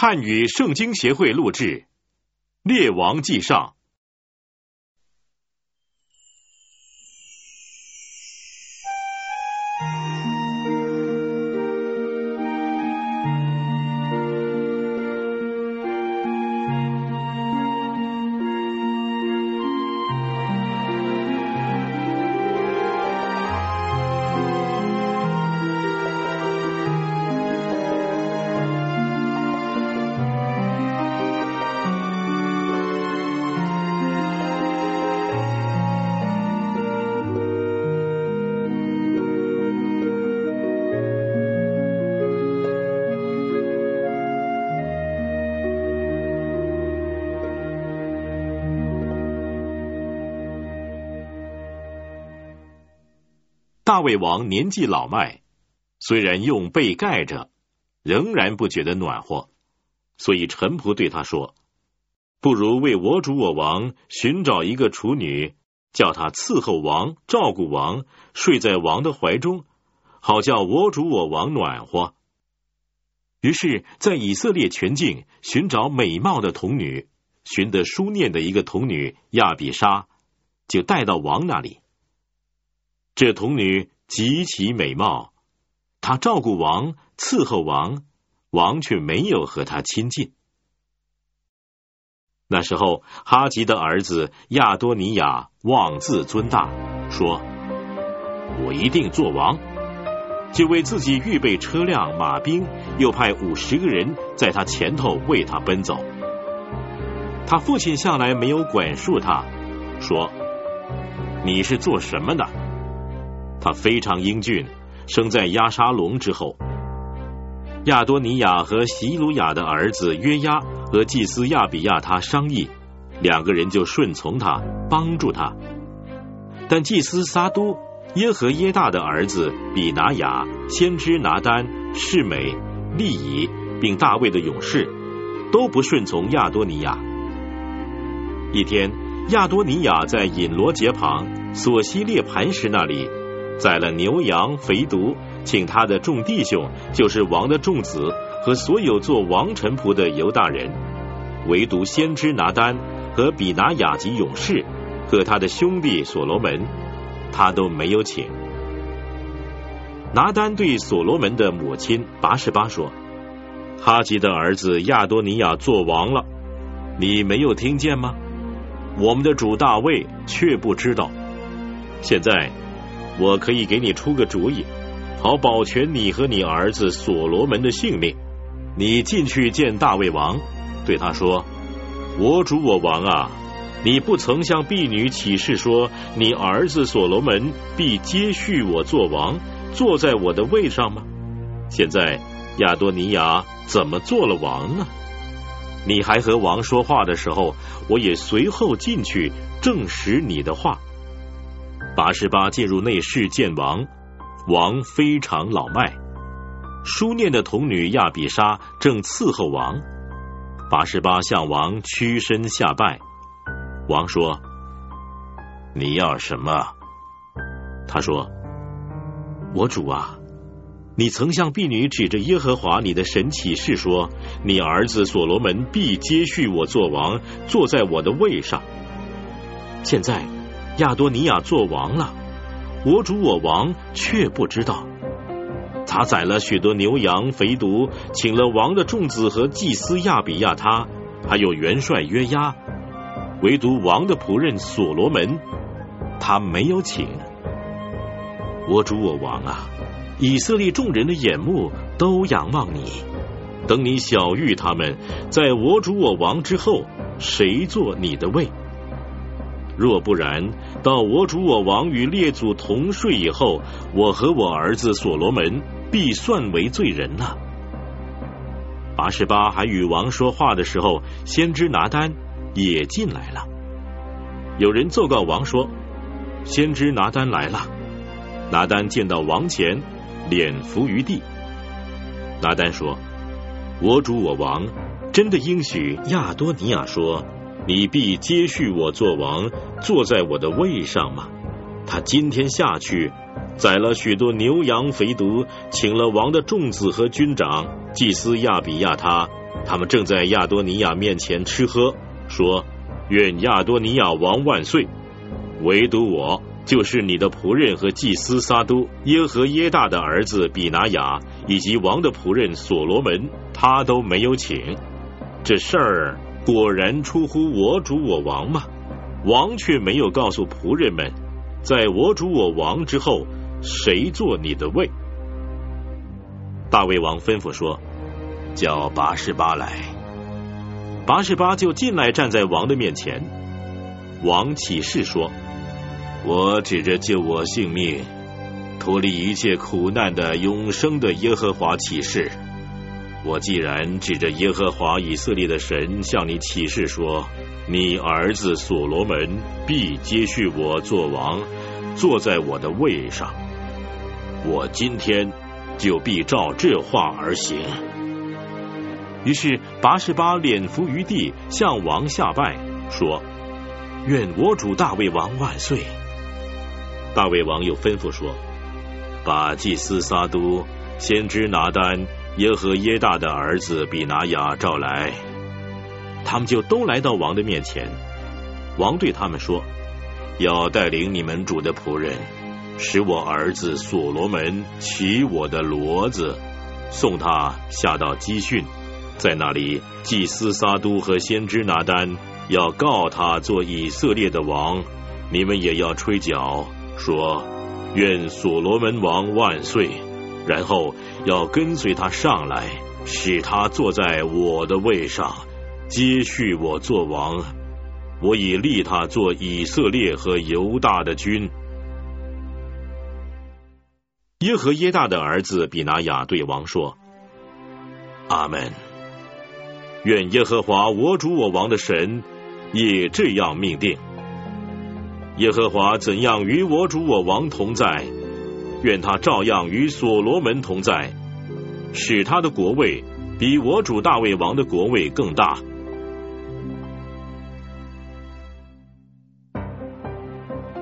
汉语圣经协会录制，《列王纪上》。大卫王年纪老迈，虽然用被盖着，仍然不觉得暖和，所以臣仆对他说：“不如为我主我王寻找一个处女，叫他伺候王、照顾王，睡在王的怀中，好叫我主我王暖和。”于是，在以色列全境寻找美貌的童女，寻得书念的一个童女亚比莎，就带到王那里。这童女极其美貌，她照顾王，伺候王，王却没有和她亲近。那时候，哈吉的儿子亚多尼亚妄自尊大，说：“我一定做王。”就为自己预备车辆、马兵，又派五十个人在他前头为他奔走。他父亲向来没有管束他，说：“你是做什么的？”他非常英俊，生在亚沙龙之后。亚多尼亚和席鲁雅的儿子约押和祭司亚比亚他商议，两个人就顺从他，帮助他。但祭司撒都、耶和耶大的儿子比拿雅、先知拿丹、世美、利以，并大卫的勇士，都不顺从亚多尼亚。一天，亚多尼亚在隐罗杰旁索西列磐石那里。宰了牛羊肥犊，请他的众弟兄，就是王的众子和所有做王臣仆的犹大人，唯独先知拿丹和比拿雅及勇士和他的兄弟所罗门，他都没有请。拿丹对所罗门的母亲拔示巴说：“哈吉的儿子亚多尼亚做王了，你没有听见吗？我们的主大卫却不知道。现在。”我可以给你出个主意，好保全你和你儿子所罗门的性命。你进去见大卫王，对他说：“我主我王啊，你不曾向婢女起誓说，你儿子所罗门必接续我做王，坐在我的位上吗？现在亚多尼亚怎么做了王呢？你还和王说话的时候，我也随后进去证实你的话。”八十八进入内室见王，王非常老迈。书念的童女亚比莎正伺候王。八十八向王屈身下拜。王说：“你要什么？”他说：“我主啊，你曾向婢女指着耶和华你的神起誓说，你儿子所罗门必接续我做王，坐在我的位上。现在。”亚多尼亚做王了，我主我王却不知道。他宰了许多牛羊肥犊，请了王的众子和祭司亚比亚他，还有元帅约押，唯独王的仆人所罗门，他没有请。我主我王啊，以色列众人的眼目都仰望你，等你晓谕他们，在我主我王之后，谁做你的位？若不然，到我主我王与列祖同睡以后，我和我儿子所罗门必算为罪人呐。八十八还与王说话的时候，先知拿丹也进来了。有人奏告王说，先知拿丹来了。拿丹见到王前，脸伏于地。拿丹说：“我主我王真的应许亚多尼亚说。”你必接续我做王，坐在我的位上吗？他今天下去，宰了许多牛羊肥犊，请了王的众子和军长、祭司亚比亚他，他们正在亚多尼亚面前吃喝，说：“愿亚多尼亚王万岁！”唯独我，就是你的仆人和祭司撒都耶和耶大的儿子比拿雅，以及王的仆人所罗门，他都没有请。这事儿果然出乎我主我王吗？王却没有告诉仆人们，在我主我王之后，谁做你的位？大卫王吩咐说：“叫八十八来。”八十八就进来，站在王的面前。王起誓说。我指着救我性命、脱离一切苦难的永生的耶和华起誓。我既然指着耶和华以色列的神向你起誓说，你儿子所罗门必接续我做王，坐在我的位上。我今天就必照这话而行。于是拔示巴脸伏于地，向王下拜，说：愿我主大卫王万岁。大卫王又吩咐说：“把祭司撒都、先知拿丹、耶和耶大的儿子比拿雅召来。”他们就都来到王的面前。王对他们说：“要带领你们主的仆人，使我儿子所罗门骑我的骡子，送他下到基训，在那里祭司撒都和先知拿丹要告他做以色列的王，你们也要吹角。”说：“愿所罗门王万岁！”然后要跟随他上来，使他坐在我的位上，接续我做王。我已立他做以色列和犹大的君。耶和耶大的儿子比拿雅对王说：“阿门。愿耶和华我主我王的神也这样命定。”耶和华怎样与我主我王同在，愿他照样与所罗门同在，使他的国位比我主大卫王的国位更大。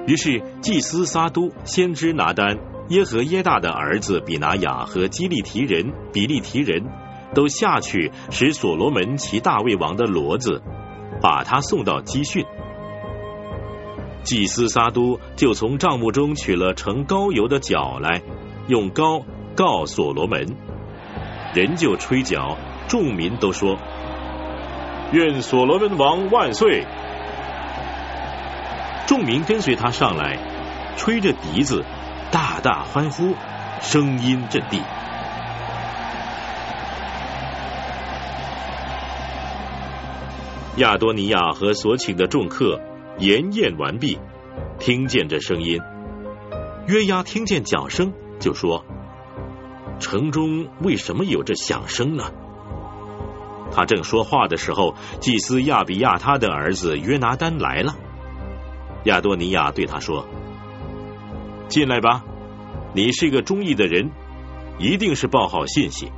于是祭司撒都、先知拿丹、耶和耶大的儿子比拿雅和基利提人、比利提人都下去，使所罗门骑大卫王的骡子，把他送到基训。祭司撒都就从帐幕中取了盛膏油的角来，用膏告所罗门，人就吹角，众民都说：“愿所罗门王万岁！”众民跟随他上来，吹着笛子，大大欢呼，声音震地。亚多尼亚和所请的众客。筵宴完毕，听见这声音，约押听见脚声，就说：“城中为什么有这响声呢？”他正说话的时候，祭司亚比亚他的儿子约拿丹来了。亚多尼亚对他说：“进来吧，你是一个忠义的人，一定是报好信息。”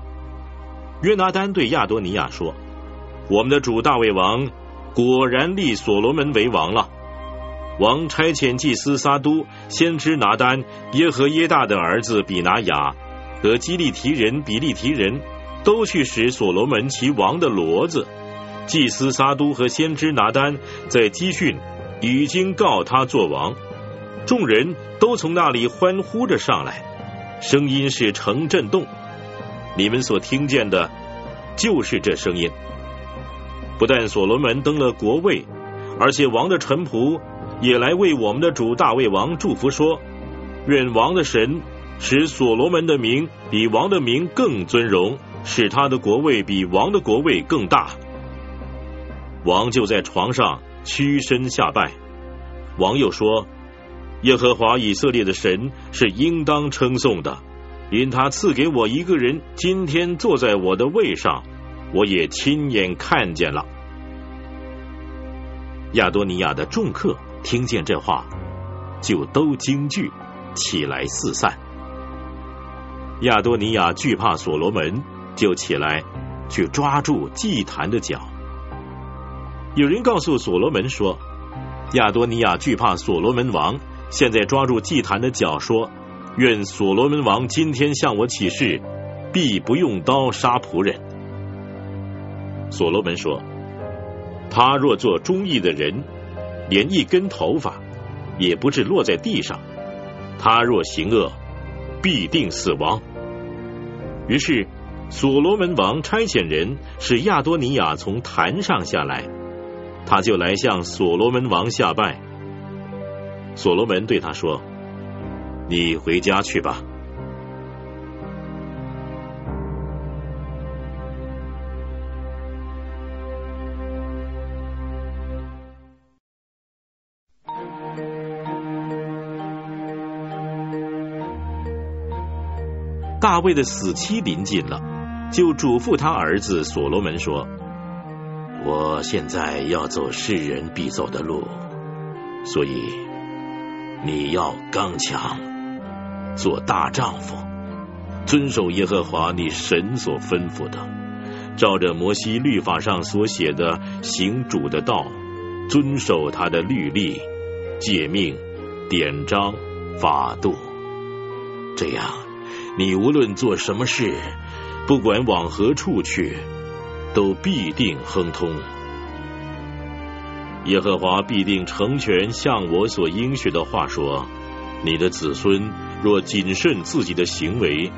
约拿丹对亚多尼亚说：“我们的主大卫王。”果然立所罗门为王了。王差遣祭司撒都、先知拿丹、耶和耶大的儿子比拿雅和基利提人比利提人都去使所罗门其王的骡子。祭司撒都和先知拿丹在基训已经告他做王，众人都从那里欢呼着上来，声音是呈震动。你们所听见的，就是这声音。不但所罗门登了国位，而且王的臣仆也来为我们的主大卫王祝福，说：愿王的神使所罗门的名比王的名更尊荣，使他的国位比王的国位更大。王就在床上屈身下拜。王又说：耶和华以色列的神是应当称颂的，因他赐给我一个人，今天坐在我的位上。我也亲眼看见了。亚多尼亚的众客听见这话，就都惊惧起来四散。亚多尼亚惧怕所罗门，就起来去抓住祭坛的脚。有人告诉所罗门说，亚多尼亚惧怕所罗门王，现在抓住祭坛的脚说：“愿所罗门王今天向我起誓，必不用刀杀仆人。”所罗门说：“他若做忠义的人，连一根头发也不至落在地上；他若行恶，必定死亡。”于是，所罗门王差遣人使亚多尼亚从坛上下来，他就来向所罗门王下拜。所罗门对他说：“你回家去吧。”大卫的死期临近了，就嘱咐他儿子所罗门说：“我现在要走世人必走的路，所以你要刚强，做大丈夫，遵守耶和华你神所吩咐的，照着摩西律法上所写的行主的道，遵守他的律例、诫命、典章、法度，这样。”你无论做什么事，不管往何处去，都必定亨通。耶和华必定成全像我所应许的话说：你的子孙若谨慎自己的行为，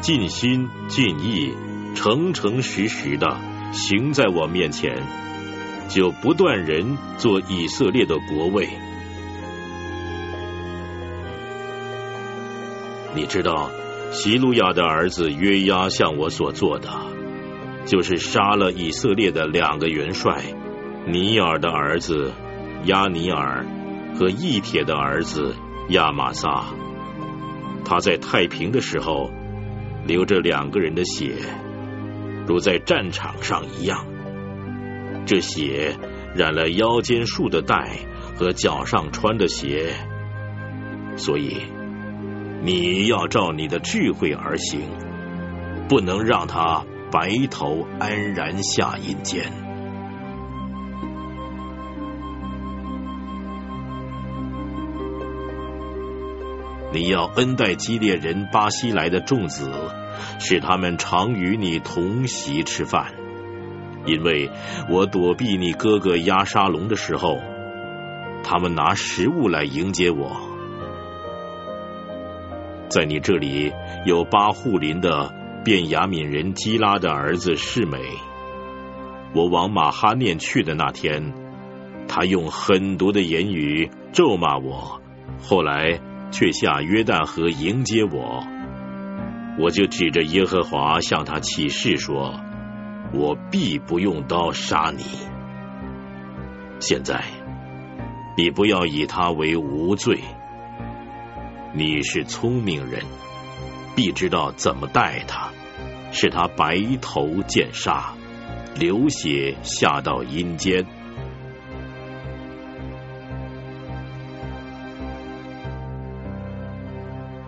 尽心尽意、诚诚实实的行在我面前，就不断人做以色列的国位。你知道。希路亚的儿子约押向我所做的，就是杀了以色列的两个元帅，尼尔的儿子亚尼尔和义铁的儿子亚玛撒。他在太平的时候流着两个人的血，如在战场上一样。这血染了腰间束的带和脚上穿的鞋，所以。你要照你的智慧而行，不能让他白头安然下阴间。你要恩待基列人巴西来的众子，使他们常与你同席吃饭，因为我躲避你哥哥押沙龙的时候，他们拿食物来迎接我。在你这里有巴户林的便雅悯人基拉的儿子世美。我往马哈念去的那天，他用狠毒的言语咒骂我，后来却下约旦河迎接我。我就指着耶和华向他起誓说：“我必不用刀杀你。”现在，你不要以他为无罪。你是聪明人，必知道怎么待他，使他白头见杀，流血下到阴间。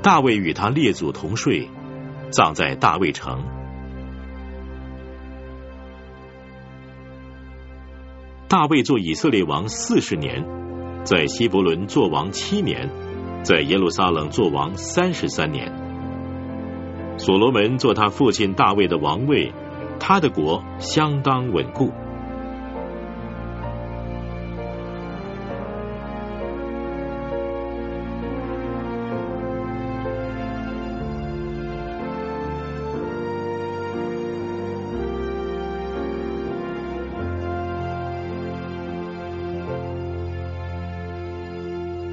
大卫与他列祖同睡，葬在大卫城。大卫做以色列王四十年，在希伯伦做王七年。在耶路撒冷做王三十三年，所罗门做他父亲大卫的王位，他的国相当稳固。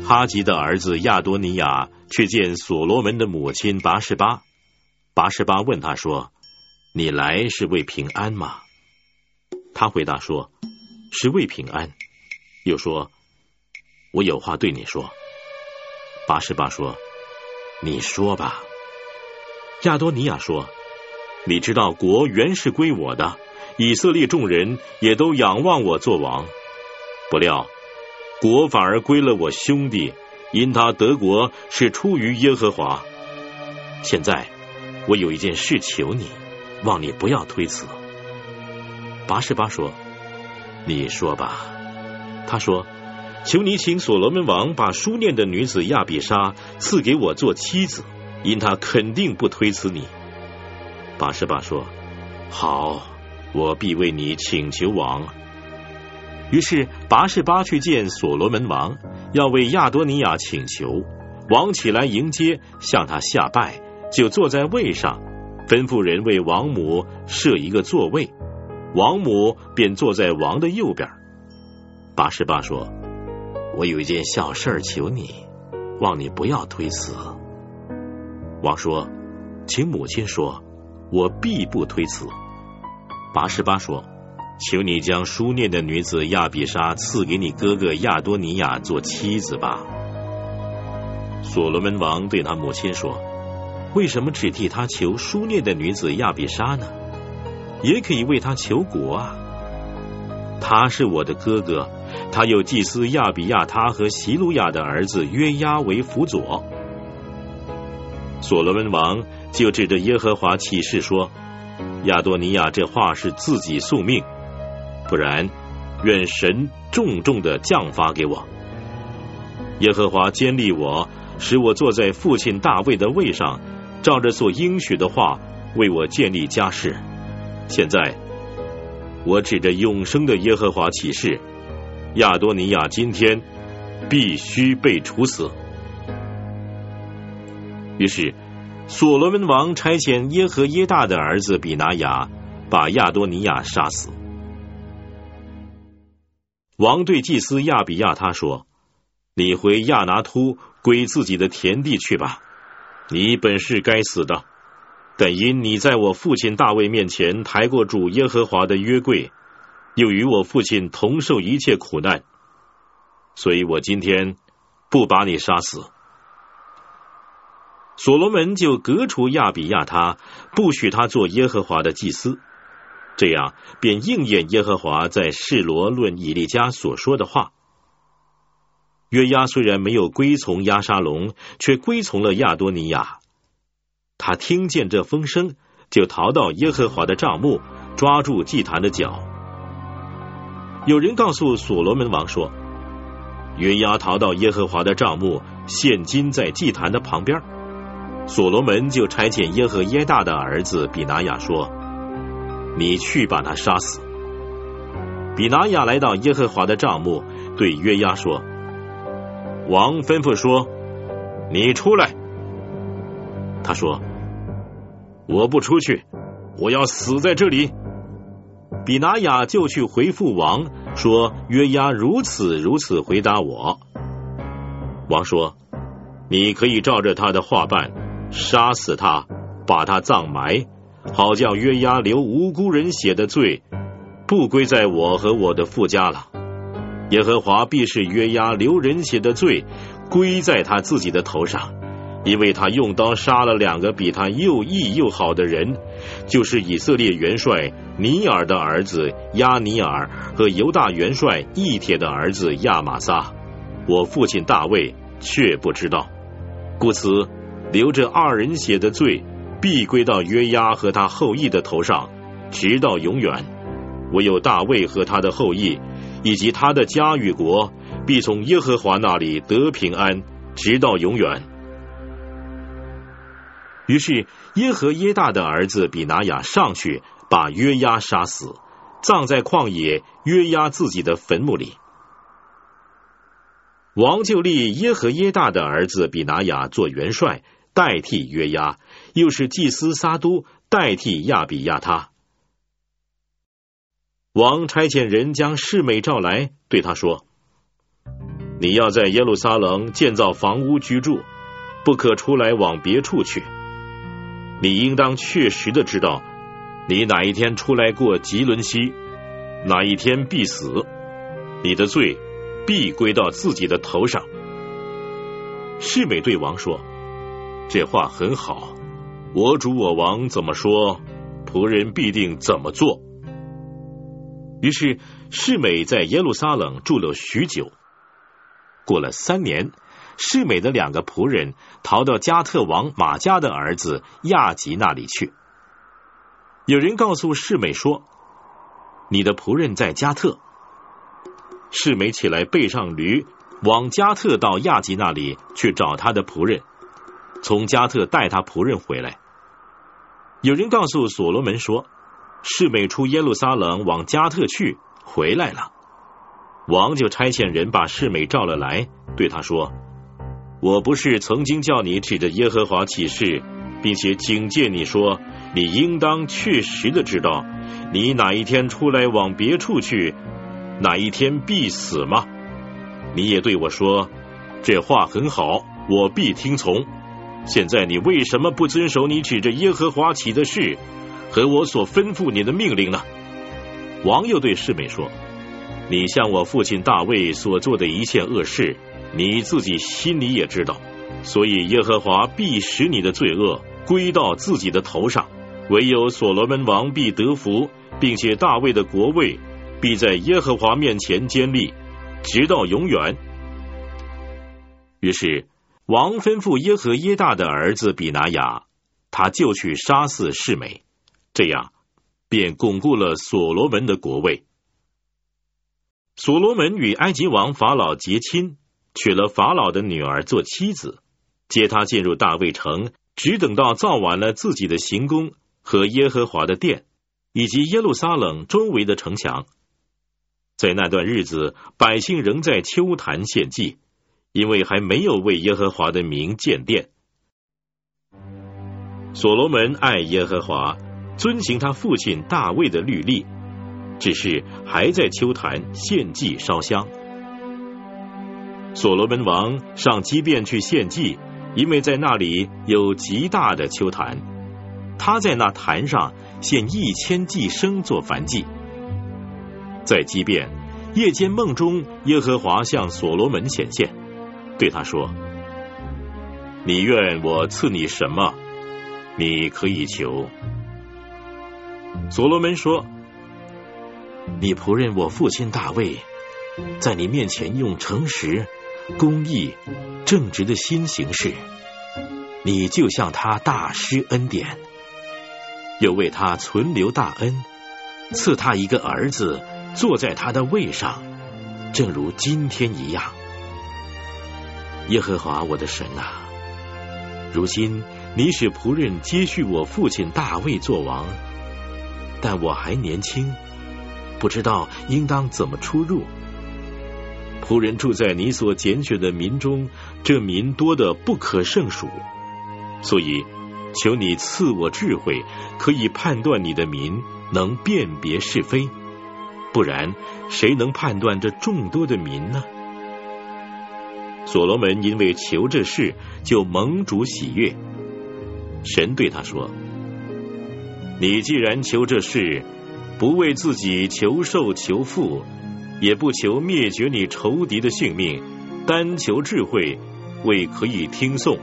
哈吉的儿子亚多尼亚去见所罗门的母亲拔示巴，拔示巴问他说：“你来是为平安吗？”他回答说：“是为平安。”又说：“我有话对你说。”拔示巴说：“你说吧。”亚多尼亚说：“你知道国原是归我的，以色列众人也都仰望我做王，不料。”国反而归了我兄弟，因他得国是出于耶和华。现在我有一件事求你，望你不要推辞。八十八说：“你说吧。”他说：“求你请所罗门王把书念的女子亚比莎赐给我做妻子，因他肯定不推辞你。”八十八说：“好，我必为你请求王。”于是拔士巴去见所罗门王，要为亚多尼亚请求。王起来迎接，向他下拜，就坐在位上，吩咐人为王母设一个座位，王母便坐在王的右边。八十八说：“我有一件小事儿求你，望你不要推辞。”王说：“请母亲说，我必不推辞。”八十八说。求你将书念的女子亚比莎赐给你哥哥亚多尼亚做妻子吧。所罗门王对他母亲说：“为什么只替他求书念的女子亚比莎呢？也可以为他求国啊。他是我的哥哥，他有祭司亚比亚他和席鲁亚的儿子约押为辅佐。”所罗门王就指着耶和华起誓说：“亚多尼亚这话是自己宿命。”不然，愿神重重的降罚给我。耶和华坚立我，使我坐在父亲大卫的位上，照着所应许的话为我建立家室。现在，我指着永生的耶和华起誓：亚多尼亚今天必须被处死。于是，所罗门王差遣耶和耶大的儿子比拿雅，把亚多尼亚杀死。王对祭司亚比亚他说：“你回亚拿突归自己的田地去吧。你本是该死的，但因你在我父亲大卫面前抬过主耶和华的约柜，又与我父亲同受一切苦难，所以我今天不把你杀死。”所罗门就革除亚比亚他，不许他做耶和华的祭司。这样便应验耶和华在示罗论以利家所说的话。约押虽然没有归从亚沙龙，却归从了亚多尼亚。他听见这风声，就逃到耶和华的帐幕，抓住祭坛的脚。有人告诉所罗门王说，约押逃到耶和华的帐幕，现今在祭坛的旁边。所罗门就差遣耶和耶大的儿子比拿雅说。你去把他杀死。比拿雅来到耶和华的帐幕，对约押说：“王吩咐说，你出来。”他说：“我不出去，我要死在这里。”比拿雅就去回复王说：“约押如此如此回答我。”王说：“你可以照着他的话办，杀死他，把他葬埋。”好叫约押流无辜人血的罪，不归在我和我的父家了。耶和华必是约押流人血的罪，归在他自己的头上，因为他用刀杀了两个比他又义又好的人，就是以色列元帅尼尔的儿子亚尼尔和犹大元帅义铁的儿子亚玛撒。我父亲大卫却不知道，故此流着二人血的罪。必归到约押和他后裔的头上，直到永远。唯有大卫和他的后裔，以及他的家与国，必从耶和华那里得平安，直到永远。于是耶和耶大的儿子比拿雅上去，把约押杀死，葬在旷野约押自己的坟墓里。王就立耶和耶大的儿子比拿雅做元帅，代替约押。又是祭司撒都代替亚比亚他。王差遣人将世美召来，对他说：“你要在耶路撒冷建造房屋居住，不可出来往别处去。你应当确实的知道，你哪一天出来过吉伦西，哪一天必死，你的罪必归到自己的头上。”世美对王说：“这话很好。”我主我王怎么说，仆人必定怎么做。于是世美在耶路撒冷住了许久。过了三年，世美的两个仆人逃到加特王马加的儿子亚吉那里去。有人告诉世美说：“你的仆人在加特。”世美起来背上驴，往加特到亚吉那里去找他的仆人，从加特带他仆人回来。有人告诉所罗门说，示美出耶路撒冷往加特去，回来了。王就差遣人把示美召了来，对他说：“我不是曾经叫你指着耶和华起誓，并且警戒你说，你应当确实的知道，你哪一天出来往别处去，哪一天必死吗？你也对我说，这话很好，我必听从。现在你为什么不遵守你指着耶和华起的誓和我所吩咐你的命令呢？”王又对示美说。你向我父亲大卫所做的一切恶事，你自己心里也知道，所以耶和华必使你的罪恶归到自己的头上。唯有所罗门王必得福，并且大卫的国位必在耶和华面前坚立，直到永远。于是王吩咐耶和耶大的儿子比拿雅，他就去杀死世美，这样便巩固了所罗门的国位。所罗门与埃及王法老结亲，娶了法老的女儿做妻子，接他进入大卫城，只等到造完了自己的行宫和耶和华的殿，以及耶路撒冷周围的城墙。在那段日子，百姓仍在秋坛献祭，因为还没有为耶和华的名建殿。所罗门爱耶和华，遵行他父亲大卫的律例。只是还在秋坛献祭烧香。所罗门王上基遍去献祭，因为在那里有极大的秋坛。他在那坛上献一千祭牲做燔祭。在基遍夜间梦中，耶和华向所罗门显现，对他说：“你愿我赐你什么？你可以求。”所罗门说。你仆人我父亲大卫，在你面前用诚实、公义、正直的心行事，你就向他大施恩典，又为他存留大恩，赐他一个儿子坐在他的位上，正如今天一样。耶和华我的神啊，如今你使仆人接续我父亲大卫做王，但我还年轻。不知道应当怎么出入。仆人住在你所拣选的民中，这民多的不可胜数，所以求你赐我智慧，可以判断你的民，能辨别是非。不然，谁能判断这众多的民呢？所罗门因为求这事，就蒙主喜悦。神对他说：“你既然求这事。”不为自己求寿求富，也不求灭绝你仇敌的性命，单求智慧，为可以听颂，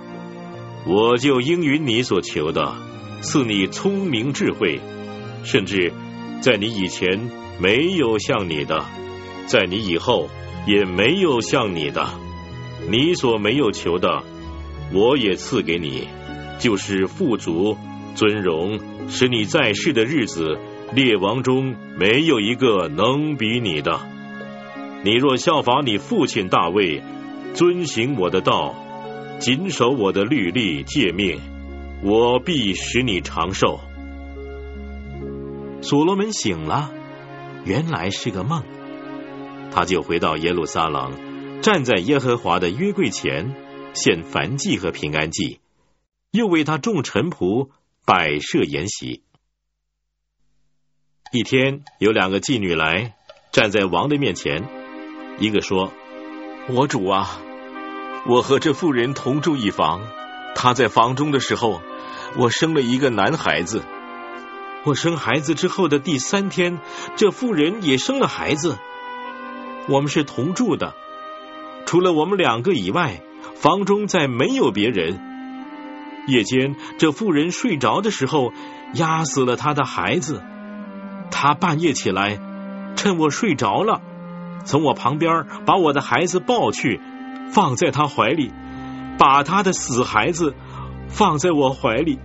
我就应允你所求的，赐你聪明智慧，甚至在你以前没有像你的，在你以后也没有像你的，你所没有求的，我也赐给你，就是富足、尊荣，使你在世的日子。列王中没有一个能比你的。你若效法你父亲大卫，遵行我的道，谨守我的律例诫命，我必使你长寿。所罗门醒了，原来是个梦。他就回到耶路撒冷，站在耶和华的约柜前，献燔祭和平安祭，又为他众臣仆摆设筵席。一天，有两个妓女来，站在王的面前。一个说：“我主啊，我和这妇人同住一房。她在房中的时候，我生了一个男孩子。我生孩子之后的第三天，这妇人也生了孩子。我们是同住的，除了我们两个以外，房中再没有别人。夜间，这妇人睡着的时候，压死了她的孩子。”她半夜起来，趁我睡着了，从我旁边把我的孩子抱去，放在他怀里，把他的死孩子放在我怀里。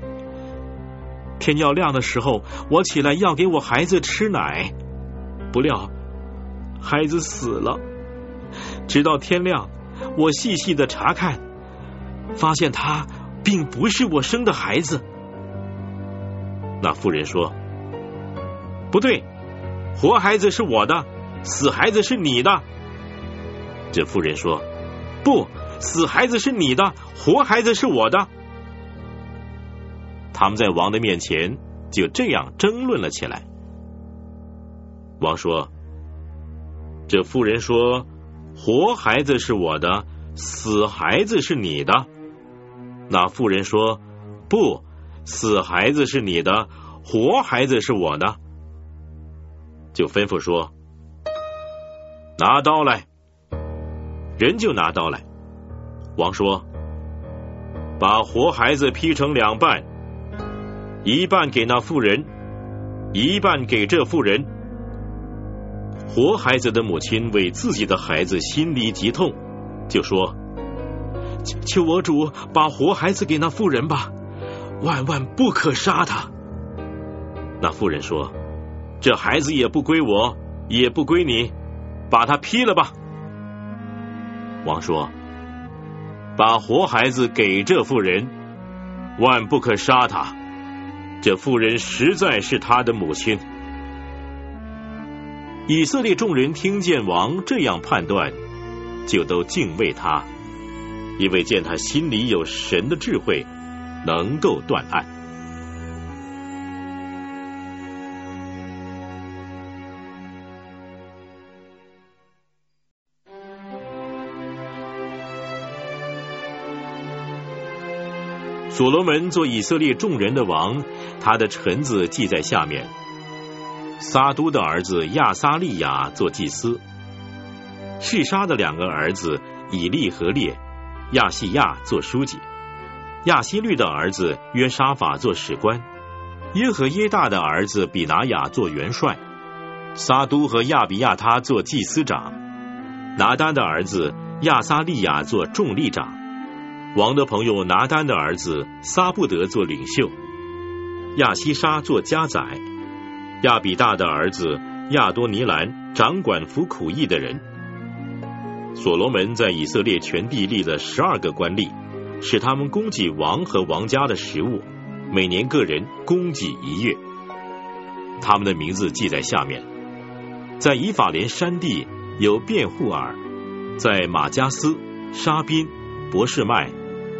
天要亮的时候，我起来要给我孩子吃奶，不料孩子死了。直到天亮，我细细的查看，发现他并不是我生的孩子。那妇人说：“不对，活孩子是我的，死孩子是你的。”这妇人说：“不，死孩子是你的，活孩子是我的。”他们在王的面前就这样争论了起来。王说：“这妇人说，活孩子是我的，死孩子是你的。”那妇人说：“不，死孩子是你的，活孩子是我的。”就吩咐说：“拿刀来。”人就拿刀来。王说：“把活孩子劈成两半，一半给那妇人，一半给这妇人。”活孩子的母亲为自己的孩子心里极痛，就说：“求我主把活孩子给那妇人吧，万万不可杀他。”那妇人说：“这孩子也不归我，也不归你，把他劈了吧。”王说：“把活孩子给这妇人，万不可杀他。这妇人实在是他的母亲。”以色列众人听见王这样判断，就都敬畏他，因为见他心里有神的智慧，能够断案。所罗门做以色列众人的王，他的臣子记在下面。撒都的儿子亚撒利亚做祭司，示沙的两个儿子以利和列、亚细亚做书记，亚希律的儿子约沙法做史官，耶和耶大的儿子比拿雅做元帅，撒都和亚比亚他做祭司长，拿丹的儿子亚撒利亚做众力长。王的朋友拿丹的儿子撒布德做领袖，亚西沙做家宰，亚比大的儿子亚多尼兰掌管服苦役的人。所罗门在以色列全地立了十二个官吏，使他们供给王和王家的食物，每年个人供给一月。他们的名字记在下面：在以法莲山地有辩护尔，在马加斯、沙宾、博士麦。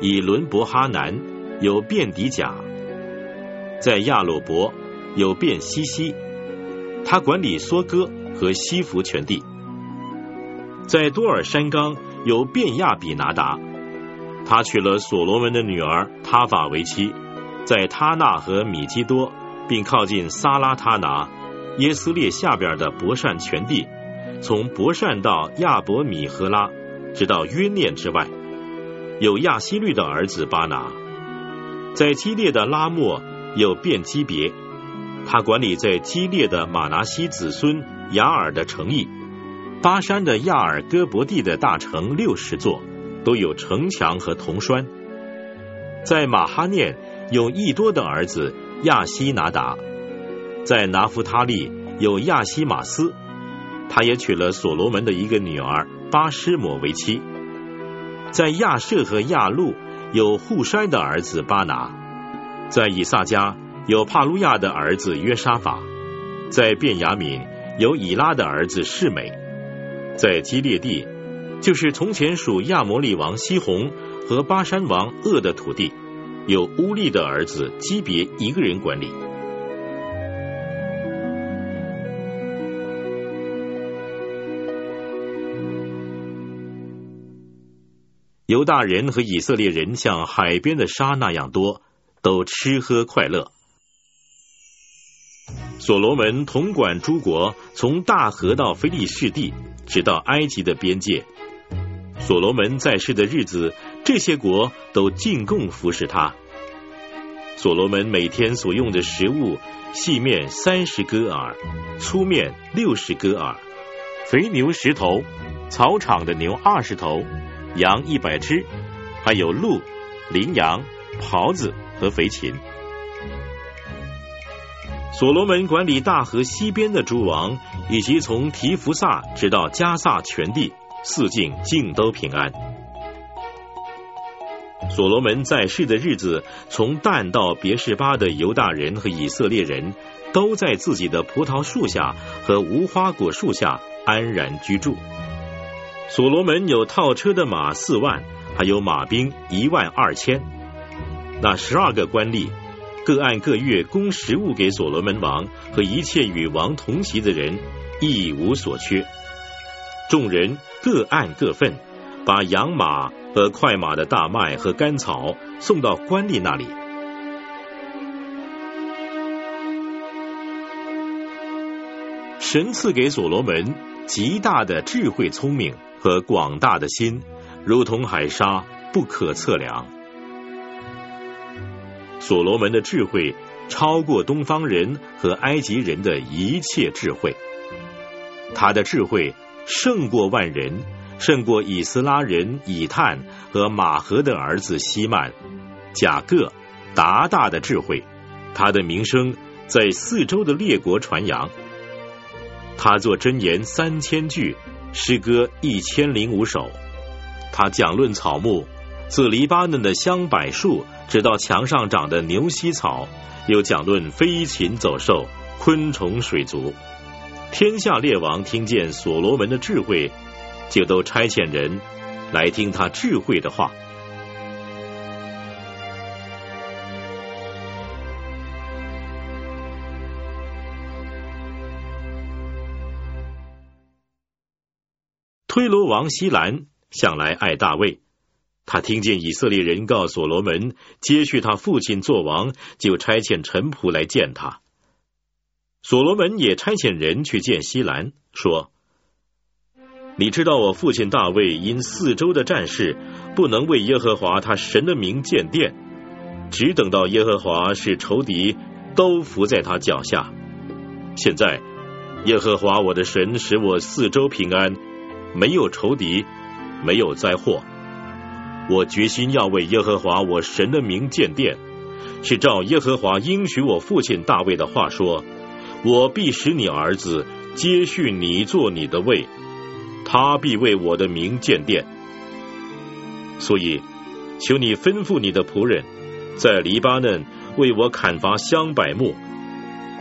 以伦伯哈南有便迪甲，在亚洛伯有便西西，他管理梭哥和西弗全地。在多尔山冈有便亚比拿达，他娶了所罗门的女儿他法为妻。在他纳和米基多，并靠近撒拉他拿耶斯列下边的伯善全地，从伯善到亚伯米和拉，直到约念之外。有亚希律的儿子巴拿，在基列的拉莫有便基别，他管理在激烈的马拿西子孙雅尔的城邑，巴山的亚尔戈伯地的大城六十座，都有城墙和铜栓。在马哈念有益多的儿子亚西拿达，在拿弗他利有亚西马斯，他也娶了所罗门的一个女儿巴施摩为妻。在亚舍和亚路有户筛的儿子巴拿，在以撒家有帕路亚的儿子约沙法，在便雅敏有以拉的儿子世美，在基列地就是从前属亚摩利王西宏和巴山王鄂的土地，有乌利的儿子基别一个人管理。犹大人和以色列人像海边的沙那样多，都吃喝快乐。所罗门统管诸国，从大河到菲利士地，直到埃及的边界。所罗门在世的日子，这些国都进贡服侍他。所罗门每天所用的食物，细面三十戈尔，粗面六十戈尔，肥牛十头，草场的牛二十头。羊一百只，还有鹿、羚羊、狍子和肥禽。所罗门管理大河西边的诸王，以及从提弗萨直到加萨全地，四境尽都平安。所罗门在世的日子，从但到别是巴的犹大人和以色列人，都在自己的葡萄树下和无花果树下安然居住。所罗门有套车的马四万，还有马兵一万二千。那十二个官吏各按各月供食物给所罗门王和一切与王同席的人，一无所缺。众人各按各份，把养马。和快马的大麦和干草送到官吏那里。神赐给所罗门极大的智慧、聪明和广大的心，如同海沙，不可测量。所罗门的智慧超过东方人和埃及人的一切智慧，他的智慧胜过万人。胜过以斯拉人以探和马和的儿子希曼、贾各、达大的智慧，他的名声在四周的列国传扬。他作箴言三千句，诗歌一千零五首。他讲论草木，自黎巴嫩的香柏树，直到墙上长的牛膝草，又讲论飞禽走兽、昆虫水族。天下列王听见所罗门的智慧。就都差遣人来听他智慧的话。推罗王西兰向来爱大卫，他听见以色列人告所罗门接续他父亲做王，就差遣臣仆来见他。所罗门也差遣人去见西兰，说。你知道我父亲大卫因四周的战事不能为耶和华他神的名建殿，只等到耶和华是仇敌都伏在他脚下。现在耶和华我的神使我四周平安，没有仇敌，没有灾祸。我决心要为耶和华我神的名建殿，是照耶和华应许我父亲大卫的话说：我必使你儿子接续你做你的位。他必为我的名建殿，所以求你吩咐你的仆人，在黎巴嫩为我砍伐香柏木，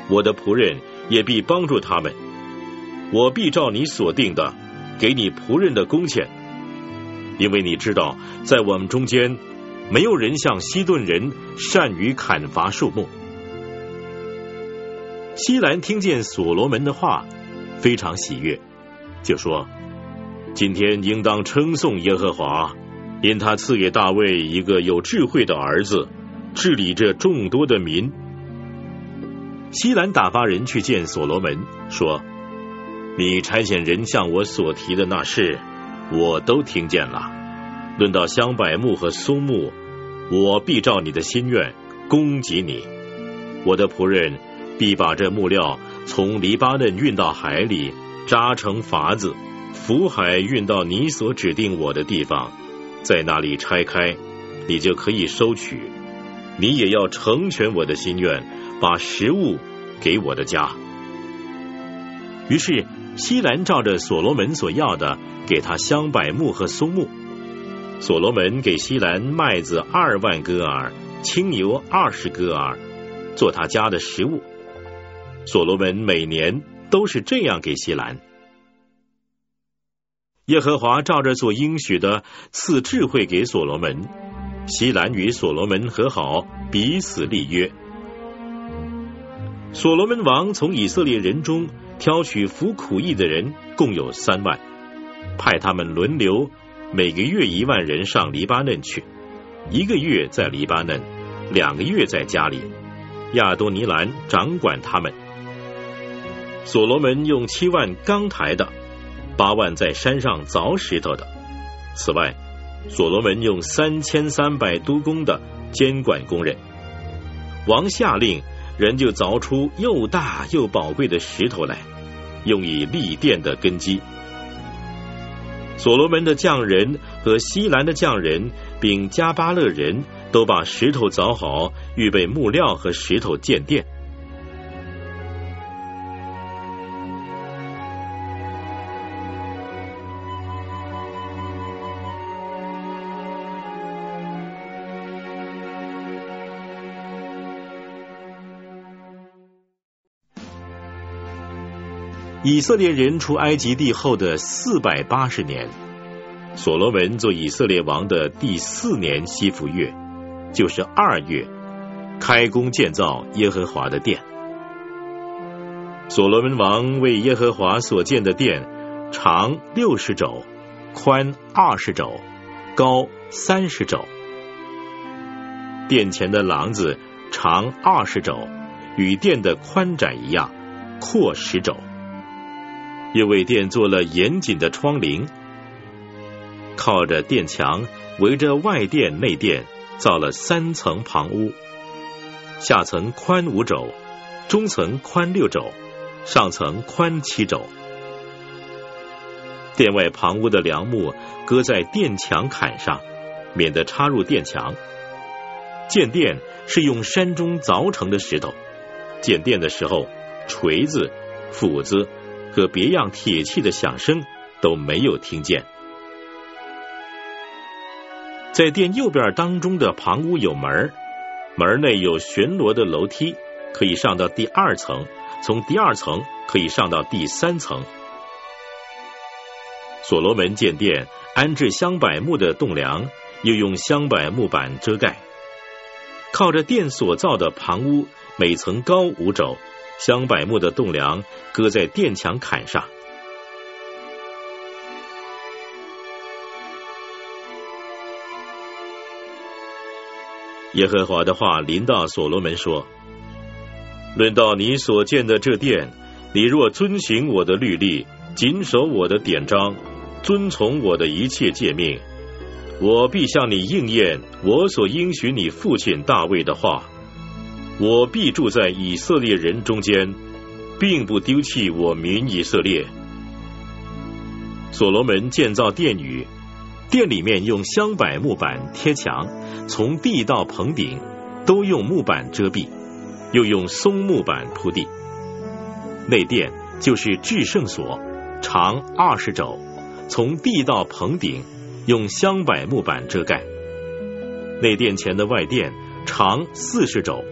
我的仆人也必帮助他们。我必照你所定的，给你仆人的工钱，因为你知道，在我们中间没有人像西顿人善于砍伐树木。西兰听见所罗门的话，非常喜悦，就说。今天应当称颂耶和华，因他赐给大卫一个有智慧的儿子，治理这众多的民。西兰打发人去见所罗门，说：“你差遣人向我所提的那事，我都听见了。论到香柏木和松木，我必照你的心愿供给你。我的仆人必把这木料从黎巴嫩运到海里，扎成筏子。”福海运到你所指定我的地方，在那里拆开，你就可以收取。你也要成全我的心愿，把食物给我的家。于是西兰照着所罗门所要的，给他香柏木和松木。所罗门给西兰麦子二万戈尔，青牛二十戈尔，做他家的食物。所罗门每年都是这样给西兰。耶和华照着所应许的赐智慧给所罗门，西兰与所罗门和好，彼此立约。所罗门王从以色列人中挑取服苦役的人，共有三万，派他们轮流，每个月一万人上黎巴嫩去，一个月在黎巴嫩，两个月在家里。亚多尼兰掌管他们。所罗门用七万钢台的。八万在山上凿石头的。此外，所罗门用三千三百督工的监管工人。王下令，人就凿出又大又宝贵的石头来，用以立殿的根基。所罗门的匠人和西兰的匠人，并加巴勒人都把石头凿好，预备木料和石头建殿。以色列人出埃及地后的四百八十年，所罗门做以色列王的第四年西弗月，就是二月，开工建造耶和华的殿。所罗门王为耶和华所建的殿，长六十肘，宽二十肘，高三十肘。殿前的廊子长二十肘，与殿的宽窄一样，阔十肘。又为殿做了严谨的窗棂，靠着殿墙围着外殿内殿造了三层旁屋，下层宽五肘，中层宽六肘，上层宽七肘。殿外旁屋的梁木搁在殿墙坎上，免得插入殿墙。建殿是用山中凿成的石头，建殿的时候，锤子、斧子。和别样铁器的响声都没有听见。在殿右边当中的旁屋有门，门内有巡逻的楼梯，可以上到第二层；从第二层可以上到第三层。所罗门建殿，安置香柏木的栋梁，又用香柏木板遮盖。靠着殿所造的旁屋，每层高五肘。香柏木的栋梁搁在殿墙坎上。耶和华的话临到所罗门说：“论到你所建的这殿，你若遵行我的律例，谨守我的典章，遵从我的一切诫命，我必向你应验我所应许你父亲大卫的话。”我必住在以色列人中间，并不丢弃我民以色列。所罗门建造殿宇，殿里面用香柏木板贴墙，从地到棚顶都用木板遮蔽，又用松木板铺地。内殿就是至圣所，长二十肘，从地到棚顶用香柏木板遮盖。内殿前的外殿长四十肘。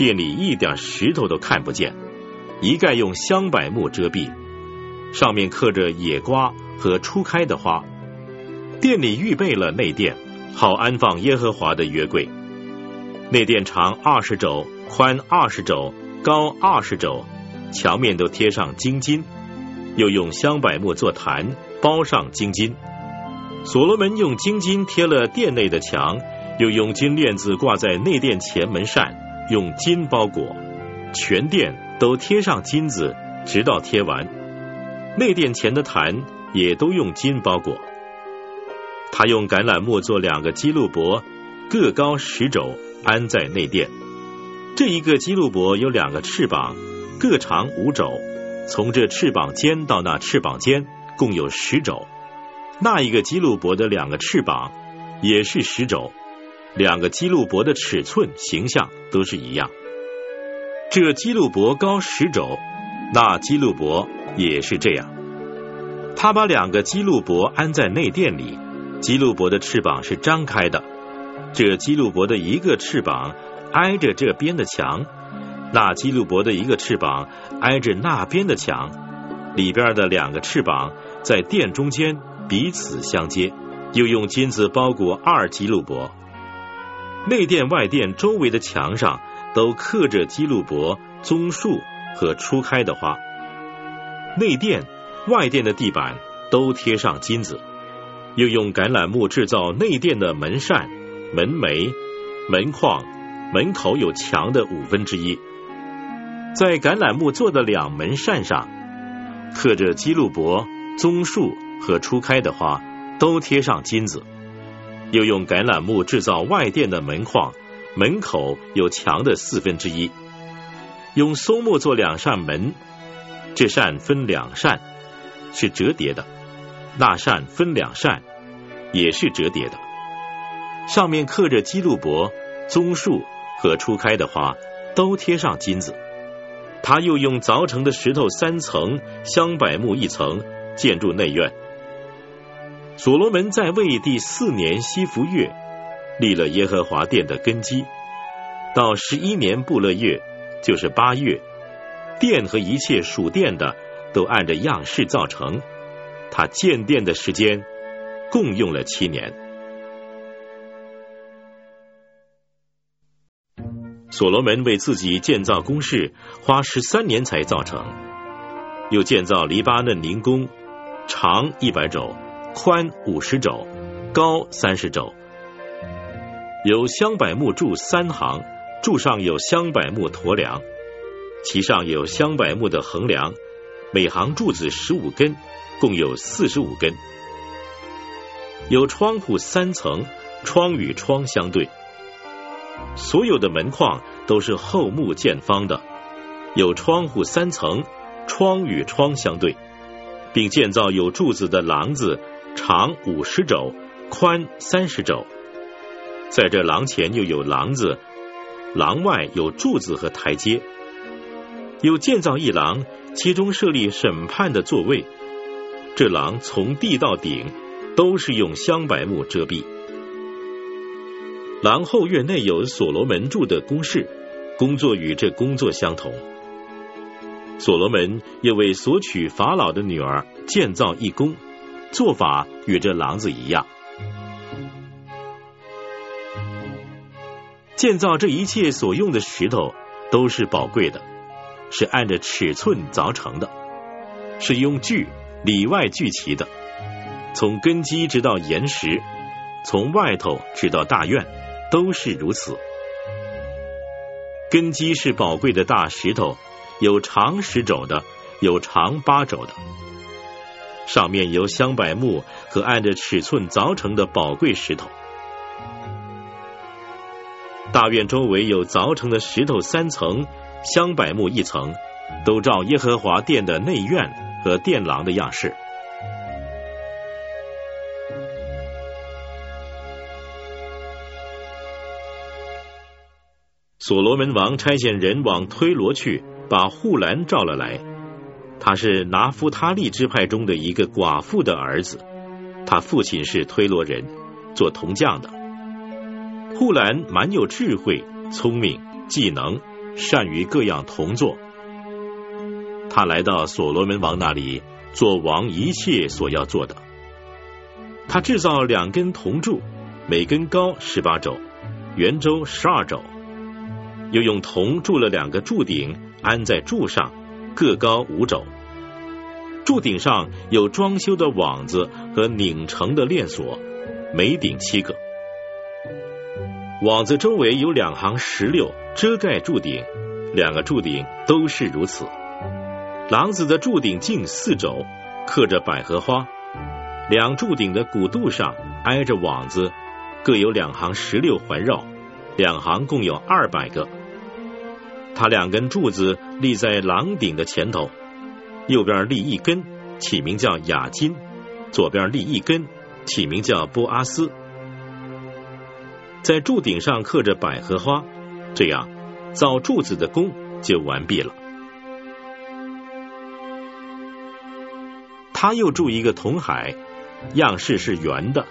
店里一点石头都看不见，一概用香柏木遮蔽，上面刻着野瓜和初开的花。店里预备了内殿，好安放耶和华的约柜。内殿长二十肘，宽二十肘，高二十肘，墙面都贴上金金，又用香柏木做坛，包上金金。所罗门用金金贴了殿内的墙，又用金链子挂在内殿前门扇。用金包裹，全殿都贴上金子，直到贴完。内殿前的坛也都用金包裹。他用橄榄木做两个基路伯，各高十肘，安在内殿。这一个基路伯有两个翅膀，各长五肘，从这翅膀尖到那翅膀尖共有十肘。那一个基路伯的两个翅膀也是十肘。两个基路伯的尺寸、形象都是一样。这基路伯高十肘，那基路伯也是这样。他把两个基路伯安在内殿里，基路伯的翅膀是张开的。这基路伯的一个翅膀挨着这边的墙，那基路伯的一个翅膀挨着那边的墙，里边的两个翅膀在殿中间彼此相接，又用金子包裹二基路伯。内殿、外殿周围的墙上都刻着基路伯、棕树和初开的花。内殿、外殿的地板都贴上金子，又用橄榄木制造内殿的门扇、门楣、门框，门口有墙的五分之一。在橄榄木做的两门扇上，刻着基路伯、棕树和初开的花，都贴上金子。又用橄榄木制造外殿的门框，门口有墙的四分之一。用松木做两扇门，这扇分两扇，是折叠的；那扇分两扇，也是折叠的。上面刻着基路伯、棕树和初开的花，都贴上金子。他又用凿成的石头三层，香柏木一层，建筑内院。所罗门在位第四年西弗月，立了耶和华殿的根基。到十一年布勒月，就是八月，殿和一切属殿的都按着样式造成。他建殿的时间共用了七年。所罗门为自己建造宫室，花十三年才造成。又建造黎巴嫩灵宫，长一百肘，宽五十肘，高三十肘，有香柏木柱三行，柱上有香柏木驼梁，其上有香柏木的横梁，每行柱子十五根。共有四十五根，有窗户三层，窗与窗相对，所有的门框都是厚木建方的，有窗户三层，窗与窗相对，并建造有柱子的廊子，长五十肘，宽三十肘，在这廊前又有廊子，廊外有柱子和台阶，又建造一廊，其中设立审判的座位。这廊从地到顶都是用香柏木遮蔽。廊后院内有所罗门住的宫室，工作与这工作相同。所罗门又为索取法老的女儿建造一宫，做法与这廊子一样。建造这一切所用的石头都是宝贵的，是按着尺寸凿成的，是用锯。里外锯齐的，从根基直到岩石，从外头直到大院，都是如此。根基是宝贵的大石头，有长十肘的，有长八肘的，上面有香柏木和按着尺寸凿成的宝贵石头。大院周围有凿成的石头三层，香柏木一层，都照耶和华殿的内院。和殿廊的样式。所罗门王差遣人往推罗去，把护栏召了来。他是拿夫他利支派中的一个寡妇的儿子，他父亲是推罗人，做铜匠的。护兰蛮有智慧、聪明、技能，善于各样铜作。他来到所罗门王那里，做王一切所要做的。他制造两根铜柱，每根高十八肘，圆周十二肘，又用铜铸了两个柱顶，安在柱上，各高五肘。柱顶上有装修的网子和拧成的链锁，每顶七个。网子周围有两行石榴遮盖柱顶，两个柱顶都是如此。廊子的柱顶径四肘，刻着百合花。两柱顶的古肚上挨着网子，各有两行石榴环绕，两行共有二百个。他两根柱子立在廊顶的前头，右边立一根，起名叫雅金；左边立一根，起名叫波阿斯。在柱顶上刻着百合花，这样造柱子的工就完毕了。他又筑一个铜海，样式是圆的，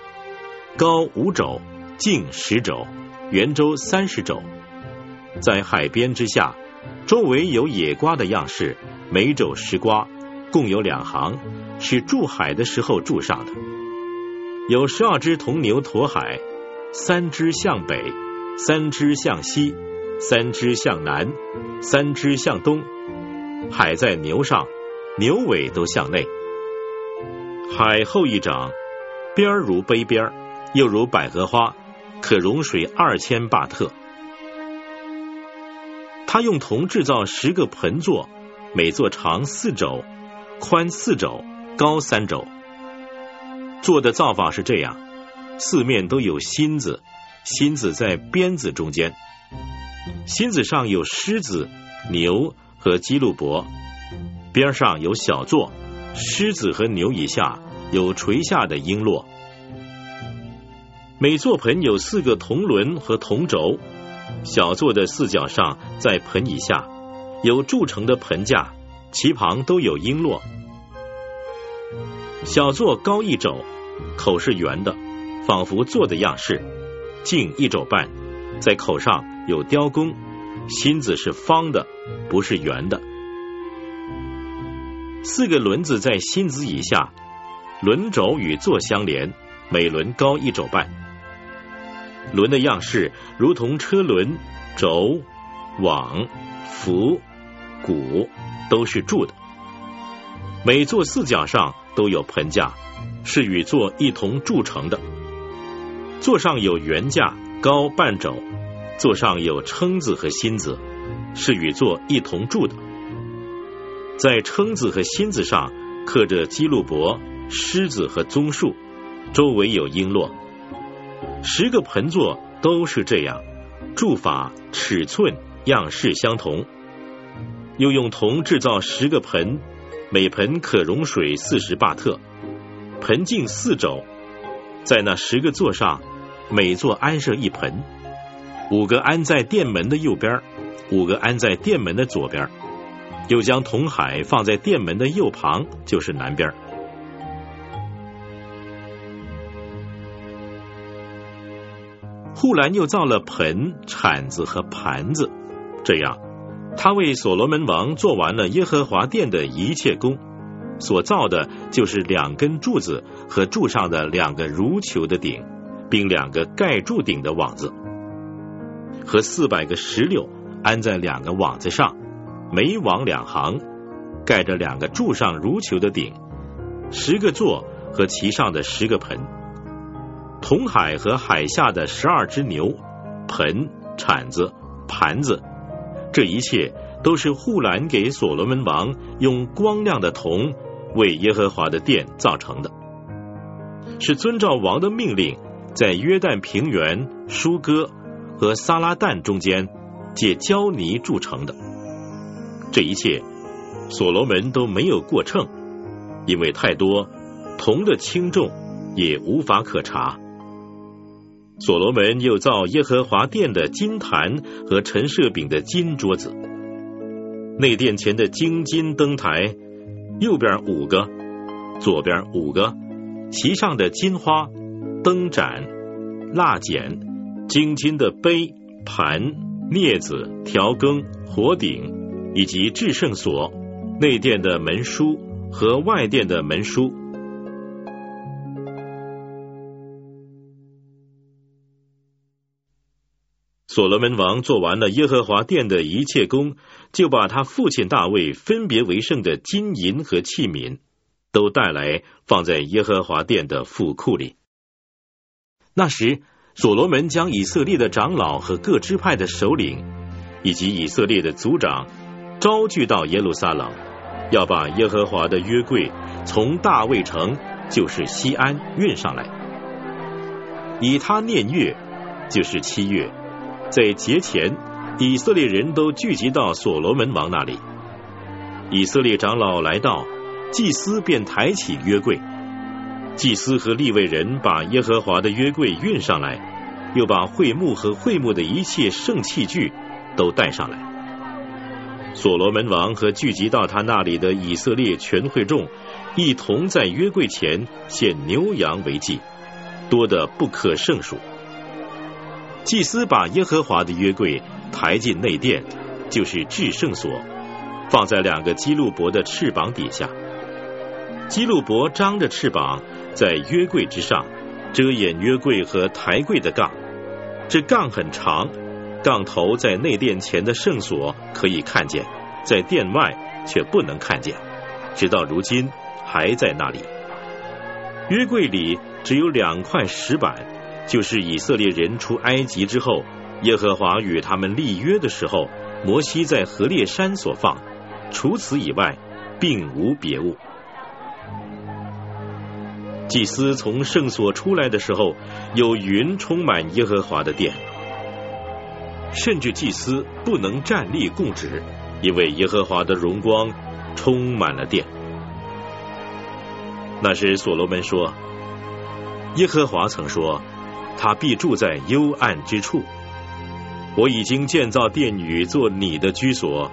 高五肘，径十肘，圆周三十肘，在海边之下，周围有野瓜的样式，每肘十瓜，共有两行，是筑海的时候筑上的。有十二只铜牛驮海，三只向北，三只向西，三只向南，三只向东。海在牛上，牛尾都向内。海后一掌，边如杯边，又如百合花，可容水二千巴特。他用铜制造十个盆座，每座长四肘，宽四肘，高三肘。做的造法是这样：四面都有心子，心子在鞭子中间，心子上有狮子、牛和基路伯，边上有小座。狮子和牛以下有垂下的璎珞，每座盆有四个铜轮和铜轴，小座的四角上在盆以下有铸成的盆架，其旁都有璎珞。小座高一肘，口是圆的，仿佛座的样式，径一肘半，在口上有雕工，心子是方的，不是圆的。四个轮子在心子以下，轮轴与座相连，每轮高一肘半。轮的样式如同车轮、轴、网、扶、鼓，都是铸的。每座四角上都有盆架，是与座一同铸成的。座上有圆架，高半肘，座上有撑子和心子，是与座一同铸的。在撑子和心子上刻着基路伯、狮子和棕树，周围有璎珞。十个盆座都是这样，铸法、尺寸、样式相同。又用铜制造十个盆，每盆可容水四十巴特，盆径四肘，在那十个座上，每座安设一盆，五个安在殿门的右边，五个安在殿门的左边。又将铜海放在殿门的右旁，就是南边。护栏又造了盆、铲子和盘子，这样，他为所罗门王做完了耶和华殿的一切工，所造的就是两根柱子和柱上的两个如球的顶，并两个盖柱顶的网子，和四百个石榴安在两个网子上，每网两行，盖着两个柱上如球的顶，十个座和其上的十个盆。铜海和海下的十二只牛、盆、铲子、盘子，这一切都是护栏给所罗门王用光亮的铜为耶和华的殿造成的，是遵照王的命令，在约旦平原、舒哥和撒拉旦中间借胶泥铸成的。这一切，所罗门都没有过秤，因为太多，铜的轻重也无法可查。所罗门又造耶和华殿的金坛和陈设饼的金桌子，内殿前的金金灯台，右边五个，左边五个，席上的金花、灯盏、蜡剪、金金的杯盘、镊子、调羹、火鼎，以及至圣所内殿的门书和外殿的门书。所罗门王做完了耶和华殿的一切工，就把他父亲大卫分别为圣的金银和器皿都带来，放在耶和华殿的府库里。那时，所罗门将以色列的长老和各支派的首领，以及以色列的族长，招聚到耶路撒冷，要把耶和华的约柜从大卫城，就是西安运上来，以他念月，就是七月。在节前，以色列人都聚集到所罗门王那里。以色列长老来到，祭司便抬起约柜。祭司和立位人把耶和华的约柜运上来，又把会幕和会幕的一切圣器具都带上来。所罗门王和聚集到他那里的以色列全会众，一同在约柜前献牛羊为祭，多得不可胜数。祭司把耶和华的约柜抬进内殿，就是至圣所，放在两个基路伯的翅膀底下。基路伯张着翅膀在约柜之上，遮掩约柜和抬柜的杠。这杠很长，杠头在内殿前的圣所可以看见，在殿外却不能看见，直到如今还在那里。约柜里只有两块石板。就是以色列人出埃及之后，耶和华与他们立约的时候，摩西在何烈山所放。除此以外，并无别物。祭司从圣所出来的时候，有云充满耶和华的殿，甚至祭司不能站立供职，因为耶和华的荣光充满了殿。那时所罗门说：“耶和华曾说。”他必住在幽暗之处。我已经建造殿宇做你的居所，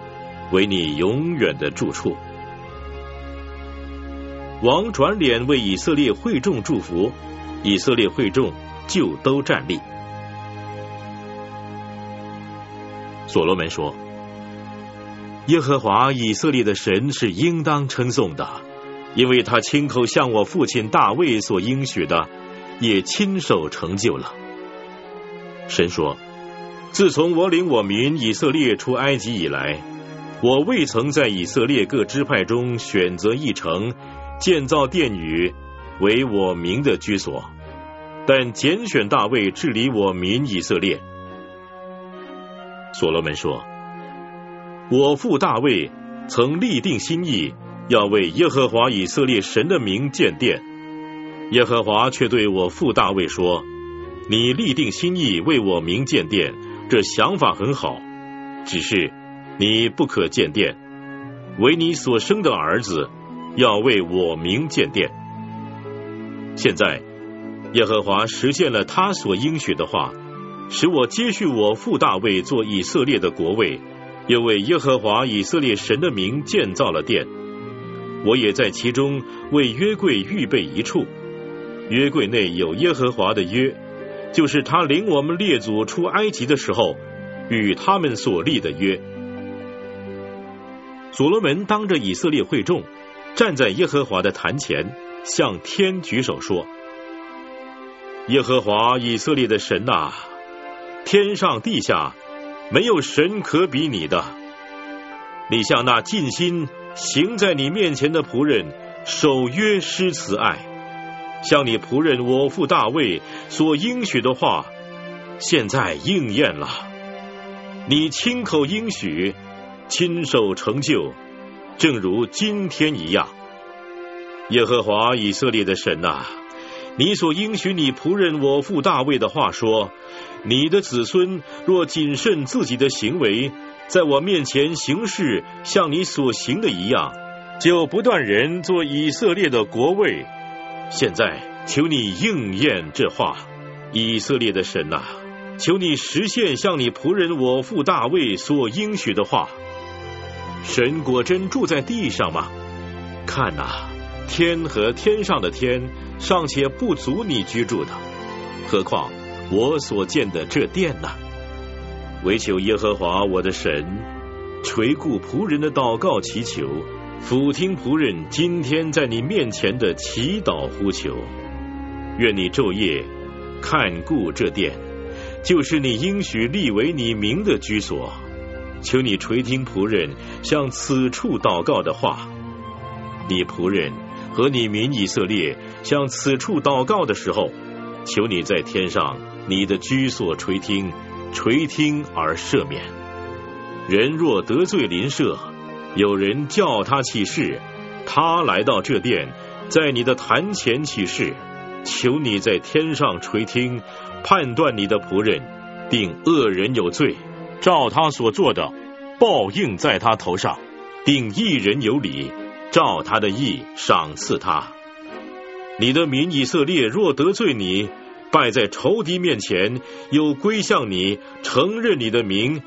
为你永远的住处。王转脸为以色列会众祝福，以色列会众就都站立。所罗门说：“耶和华以色列的神是应当称颂的，因为他亲口向我父亲大卫所应许的，也亲手成就了。神说：“自从我领我民以色列出埃及以来，我未曾在以色列各支派中选择一城，建造殿宇为我民的居所，但拣选大卫治理我民以色列。”所罗门说。我父大卫曾立定心意，要为耶和华以色列神的名建殿。耶和华却对我父大卫说：“你立定心意为我名建殿，这想法很好，只是你不可建殿，为你所生的儿子要为我名建殿。”现在，耶和华实现了他所应许的话，使我接续我父大卫做以色列的国位。又为耶和华以色列神的名建造了殿，我也在其中为约柜预备一处。约柜内有耶和华的约，就是他领我们列祖出埃及的时候与他们所立的约。所罗门当着以色列会众，站在耶和华的坛前，向天举手说：“耶和华以色列的神呐，天上地下。”没有神可比你的，你向那尽心行在你面前的仆人守约施慈爱，向你仆人我父大卫所应许的话，现在应验了。你亲口应许，亲手成就，正如今天一样。耶和华以色列的神呐，你所应许你仆人我父大卫的话说。你的子孙若谨慎自己的行为，在我面前行事像你所行的一样，就不断人做以色列的国位。现在求你应验这话，以色列的神呐，求你实现向你仆人我父大卫所应许的话。神果真住在地上吗？看呐，天和天上的天尚且不足你居住的，何况？我所见的这殿呢，唯求耶和华我的神垂顾仆人的祷告祈求，俯听仆人今天在你面前的祈祷呼求。愿你昼夜看顾这殿，就是你应许立为你名的居所。求你垂听仆人向此处祷告的话。你仆人和你民以色列向此处祷告的时候，求你在天上。你的居所垂听，垂听而赦免。人若得罪邻舍，有人叫他起誓，他来到这殿，在你的坛前起誓，求你在天上垂听，判断你的仆人，定恶人有罪，照他所做的报应在他头上；定一人有理，照他的意赏赐他。你的民以色列若得罪你，败在仇敌面前，又归向你，承认你的名，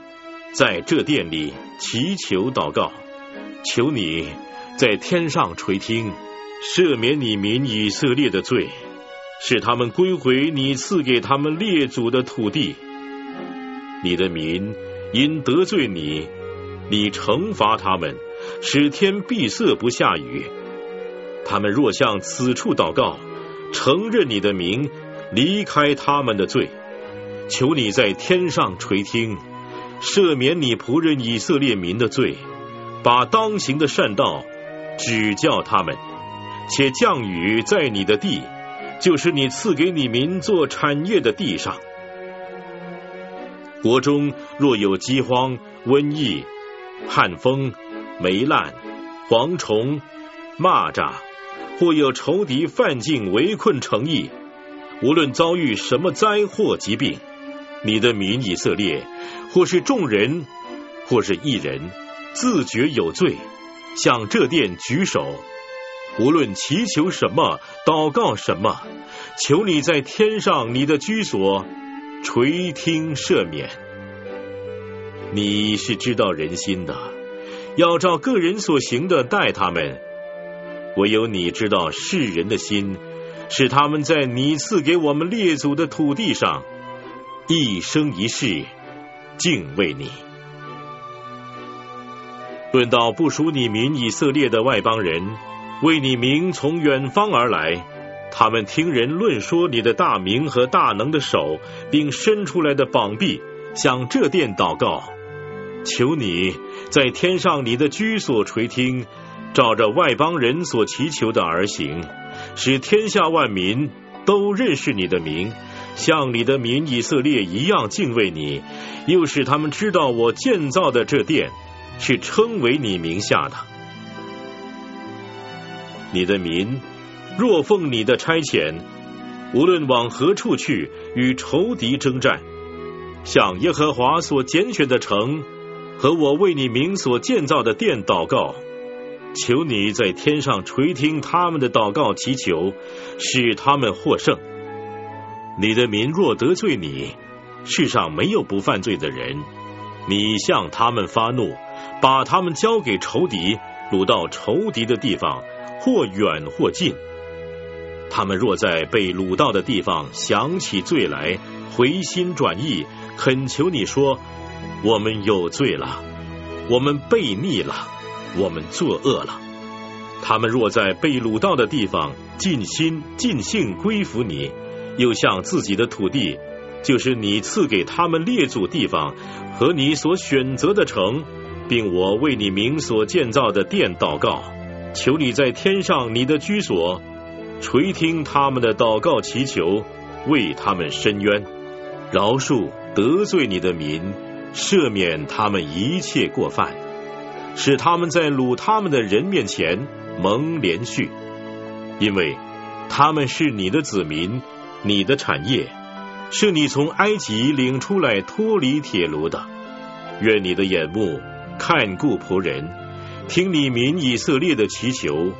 在这殿里祈求祷告，求你在天上垂听，赦免你民以色列的罪，使他们归回你赐给他们列祖的土地。你的民因得罪你，你惩罚他们，使天闭塞不下雨。他们若向此处祷告，承认你的名。离开他们的罪，求你在天上垂听，赦免你仆人以色列民的罪，把当行的善道指教他们，且降雨在你的地，就是你赐给你民做产业的地上。国中若有饥荒、瘟疫、旱风、霉烂、蝗虫、蚂蚱，或有仇敌犯境围困城邑。无论遭遇什么灾祸疾病，你的民以色列，或是众人，或是一人，自觉有罪，向这殿举手，无论祈求什么，祷告什么，求你在天上你的居所垂听赦免。你是知道人心的，要照个人所行的待他们，唯有你知道世人的心。使他们在你赐给我们列祖的土地上一生一世敬畏你。论到不属你民以色列的外邦人，为你名从远方而来，他们听人论说你的大名和大能的手，并伸出来的膀臂，向这殿祷告，求你在天上你的居所垂听，照着外邦人所祈求的而行，使天下万民都认识你的名，像你的民以色列一样敬畏你，又使他们知道我建造的这殿。是称为你名下的，你的民若奉你的差遣，无论往何处去与仇敌征战，向耶和华所拣选的城和我为你名所建造的殿祷告，求你在天上垂听他们的祷告祈求，使他们获胜。你的民若得罪你，世上没有不犯罪的人，你向他们发怒。把他们交给仇敌，掳到仇敌的地方，或远或近。他们若在被掳到的地方想起罪来，回心转意，恳求你说：“我们有罪了，我们悖逆了，我们作恶了。”他们若在被掳到的地方尽心尽性归服你，又向自己的土地，就是你赐给他们列祖地方和你所选择的城。并我为你名所建造的殿祷告，求你在天上你的居所垂听他们的祷告祈求，为他们伸冤，饶恕得罪你的民，赦免他们一切过犯，使他们在掳他们的人面前蒙连续，因为他们是你的子民，你的产业，是你从埃及领出来脱离铁炉的。愿你的眼目。看顾仆人，听你民以色列的祈求，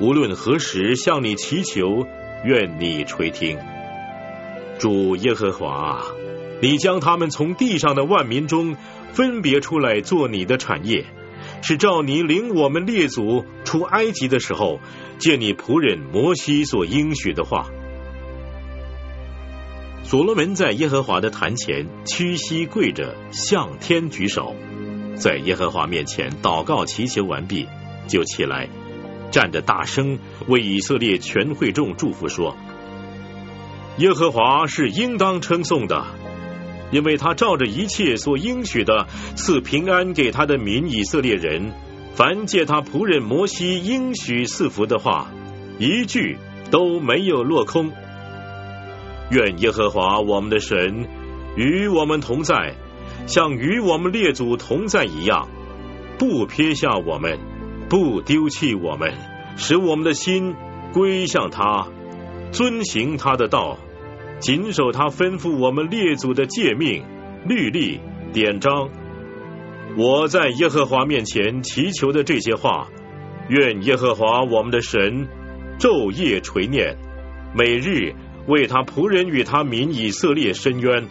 无论何时向你祈求，愿你垂听。主耶和华，你将他们从地上的万民中分别出来做你的产业，是照你领我们列祖出埃及的时候，借你仆人摩西所应许的话。所罗门在耶和华的坛前屈膝跪着，向天举手。在耶和华面前祷告祈求完毕，就起来，站着大声为以色列全会众祝福说：“耶和华是应当称颂的，因为他照着一切所应许的赐平安给他的民以色列人。凡借他仆人摩西应许赐福的话，一句都没有落空。愿耶和华我们的神与我们同在。”像与我们列祖同在一样，不撇下我们，不丢弃我们，使我们的心归向他，遵行他的道，谨守他吩咐我们列祖的诫命、律例、典章。我在耶和华面前祈求的这些话，愿耶和华我们的神昼夜垂念，每日为他仆人与他民以色列伸冤。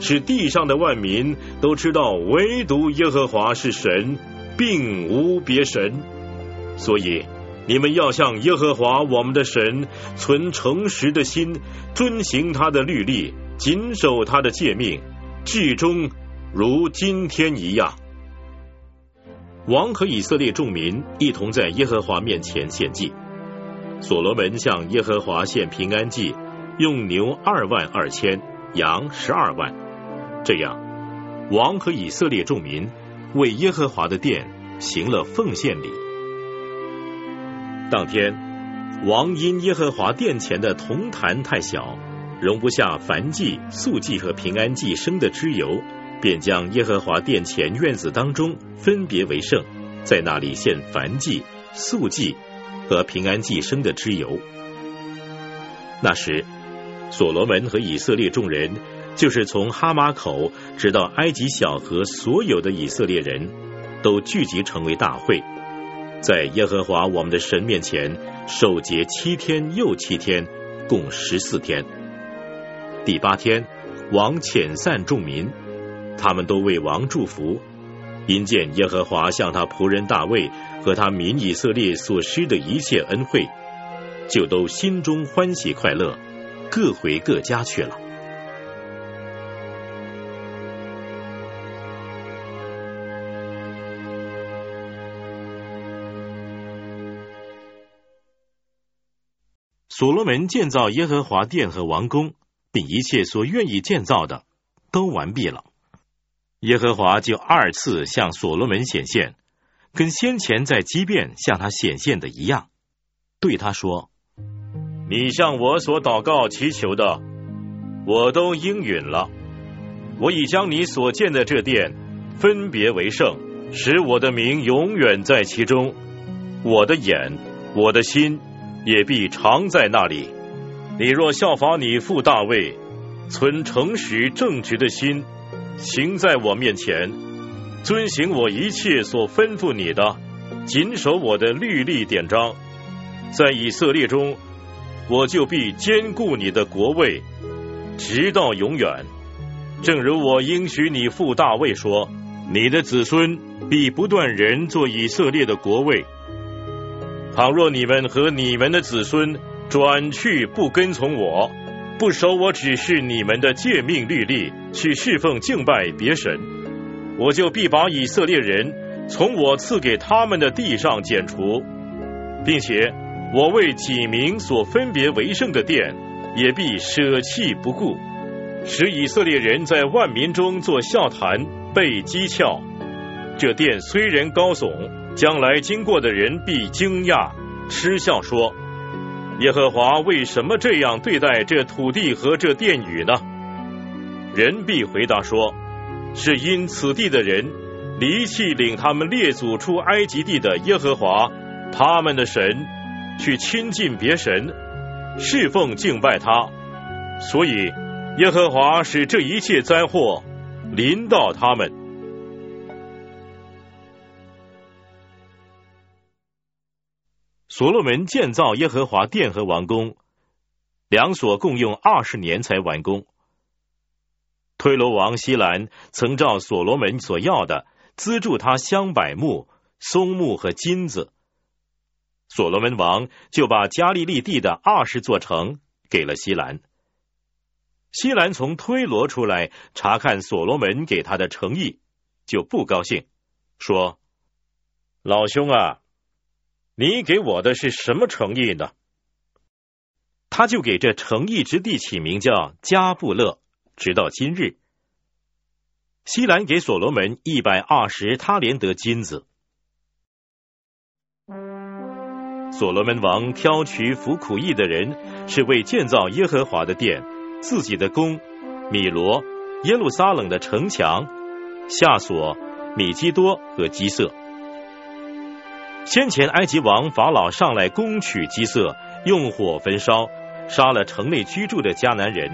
使地上的万民都知道，唯独耶和华是神，并无别神。所以，你们要向耶和华我们的神存诚实的心，遵行他的律例，谨守他的诫命，至终如今天一样。王和以色列众民一同在耶和华面前献祭。所罗门向耶和华献平安祭，用牛二万二千，羊十二万。这样，王和以色列众民为耶和华的殿行了奉献礼。当天，王因耶和华殿前的铜坛太小，容不下燔祭、素祭和平安祭生的脂油，便将耶和华殿前院子当中分别为圣，在那里献燔祭、素祭和平安祭生的脂油。那时，所罗门和以色列众人。就是从哈马口直到埃及小河，所有的以色列人都聚集成为大会，在耶和华我们的神面前守节七天又七天，共十四天。第八天，王遣散众民，他们都为王祝福，因见耶和华向他仆人大卫和他民以色列所施的一切恩惠，就都心中欢喜快乐，各回各家去了。所罗门建造耶和华殿和王宫，并一切所愿意建造的，都完毕了。耶和华就二次向所罗门显现，跟先前在基变向他显现的一样，对他说：“你向我所祷告祈求的，我都应允了。我已将你所建的这殿分别为圣，使我的名永远在其中。我的眼，我的心。”也必常在那里。你若效法你父大卫，存诚实正直的心，行在我面前，遵行我一切所吩咐你的，谨守我的律例典章，在以色列中，我就必坚固你的国位，直到永远。正如我应许你父大卫说，你的子孙必不断人做以色列的国位。倘若你们和你们的子孙转去不跟从我，不守我指示你们的诫命律例，去侍奉敬拜别神，我就必把以色列人从我赐给他们的地上剪除，并且我为己名所分别为圣的殿，也必舍弃不顾，使以色列人在万民中做笑谈，被讥诮。这殿虽然高耸。将来经过的人必惊讶嗤笑说：“耶和华为什么这样对待这土地和这殿宇呢？”人必回答说：“是因此地的人离弃领他们列祖出埃及地的耶和华他们的神，去亲近别神，侍奉敬拜他，所以耶和华使这一切灾祸临到他们。”所罗门建造耶和华殿和王宫，两所共用二十年才完工。推罗王西兰曾照所罗门所要的资助他香柏木、松木和金子，所罗门王就把加利利地的二十座城给了西兰。西兰从推罗出来查看所罗门给他的诚意，就不高兴，说：“老兄啊！”你给我的是什么诚意呢？他就给这诚意之地起名叫加布勒，直到今日。西兰给所罗门一百二十他连得金子。所罗门王挑取服苦役的人，是为建造耶和华的殿、自己的宫、米罗、耶路撒冷的城墙、夏所、米基多和基色。先前埃及王法老上来攻取基色，用火焚烧，杀了城内居住的迦南人，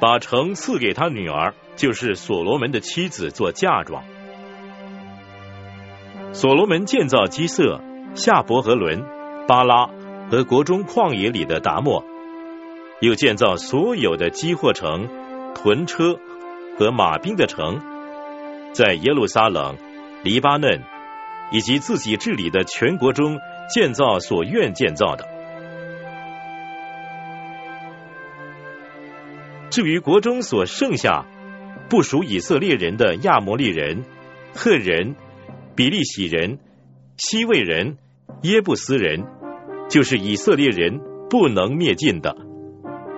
把城赐给他女儿，就是所罗门的妻子做嫁妆。所罗门建造基色、夏伯和伦、巴拉和国中旷野里的达莫，又建造所有的基货城、屯车和马兵的城，在耶路撒冷、黎巴嫩。以及自己治理的全国中建造所愿建造的。至于国中所剩下不属以色列人的亚摩利人、赫人、比利洗人、西魏人、耶布斯人，就是以色列人不能灭尽的，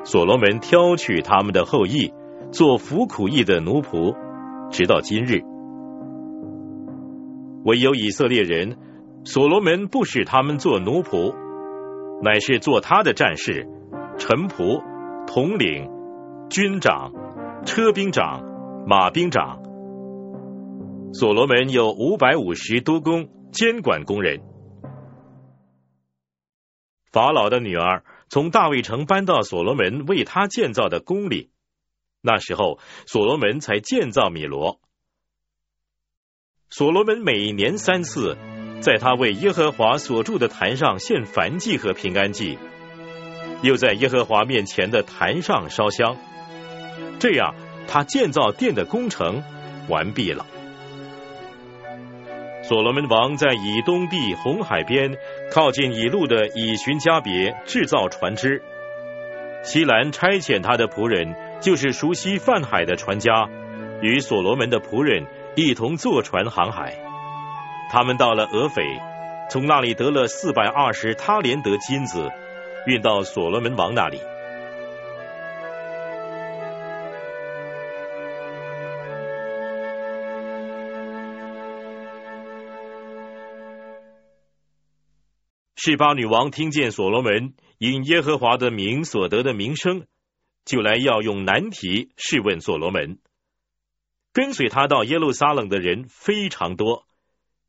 所罗门挑取他们的后裔做服苦役的奴仆，直到今日。唯有以色列人，所罗门不使他们做奴仆，乃是做他的战士、臣仆、统领、军长、车兵长、马兵长。所罗门有五百五十多工监管工人。法老的女儿从大卫城搬到所罗门为他建造的宫里，那时候所罗门才建造米罗。所罗门每年三次，在他为耶和华所住的坛上献燔祭和平安祭，又在耶和华面前的坛上烧香。这样，他建造殿的工程完毕了。所罗门王在以东地红海边，靠近以路的以寻加别制造船只。西兰差遣他的仆人，就是熟悉泛海的船家，与所罗门的仆人。一同坐船航海，他们到了俄斐，从那里得了四百二十他连得金子，运到所罗门王那里。示巴女王听见所罗门因耶和华的名所得的名声，就来要用难题试问所罗门。跟随他到耶路撒冷的人非常多，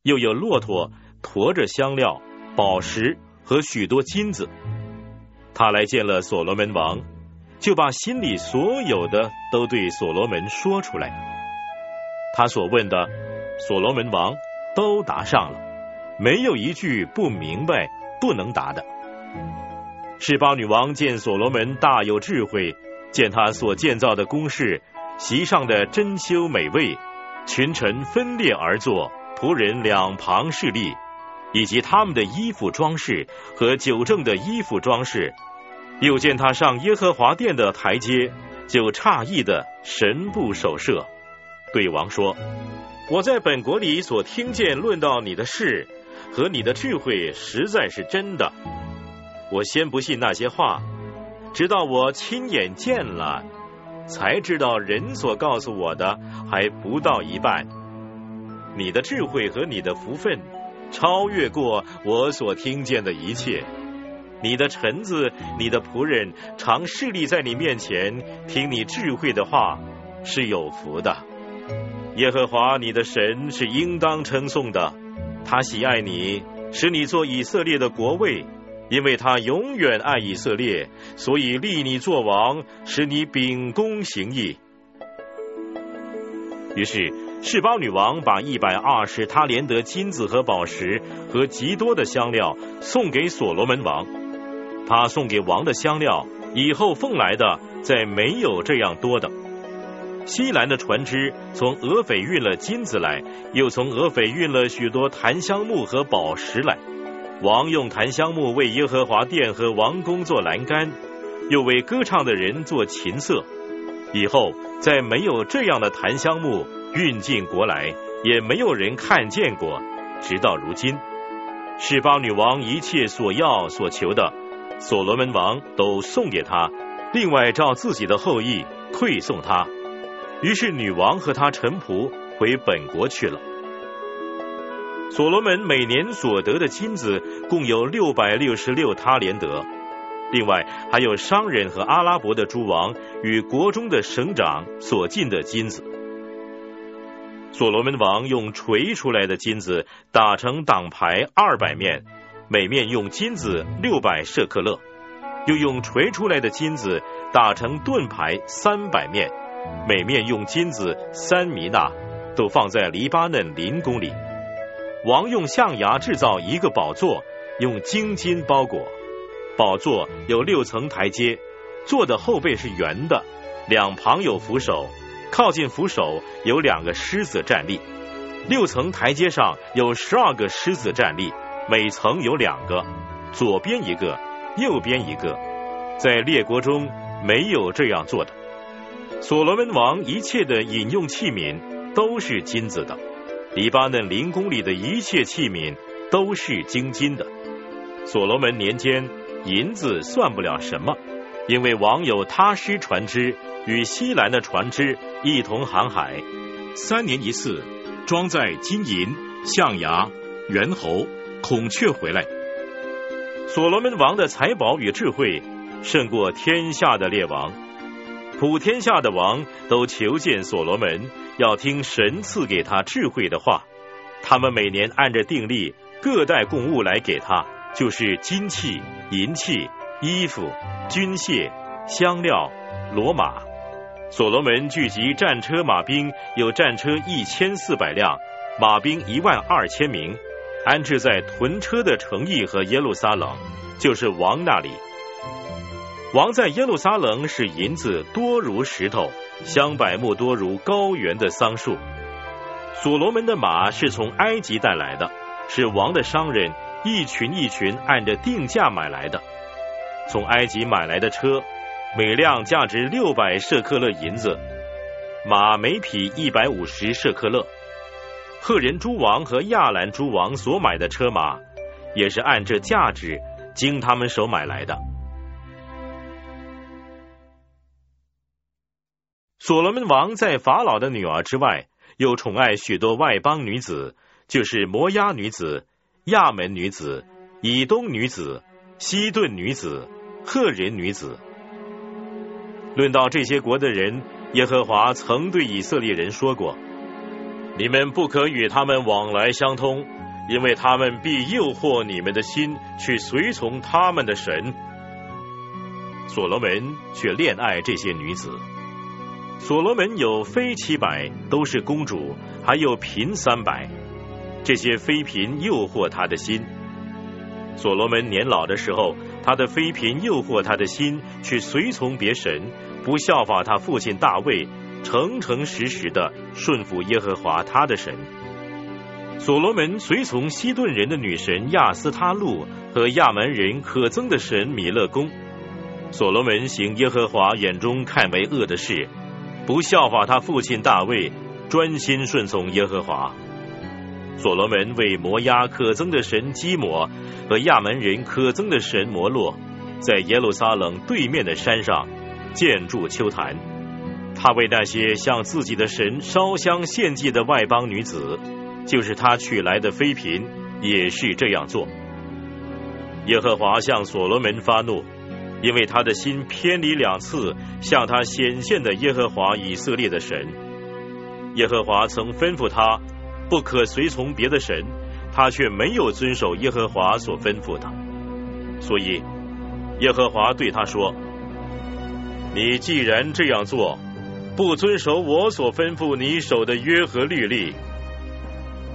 又有骆驼驮着香料、宝石和许多金子。他来见了所罗门王，就把心里所有的都对所罗门说出来。他所问的，所罗门王都答上了，没有一句不明白。不能答的。示巴女王见所罗门大有智慧，见他所建造的宫室，席上的珍馐美味，群臣分列而坐，仆人两旁侍立，以及他们的衣服装饰和酒政的衣服装饰，又见他上耶和华殿的台阶，就诧异的神不守舍，对王说：“我在本国里所听见论到你的事。”和你的智慧实在是真的，我先不信那些话，直到我亲眼见了，才知道人所告诉我的还不到一半。你的智慧和你的福分超越过我所听见的一切。你的臣子、你的仆人常侍立在你面前，听你智慧的话，是有福的。耶和华你的神是应当称颂的。他喜爱你，使你做以色列的国位，因为他永远爱以色列，所以立你做王，使你秉公行义。于是，示巴女王把一百二十他连得金子和宝石和极多的香料送给所罗门王。他送给王的香料，以后奉来的再没有这样多的。西兰的船只从俄斐运了金子来，又从俄斐运了许多檀香木和宝石来。王用檀香木为耶和华殿和王宫做栏杆，又为歌唱的人做琴瑟。以后再没有这样的檀香木运进国来，也没有人看见过，直到如今。示巴女王一切所要所求的，所罗门王都送给他，另外照自己的后裔馈送他。于是女王和他臣仆回本国去了。所罗门每年所得的金子共有六百六十六他连德，另外还有商人和阿拉伯的诸王与国中的省长所进的金子。所罗门王用锤出来的金子打成挡牌二百面，每面用金子六百舍克勒；又用锤出来的金子打成盾牌三百面。每面用金子三米纳，都放在黎巴嫩林宫里。王用象牙制造一个宝座，用金金包裹。宝座有六层台阶，座的后背是圆的，两旁有扶手，靠近扶手有两个狮子站立。六层台阶上有十二个狮子站立，每层有两个，左边一个，右边一个。在列国中没有这样做的。所罗门王一切的饮用器皿都是金子的，黎巴嫩林宫里的一切器皿都是精金的。所罗门年间，银子算不了什么，因为王有他师船只与西兰的船只一同航海，三年一次，装载金银、象牙、猿猴、孔雀回来。所罗门王的财宝与智慧胜过天下的列王。普天下的王都求见所罗门，要听神赐给他智慧的话。他们每年按着定例，各带贡物来给他，就是金器、银器、衣服、军械、香料、骡马。所罗门聚集战车马兵，有战车一千四百辆，马兵一万二千名，安置在屯车的城邑和耶路撒冷，就是王那里。王在耶路撒冷使银子多如石头，香柏木多如高原的桑树。所罗门的马是从埃及带来的，是王的商人一群一群按着定价买来的。从埃及买来的车，每辆价值六百舍克勒银子，马每匹一百五十舍克勒。赫人诸王和亚兰诸王所买的车马，也是按这价值经他们手买来的。所罗门王在法老的女儿之外，又宠爱许多外邦女子，就是摩押女子、亚门女子、以东女子、西顿女子、赫人女子。论到这些国的人，耶和华曾对以色列人说过：“你们不可与他们往来相通，因为他们必诱惑你们的心，去随从他们的神。”所罗门却恋爱这些女子。所罗门有妃七百，都是公主，还有嫔三百。这些妃嫔诱惑他的心。所罗门年老的时候，他的妃嫔诱惑他的心，去随从别神，不效法他父亲大卫，诚诚实实的顺服耶和华他的神。所罗门随从西顿人的女神亚斯他路和亚门人可憎的神米勒公。所罗门行耶和华眼中看为恶的事，不效法他父亲大卫，专心顺从耶和华。所罗门为摩押可憎的神基摩和亚门人可憎的神摩洛，在耶路撒冷对面的山上建筑丘坛。他为那些向自己的神烧香献祭的外邦女子，就是他娶来的妃嫔，也是这样做。耶和华向所罗门发怒。因为他的心偏离两次向他显现的耶和华以色列的神，耶和华曾吩咐他不可随从别的神，他却没有遵守耶和华所吩咐的，所以耶和华对他说：“你既然这样做，不遵守我所吩咐你守的约和律例，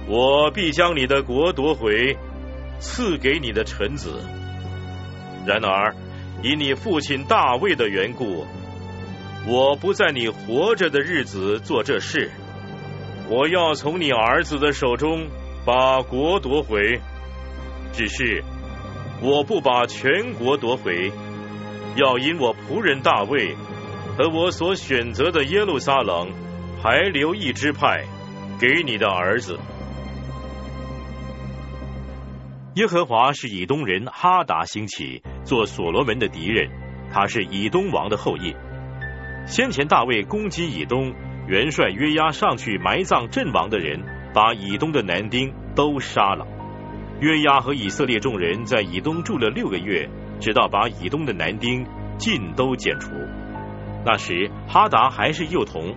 我必将你的国夺回，赐给你的臣子。然而。”以你父亲大卫的缘故，我不在你活着的日子做这事。我要从你儿子的手中把国夺回，只是我不把全国夺回，要因我仆人大卫和我所选择的耶路撒冷还留一支派给你的儿子。耶和华是以东人哈达兴起。做所罗门的敌人，他是以东王的后裔。先前大卫攻击以东，元帅约押上去埋葬阵亡的人，把以东的男丁都杀了。约押和以色列众人在以东住了六个月，直到把以东的男丁尽都剪除。那时哈达还是幼童，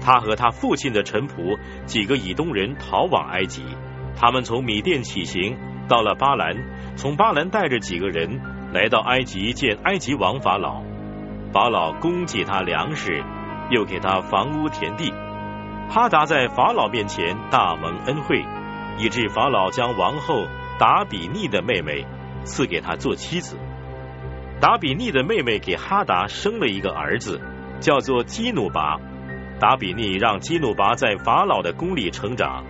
他和他父亲的臣仆几个以东人逃往埃及。他们从米甸起行，到了巴兰，从巴兰带着几个人。来到埃及见埃及王法老，法老供给他粮食，又给他房屋田地。哈达在法老面前大蒙恩惠，以致法老将王后达比尼的妹妹赐给他做妻子。达比尼的妹妹给哈达生了一个儿子，叫做基努拔。达比尼让基努拔在法老的宫里成长，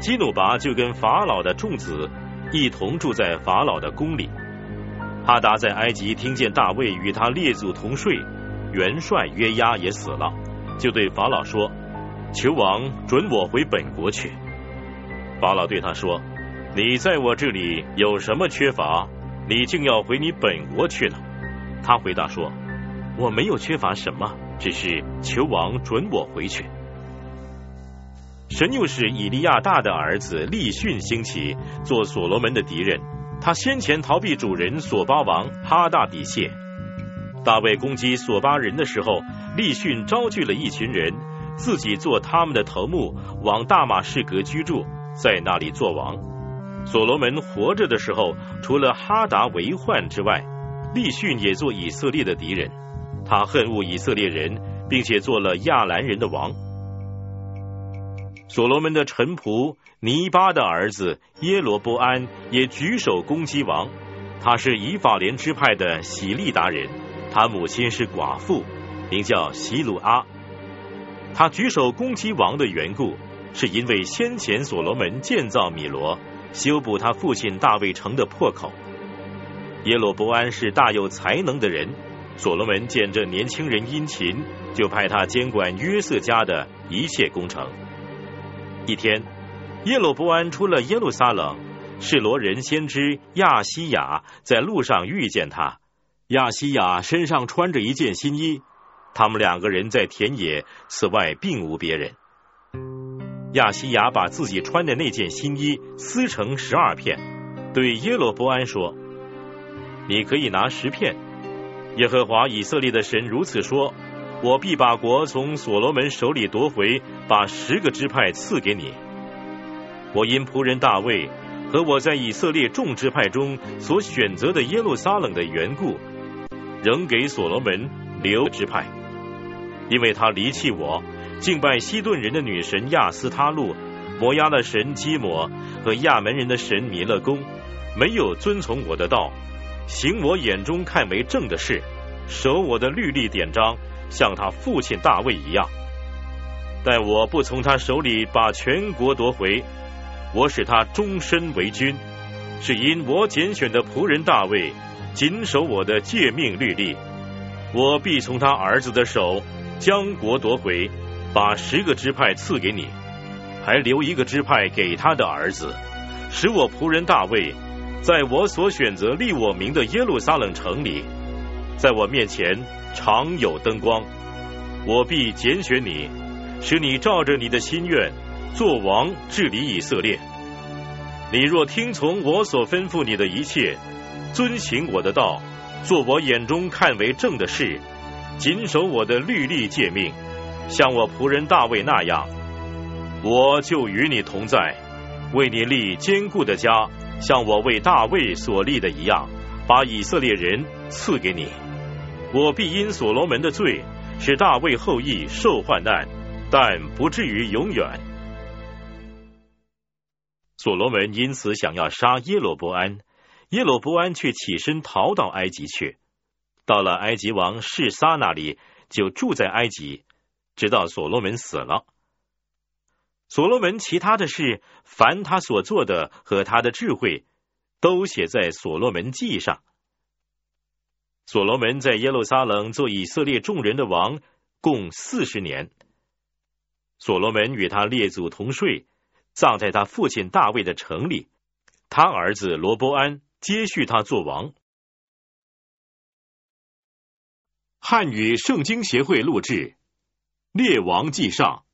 基努拔就跟法老的众子一同住在法老的宫里。哈达在埃及听见大卫与他列祖同睡，元帅约押也死了，就对法老说：“求王准我回本国去。”法老对他说：“你在我这里有什么缺乏？你竟要回你本国去了？”他回答说：“我没有缺乏什么，只是求王准我回去。”神又使以利亚大的儿子利逊兴起，做所罗门的敌人。他先前逃避主人索巴王哈大底谢，大卫攻击索巴人的时候，利逊招聚了一群人，自己做他们的头目，往大马士革居住，在那里做王。所罗门活着的时候，除了哈达为患之外，利逊也做以色列的敌人，他恨恶以色列人，并且做了亚兰人的王。所罗门的臣仆。尼巴的儿子耶罗波安也举手攻击王，他是以法莲支派的喜利达人，他母亲是寡妇，名叫希鲁阿。他举手攻击王的缘故，是因为先前所罗门建造米罗，修补他父亲大卫城的破口。耶罗波安是大有才能的人，所罗门见这年轻人殷勤，就派他监管约瑟家的一切工程。一天。耶罗波安出了耶路撒冷，是罗人先知亚西亚在路上遇见他。亚西亚身上穿着一件新衣，他们两个人在田野，此外并无别人。亚西亚把自己穿的那件新衣撕成十二片，对耶罗伯安说：“你可以拿十片。耶和华以色列的神如此说：我必把国从所罗门手里夺回，把十个支派赐给你。我因仆人大卫和我在以色列众支派中所选择的耶路撒冷的缘故，仍给所罗门留支派，因为他离弃我。”敬拜西顿人的女神亚斯他路，摩押的神基摩和亚门人的神弥勒公，没有遵从我的道，行我眼中看为正的事，守我的律例典章，像他父亲大卫一样。但我不从他手里把全国夺回，我使他终身为君，是因我拣选的仆人大卫谨守我的诫命律例，我必从他儿子的手将国夺回。把十个支派赐给你，还留一个支派给他的儿子，使我仆人大卫，在我所选择立我名的耶路撒冷城里，在我面前常有灯光。我必拣选你，使你照着你的心愿做王治理以色列。你若听从我所吩咐你的一切，遵行我的道，做我眼中看为正的事，谨守我的律例诫命。像我仆人大卫那样，我就与你同在，为你立坚固的家，像我为大卫所立的一样，把以色列人赐给你。我必因所罗门的罪，使大卫后裔受患难，但不至于永远。所罗门因此想要杀耶罗伯安，耶罗伯安却起身逃到埃及去，到了埃及王示撒那里，就住在埃及。直到所罗门死了，所罗门其他的事，凡他所做的和他的智慧，都写在所罗门记上。所罗门在耶路撒冷做以色列众人的王，共四十年。所罗门与他列祖同睡，葬在他父亲大卫的城里。他儿子罗伯安接续他做王。汉语圣经协会录制。列王记上，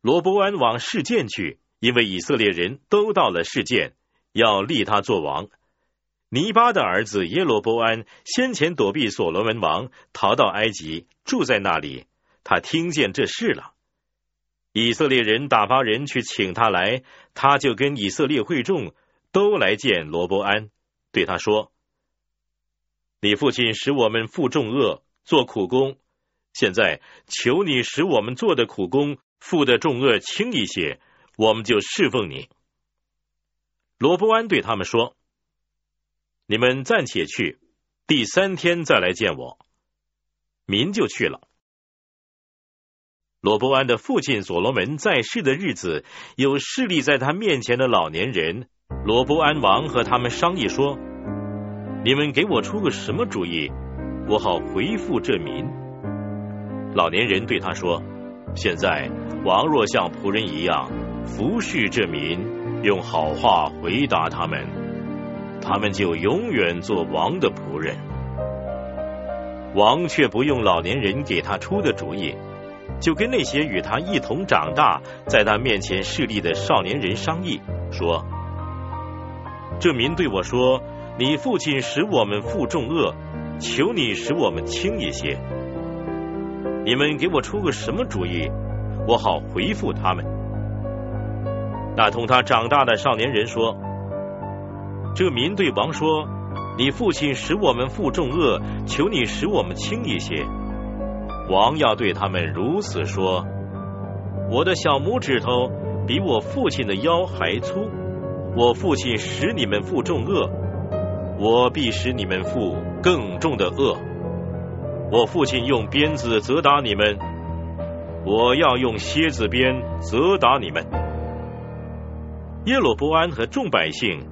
罗伯安往事件去，因为以色列人都到了事件，要立他做王。尼巴的儿子耶罗伯安先前躲避所罗门王，逃到埃及，住在那里。他听见这事了，以色列人打发人去请他来，他就跟以色列会众都来见罗伯安，对他说：“你父亲使我们负重恶，做苦工。”现在求你使我们做的苦工负的重恶轻一些，我们就侍奉你。罗伯安对他们说：“你们暂且去，第三天再来见我。”民就去了。罗伯安的父亲所罗门在世的日子，有势力在他面前的老年人罗伯安王和他们商议说：“你们给我出个什么主意，我好回复这民。”老年人对他说：“现在王若像仆人一样服侍这民，用好话回答他们，他们就永远做王的仆人。王却不用老年人给他出的主意，就跟那些与他一同长大，在他面前势力的少年人商议，说：这民对我说，你父亲使我们负重恶，求你使我们轻一些。”你们给我出个什么主意，我好回复他们。那同他长大的少年人说：“这民对王说，你父亲使我们负重恶，求你使我们轻一些。王要对他们如此说：我的小拇指头比我父亲的腰还粗。我父亲使你们负重恶，我必使你们负更重的恶。”我父亲用鞭子责打你们，我要用蝎子鞭责打你们。耶罗波安和众百姓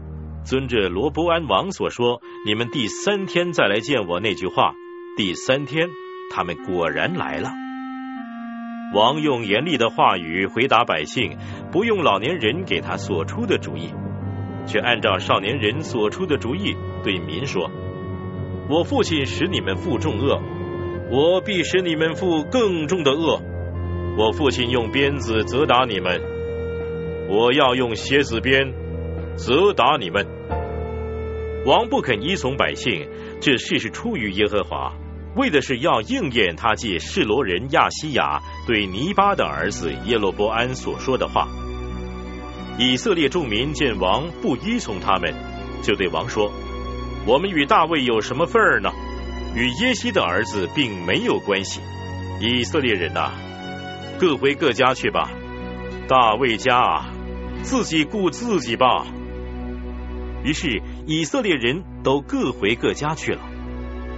遵着罗伯安王所说，你们第三天再来见我那句话。第三天，他们果然来了。王用严厉的话语回答百姓，不用老年人给他所出的主意，却按照少年人所出的主意对民说：“我父亲使你们负重恶。”我必使你们负更重的恶。我父亲用鞭子责打你们，我要用蝎子鞭责打你们。王不肯依从百姓，这事是出于耶和华，为的是要应验他借示罗人亚西亚对尼巴的儿子耶罗波安所说的话。以色列众民见王不依从他们，就对王说：“我们与大卫有什么份儿呢？与耶西的儿子并没有关系。以色列人呐，各回各家去吧。大卫家啊，自己顾自己吧。”于是以色列人都各回各家去了，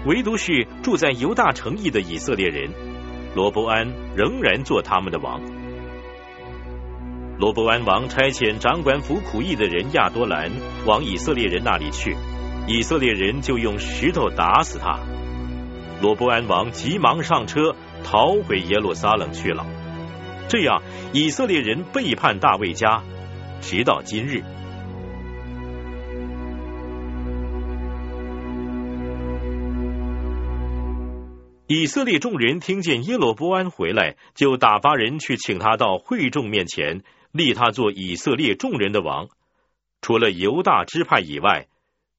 唯独是住在犹大城邑的以色列人，罗伯安仍然做他们的王。罗伯安王差遣掌管服苦役的人亚多兰往以色列人那里去，以色列人就用石头打死他。罗伯安王急忙上车逃回耶路撒冷去了。这样，以色列人背叛大卫家，直到今日。以色列众人听见耶罗波安回来，就打发人去请他到会众面前。立他做以色列众人的王，除了犹大支派以外，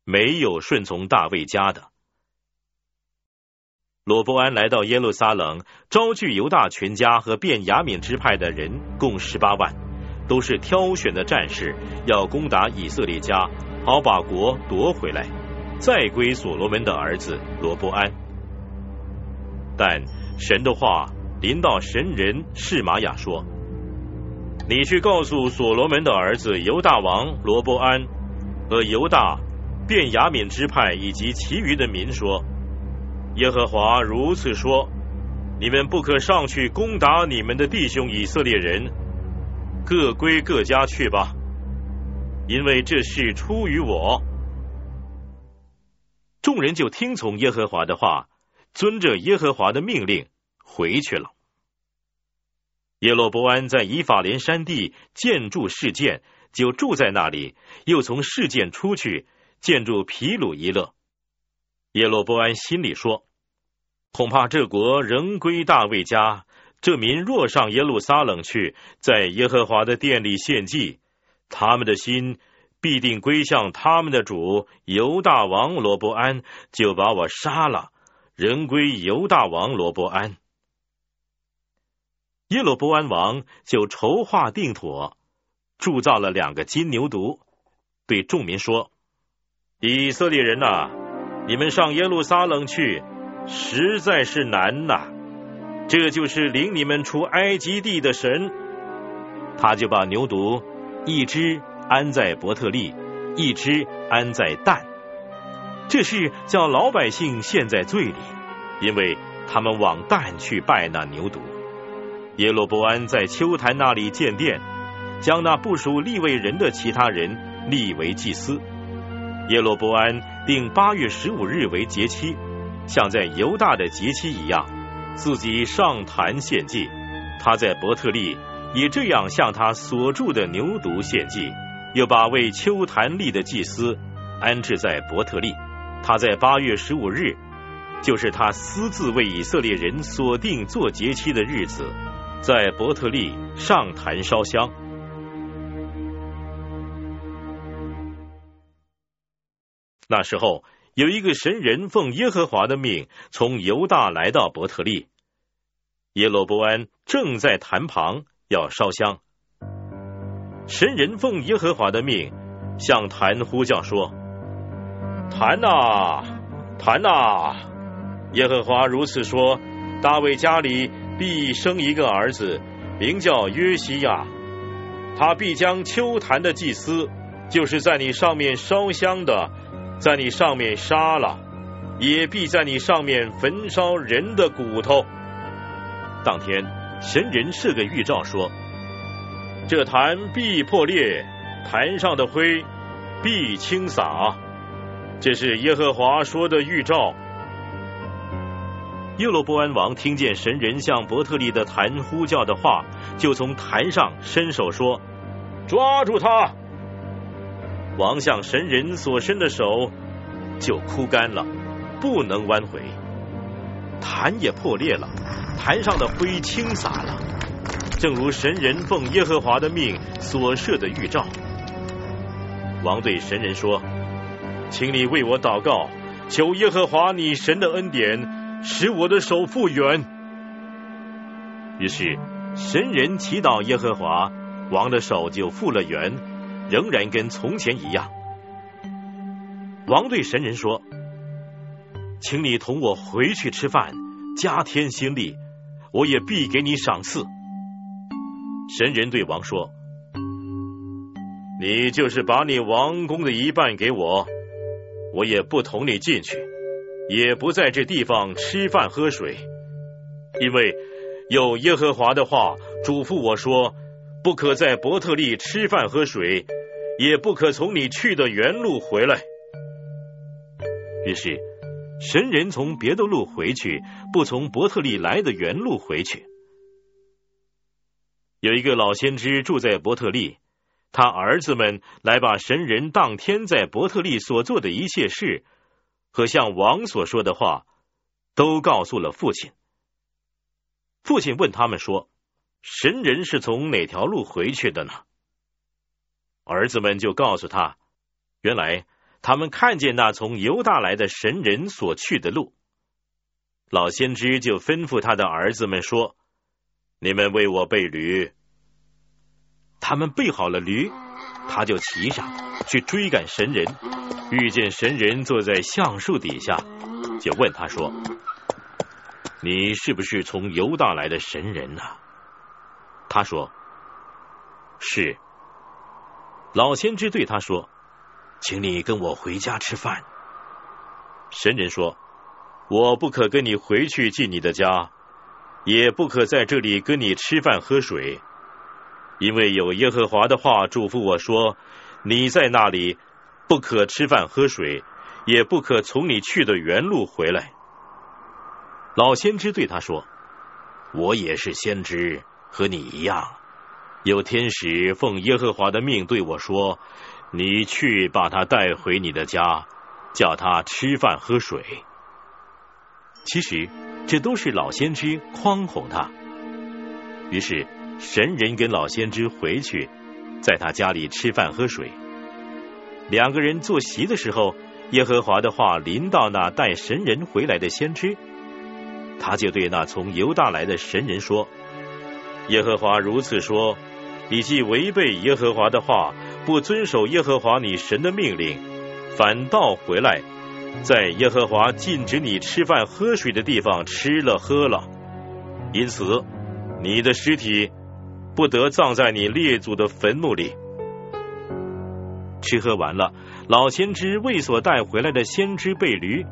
没有顺从大卫家的。罗伯安来到耶路撒冷，招聚犹大全家和便雅悯支派的人，共十八万，都是挑选的战士，要攻打以色列家，好把国夺回来，再归所罗门的儿子罗伯安。但神的话临到神人示玛雅说。你去告诉所罗门的儿子犹大王罗伯安和犹大便雅悯支派以及其余的民说：耶和华如此说：你们不可上去攻打你们的弟兄以色列人，各归各家去吧，因为这事出于我。众人就听从耶和华的话，遵着耶和华的命令回去了。耶罗伯安在以法莲山地建筑事件，就住在那里；又从事件出去建筑皮鲁伊勒。耶罗伯安心里说：“恐怕这国仍归大卫家，这民若上耶路撒冷去，在耶和华的殿里献祭，他们的心必定归向他们的主犹大王罗伯安，就把我杀了，人归犹大王罗伯安。”耶罗伯安王就筹划定妥，铸造了两个金牛犊，对众民说：“以色列人呐，你们上耶路撒冷去，实在是难呐。这就是领你们出埃及地的神。他就把牛犊一只安在伯特利，一只安在但。这是叫老百姓陷在罪里，因为他们往但去拜那牛犊。”耶罗伯安在秋坛那里建殿，将那不属立位人的其他人立为祭司。耶罗伯安定八月十五日为节期，像在犹大的节期一样，自己上坛献祭。他在伯特利也这样向他所住的牛犊献祭，又把为秋坛立的祭司安置在伯特利。他在八月十五日，就是他私自为以色列人锁定做节期的日子。在伯特利上坛烧香。那时候有一个神人奉耶和华的命，从犹大来到伯特利。耶罗伯安正在坛旁要烧香。神人奉耶和华的命，向坛呼叫说：“坛呐，坛呐！耶和华如此说：大卫家里。”必生一个儿子，名叫约西亚。他必将秋坛的祭司，就是在你上面烧香的，在你上面杀了，也必在你上面焚烧人的骨头。当天，神人设个预兆说：这坛必破裂，坛上的灰必倾洒。这是耶和华说的预兆。耶罗波安王听见神人向伯特利的坛呼叫的话，就从坛上伸手说：“抓住他！”王向神人所伸的手就枯干了，不能弯回。坛也破裂了，坛上的灰倾洒了，正如神人奉耶和华的命所设的预兆。王对神人说：“请你为我祷告，求耶和华你神的恩典，使我的手复原。”于是神人祈祷耶和华，王的手就复了原，仍然跟从前一样。王对神人说。请你同我回去吃饭，加添心力，我也必给你赏赐。神人对王说：“你就是把你王宫的一半给我，我也不同你进去，也不在这地方吃饭喝水，因为有耶和华的话嘱咐我说，不可在伯特利吃饭喝水，也不可从你去的原路回来。”于是。神人从别的路回去，不从伯特利来的原路回去。有一个老先知住在伯特利，他儿子们来把神人当天在伯特利所做的一切事和向王所说的话，都告诉了父亲。父亲问他们说：“神人是从哪条路回去的呢？”儿子们就告诉他：“原来。”他们看见那从犹大来的神人所去的路，老先知就吩咐他的儿子们说：“你们为我备驴。”他们备好了驴，他就骑上去追赶神人。遇见神人坐在橡树底下，就问他说：“你是不是从犹大来的神人呢？”他说：“是。”老先知对他说。请你跟我回家吃饭。神人说：“我不可跟你回去进你的家，也不可在这里跟你吃饭喝水，因为有耶和华的话嘱咐我说：你在那里不可吃饭喝水，也不可从你去的原路回来。”老先知对他说：“我也是先知，和你一样，有天使奉耶和华的命对我说。”你去把他带回你的家，叫他吃饭喝水。其实这都是老先知诓哄他。于是神人跟老先知回去，在他家里吃饭喝水。两个人坐席的时候，耶和华的话临到那带神人回来的先知，他就对那从犹大来的神人说：“耶和华如此说，你既违背耶和华的话。”不遵守耶和华你神的命令，反倒回来，在耶和华禁止你吃饭喝水的地方吃了喝了，因此你的尸体不得葬在你列祖的坟墓里。吃喝完了，老先知为所带回来的先知被驴，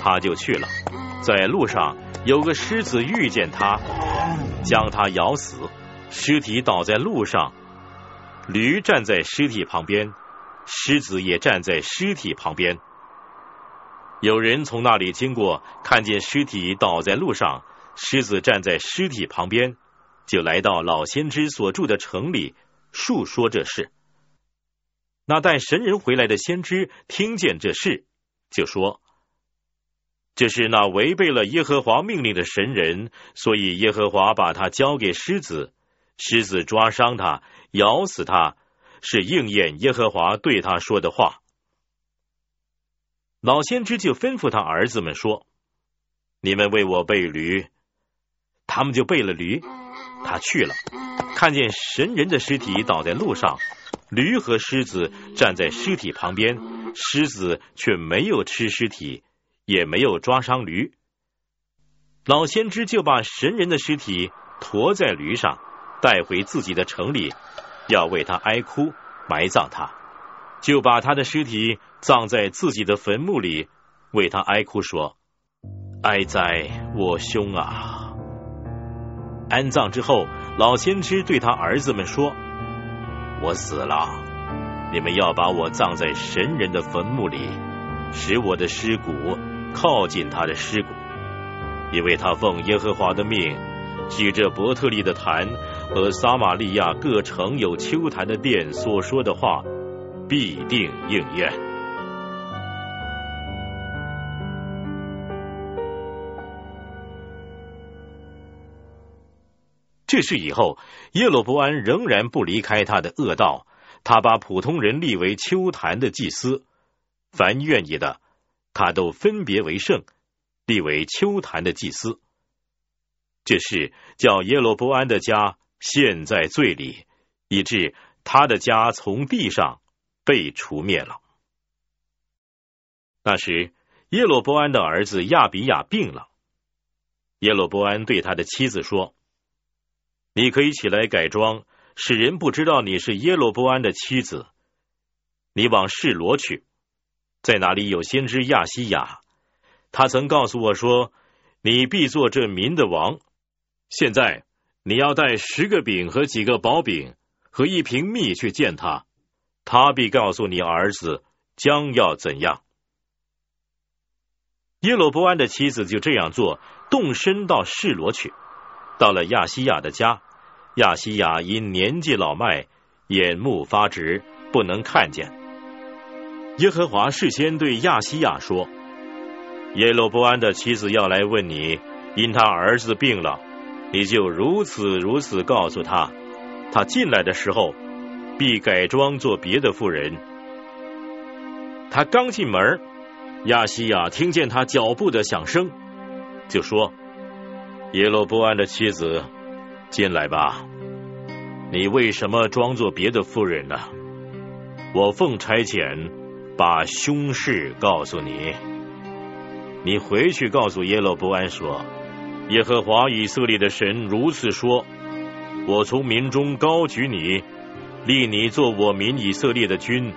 他就去了。在路上有个狮子遇见他，将他咬死，尸体倒在路上。驴站在尸体旁边，狮子也站在尸体旁边。有人从那里经过，看见尸体倒在路上，狮子站在尸体旁边，就来到老先知所住的城里，述说这事。那带神人回来的先知听见这事，就说：“这是那违背了耶和华命令的神人，所以耶和华把他交给狮子。”狮子抓伤他，咬死他，是应验耶和华对他说的话。老先知就吩咐他儿子们说：“你们为我备驴。”他们就备了驴。他去了，看见神人的尸体倒在路上，驴和狮子站在尸体旁边，狮子却没有吃尸体，也没有抓伤驴。老先知就把神人的尸体驮在驴上。带回自己的城里，要为他哀哭，埋葬他，就把他的尸体葬在自己的坟墓里，为他哀哭说：“哀哉，我兄啊！”安葬之后，老先知对他儿子们说：“我死了，你们要把我葬在神人的坟墓里，使我的尸骨靠近他的尸骨，因为他奉耶和华的命。”举着伯特利的坛和撒玛利亚各城有秋坛的殿所说的话，必定应验。去世以后，耶罗伯安仍然不离开他的恶道，他把普通人立为秋坛的祭司，凡愿意的，他都分别为圣，立为秋坛的祭司。这是叫耶罗伯安的家陷在罪里，以致他的家从地上被除灭了。那时，耶罗伯安的儿子亚比亚病了。耶罗伯安对他的妻子说：“你可以起来改装，使人不知道你是耶罗伯安的妻子。你往示罗去，在哪里有先知亚西亚？他曾告诉我说，你必做这民的王。现在你要带十个饼和几个薄饼和一瓶蜜去见他，他必告诉你儿子将要怎样。”耶罗伯安的妻子就这样做，动身到示罗去。到了亚西亚的家，亚西亚因年纪老迈，眼目发直，不能看见。耶和华事先对亚西亚说：“耶罗伯安的妻子要来问你，因他儿子病了，你就如此如此告诉他。他进来的时候，必改装做别的妇人。他刚进门。”亚西亚听见他脚步的响声，就说：“耶罗波安的妻子，进来吧。你为什么装作别的妇人呢？我奉差遣，把凶事告诉你。你回去告诉耶罗波安说：耶和华以色列的神如此说：我从民中高举你，立你做我民以色列的君。”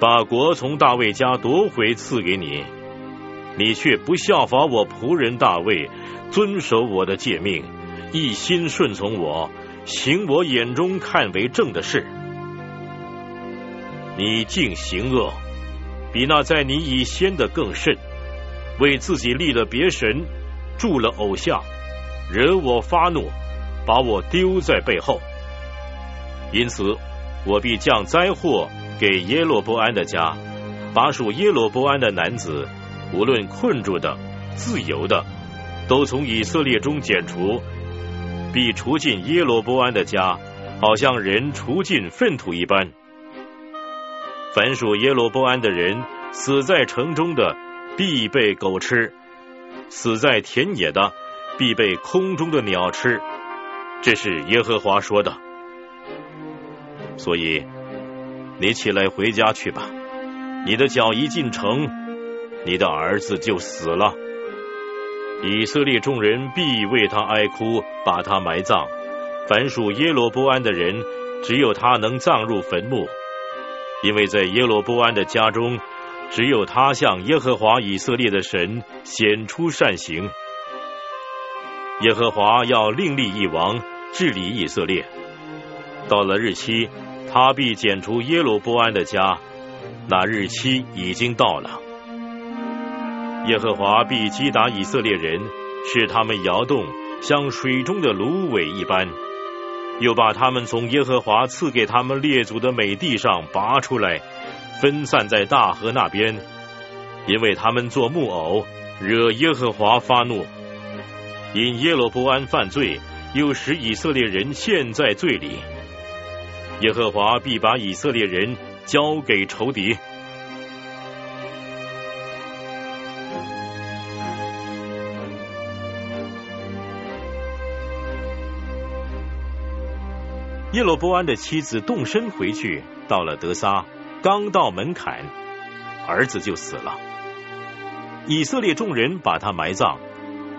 把国从大卫家夺回赐给你，你却不效法我仆人大卫，遵守我的诫命，一心顺从我，行我眼中看为正的事。你竟行恶，比那在你以先的更甚，为自己立了别神，铸了偶像，惹我发怒，把我丢在背后。因此，我必降灾祸。给耶罗波安的家，把属耶罗波安的男子，无论困住的、自由的，都从以色列中剪除，必除尽耶罗波安的家，好像人除尽粪土一般。凡属耶罗波安的人，死在城中的，必被狗吃；死在田野的，必被空中的鸟吃。这是耶和华说的。所以。你起来回家去吧。你的脚一进城，你的儿子就死了。以色列众人必为他哀哭，把他埋葬。凡属耶罗波安的人，只有他能葬入坟墓，因为在耶罗波安的家中，只有他向耶和华以色列的神显出善行。耶和华要另立一王治理以色列。到了日期。他必剪除耶罗波安的家，那日期已经到了。耶和华必击打以色列人，使他们摇动，像水中的芦苇一般；又把他们从耶和华赐给他们列祖的美地上拔出来，分散在大河那边，因为他们做木偶，惹耶和华发怒。因耶罗波安犯罪，又使以色列人陷在罪里。耶和华必把以色列人交给仇敌。耶罗波安的妻子动身回去，到了德撒，刚到门槛，儿子就死了。以色列众人把他埋葬，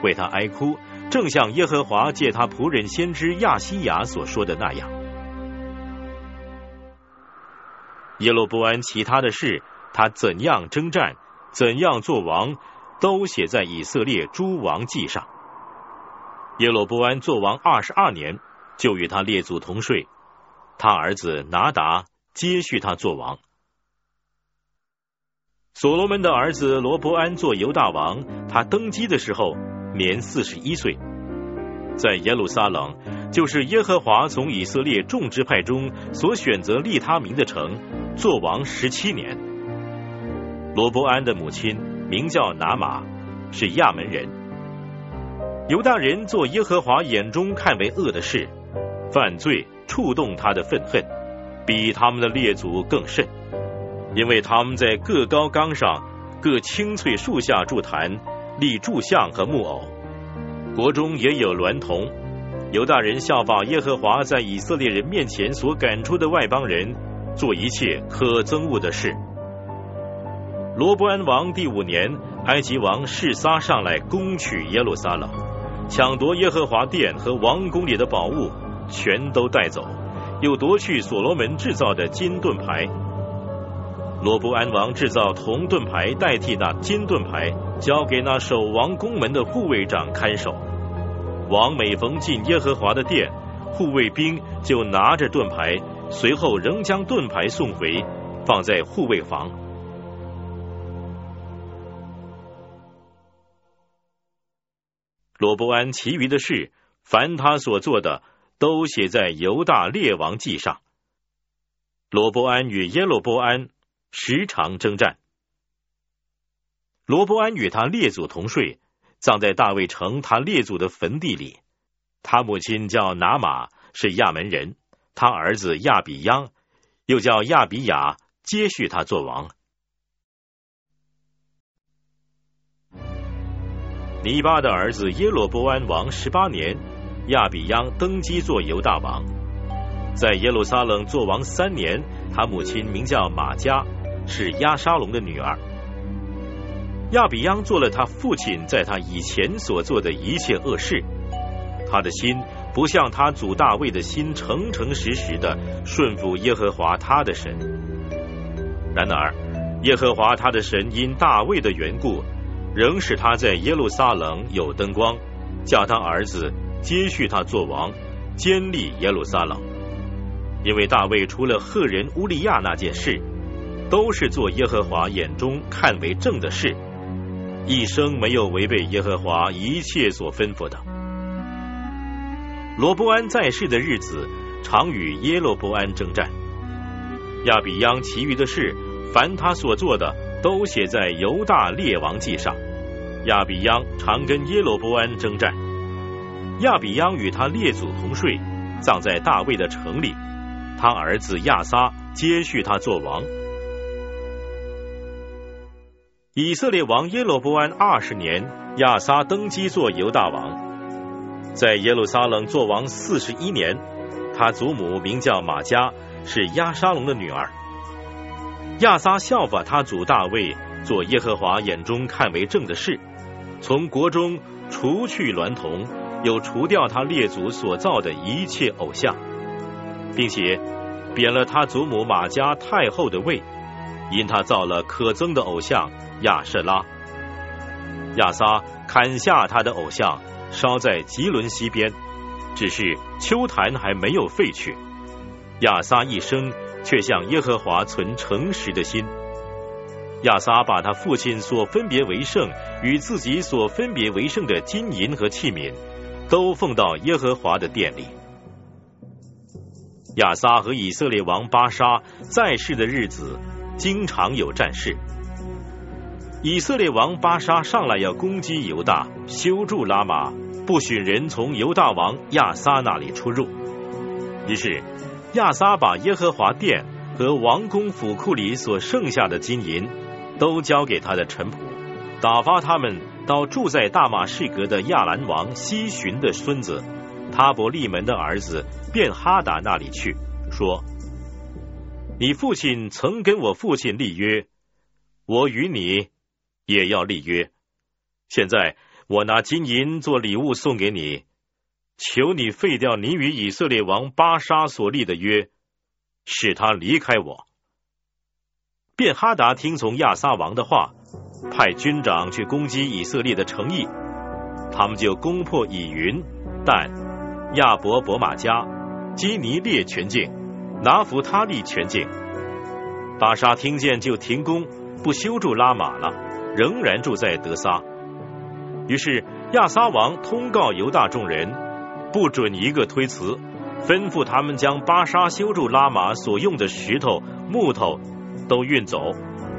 为他哀哭，正像耶和华借他仆人先知亚西雅所说的那样。耶罗波安其他的事，他怎样征战，怎样做王，都写在以色列诸王记上。耶罗波安做王二十二年，就与他列祖同睡。他儿子拿达接续他做王。所罗门的儿子罗伯安做犹大王，他登基的时候年四十一岁，在耶路撒冷，就是耶和华从以色列众支派中所选择立他名的城。做王十七年，罗伯安的母亲名叫拿玛，是亚门人。犹大人做耶和华眼中看为恶的事，犯罪触动他的愤恨，比他们的列祖更甚，因为他们在各高岗上、各青翠树下筑坛，立柱像和木偶，国中也有娈童。犹大人效法耶和华在以色列人面前所赶出的外邦人，做一切可憎恶的事。罗伯安王第五年，埃及王示撒上来攻取耶路撒冷，抢夺耶和华殿和王宫里的宝物，全都带走，又夺去所罗门制造的金盾牌。罗伯安王制造铜盾牌代替那金盾牌，交给那守王宫门的护卫长看守。王每逢进耶和华的殿，护卫兵就拿着盾牌，随后仍将盾牌送回，放在护卫房。罗伯安其余的事，凡他所做的，都写在犹大列王记上。罗伯安与耶罗伯安时常征战。罗伯安与他列祖同睡。葬在大卫城他列祖的坟地里。他母亲叫拿玛，是亚门人。他儿子亚比央，又叫亚比雅，接续他做王。尼巴的儿子耶罗伯安王十八年，亚比央登基做犹大王，在耶路撒冷做王三年。他母亲名叫玛加，是亚沙龙的女儿。亚比央做了他父亲在他以前所做的一切恶事，他的心不像他祖大卫的心，诚诚实实的顺服耶和华他的神。然而，耶和华他的神因大卫的缘故，仍使他在耶路撒冷有灯光，叫他儿子接续他做王，建立耶路撒冷。因为大卫除了赫人乌利亚那件事，都是做耶和华眼中看为正的事。一生没有违背耶和华一切所吩咐的。罗伯安在世的日子，常与耶罗伯安征战。亚比央其余的事，凡他所做的，都写在犹大列王记上。亚比央常跟耶罗伯安征战。亚比央与他列祖同睡，葬在大卫的城里。他儿子亚撒接续他做王。以色列王耶罗波安二十年，亚撒登基做犹大王，在耶路撒冷做王四十一年。他祖母名叫玛加，是亚沙龙的女儿。亚撒效法他祖大卫，做耶和华眼中看为正的事，从国中除去娈童，有除掉他列祖所造的一切偶像，并且贬了他祖母玛加太后的位。因他造了可憎的偶像亚舍拉，亚撒砍下他的偶像，烧在吉伦西边。只是秋坛还没有废去。亚撒一生却向耶和华存诚实的心。亚撒把他父亲所分别为圣与自己所分别为圣的金银和器皿，都奉到耶和华的殿里。亚撒和以色列王巴沙在世的日子。经常有战事。以色列王巴沙上来要攻击犹大，修筑拉玛，不许人从犹大王亚撒那里出入。于是亚撒把耶和华殿和王宫府库里所剩下的金银，都交给他的臣仆，打发他们到住在大马士革的亚兰王西巡的孙子塔伯利门的儿子便哈达那里去，说。你父亲曾跟我父亲立约，我与你也要立约。现在我拿金银做礼物送给你，求你废掉你与以色列王巴沙所立的约，使他离开我。便哈达听从亚撒王的话，派军长去攻击以色列的城邑，他们就攻破以云、但、亚伯伯马加、基尼列全境。拿弗他利全境，巴沙听见就停工，不修筑拉玛了，仍然住在德撒。于是亚撒王通告犹大众人，不准一个推辞，吩咐他们将巴沙修筑拉玛所用的石头、木头都运走，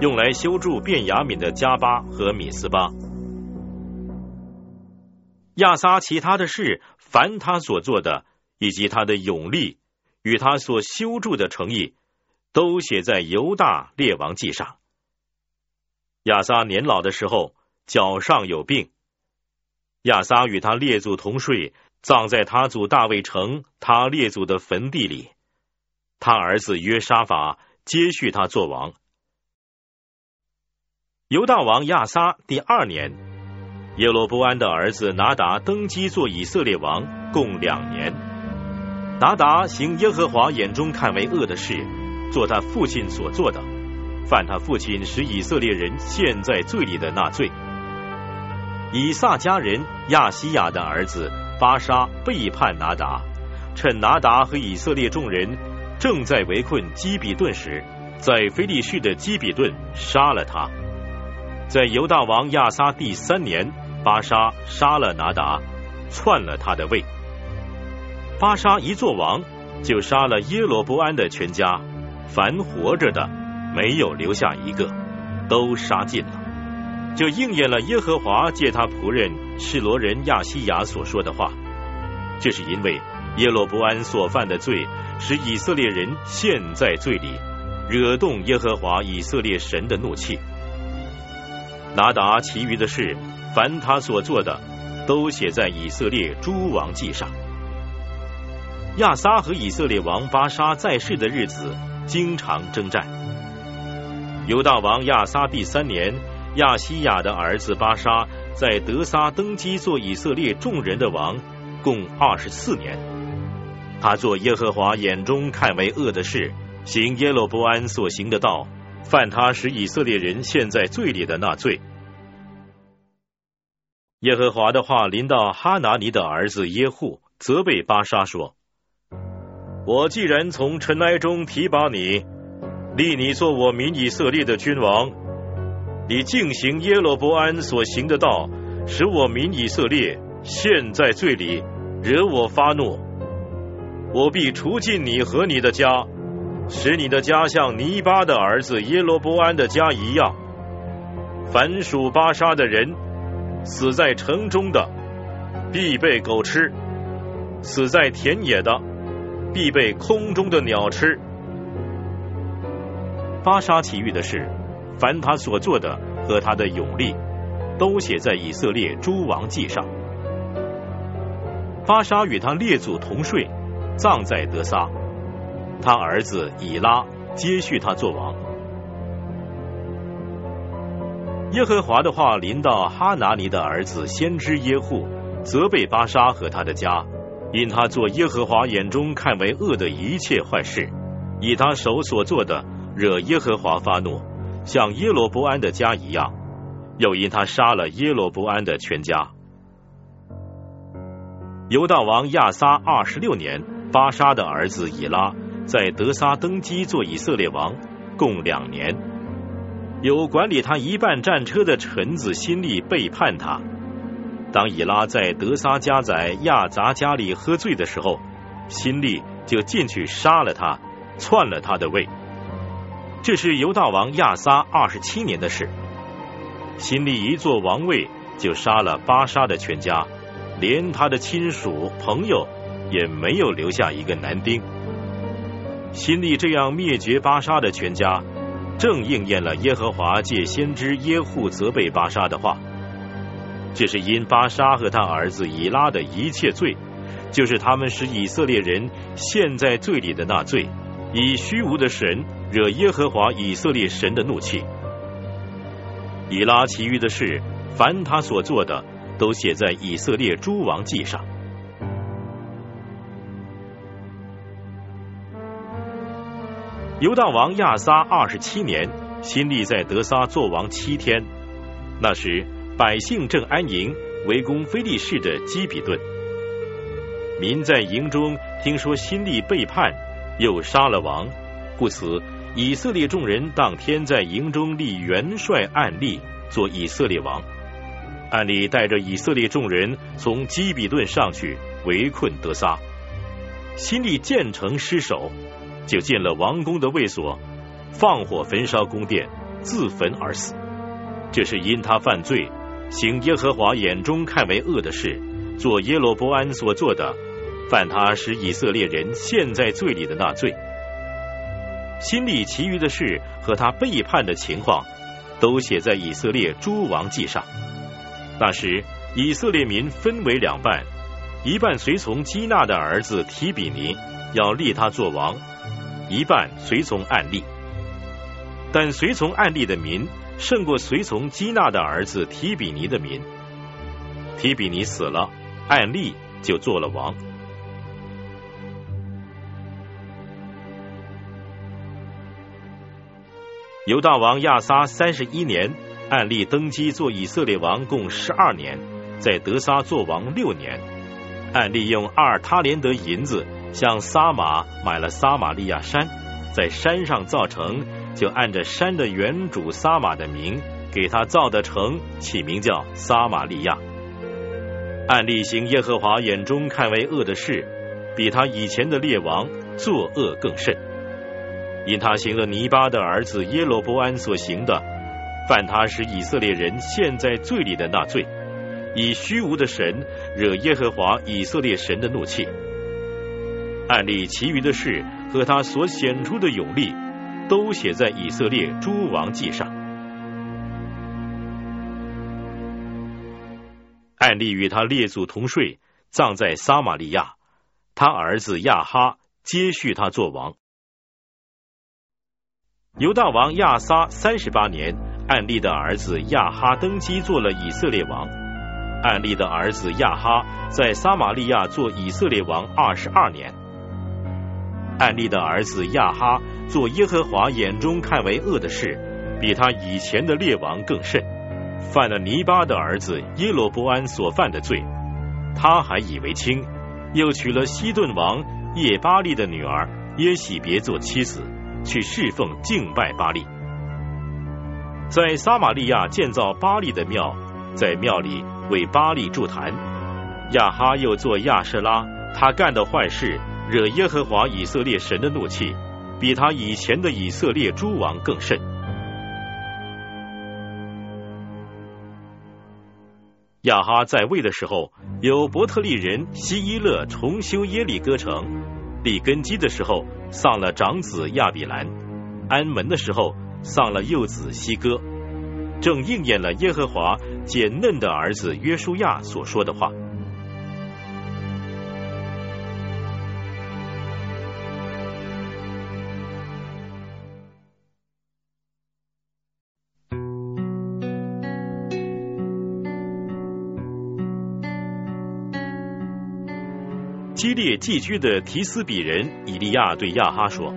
用来修筑便雅敏的加巴和米斯巴。亚撒其他的事，凡他所做的。以及他的勇力与他所修筑的诚意，都写在犹大列王记上。亚撒年老的时候，脚上有病。亚撒与他列祖同睡，葬在他祖大卫城他列祖的坟地里。他儿子约沙法接续他做王。犹大王亚撒第二年，耶罗波安的儿子拿达登基做以色列王，共两年。拿达行耶和华眼中看为恶的事，做他父亲所做的。犯他父亲使以色列人陷在罪里的那罪。以撒家人亚西亚的儿子巴沙背叛拿达，趁拿达和以色列众人正在围困基比顿时，在菲利士的基比顿杀了他。在犹大王亚撒第三年，巴沙杀了拿达，篡了他的位。巴沙一做王，就杀了耶罗伯安的全家，凡活着的。没有留下一个，都杀尽了，就应验了耶和华借他仆人示罗人亚西亚所说的话。这是因为耶罗伯安所犯的罪，使以色列人陷在罪里，惹动耶和华以色列神的怒气。拿达其余的事，凡他所做的，都写在以色列诸王记上。亚撒和以色列王巴沙在世的日子，经常征战。犹大王亚撒第三年，亚西亚的儿子巴沙在德撒登基做以色列众人的王，共二十四年。他做耶和华眼中看为恶的事，行耶罗波安所行的道，犯他使以色列人陷在罪里的那罪。耶和华的话临到哈拿尼的儿子耶户，责备巴沙说：“我既然从尘埃中提拔你。”立你做我民以色列的君王，你进行耶罗伯安所行的道，使我民以色列陷在罪里，惹我发怒。我必除尽你和你的家，使你的家像尼巴的儿子耶罗伯安的家一样。凡属巴沙的人，死在城中的，必被狗吃；死在田野的，必被空中的鸟吃。巴沙奇遇的事，凡他所做的和他的勇力，都写在以色列诸王记上。巴沙与他列祖同睡，葬在德撒。他儿子以拉接续他做王。耶和华的话临到哈拿尼的儿子先知耶户，责备巴沙和他的家，因他做耶和华眼中看为恶的一切坏事，以他手所做的。惹耶和华发怒，像耶罗伯安的家一样，又因他杀了耶罗伯安的全家。犹大王亚撒二十六年，巴沙的儿子以拉在德撒登基做以色列王，共两年。有管理他一半战车的臣子辛利背叛他。当以拉在德撒家宰亚杂家里喝醉的时候，新利就进去杀了他，篡了他的位。这是犹大王亚撒二十七年的事。新立一座王位，就杀了巴沙的全家，连他的亲属朋友也没有留下一个男丁。新立这样灭绝巴沙的全家，正应验了耶和华借先知耶户责备巴沙的话。这是因巴沙和他儿子以拉的一切罪，就是他们使以色列人陷在罪里的那罪，以虚无的神。惹耶和华以色列神的怒气。以拉其余的事，凡他所做的，都写在以色列诸王记上。犹大王亚撒二十七年，新立在德撒作王七天。那时百姓正安营，围攻非利士的基比顿。民在营中听说新立背叛，又杀了王，故此。以色列众人当天在营中立元帅暗利做以色列王。暗利带着以色列众人从基比顿上去围困德撒。新立建成失守，就进了王宫的卫所，放火焚烧宫殿，自焚而死。这是因他犯罪，行耶和华眼中看为恶的事，做耶罗伯安所做的，犯他使以色列人陷在罪里的那罪。心里其余的事和他背叛的情况，都写在以色列诸王记上。那时，以色列民分为两半，一半随从基纳的儿子提比尼，要立他做王；一半随从案例。但随从案例的民胜过随从基纳的儿子提比尼的民。提比尼死了，案例就做了王。犹大王亚撒三十一年，案例登基做以色列王，共十二年，在德撒做王六年。案例用阿尔他连德银子向撒马买了撒玛利亚山，在山上造城，就按着山的原主撒马的名，给他造的城起名叫撒玛利亚。按例行耶和华眼中看为恶的事，比他以前的列王作恶更甚。因他行了尼巴的儿子耶罗波安所行的，犯他使以色列人陷在罪里的那罪，以虚无的神惹耶和华以色列神的怒气。案例其余的事和他所显出的勇力，都写在以色列诸王记上。案例与他列祖同睡，葬在撒玛利亚，他儿子亚哈接续他做王。犹大王亚撒三十八年，暗利的儿子亚哈登基做了以色列王。暗利的儿子亚哈在撒玛利亚做以色列王二十二年。暗利的儿子亚哈做耶和华眼中看为恶的事，比他以前的列王更甚，犯了尼巴的儿子耶罗波安所犯的罪。他还以为轻，又娶了西顿王叶巴利的女儿耶喜别做妻子。去侍奉敬拜巴利，在撒玛利亚建造巴利的庙，在庙里为巴利筑坛。亚哈又做亚舍拉，他干的坏事惹耶和华以色列神的怒气，比他以前的以色列诸王更甚。亚哈在位的时候，有伯特利人希伊勒重修耶利哥城，立根基的时候。丧了长子亚比兰，安门的时候丧了幼子希哥，正应验了耶和华简嫩的儿子约书亚所说的话。激烈寄居的提斯比人以利亚对亚哈说：“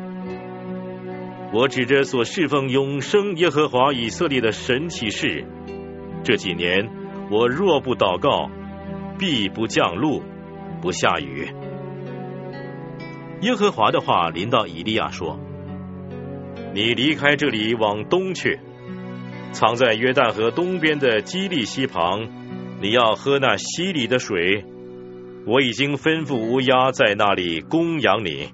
我指着所侍奉永生耶和华以色列的神启示，这几年我若不祷告，必不降露，不下雨。”耶和华的话临到以利亚说：“你离开这里，往东去，藏在约旦河东边的基利溪旁，你要喝那溪里的水。”我已经吩咐乌鸦在那里供养你。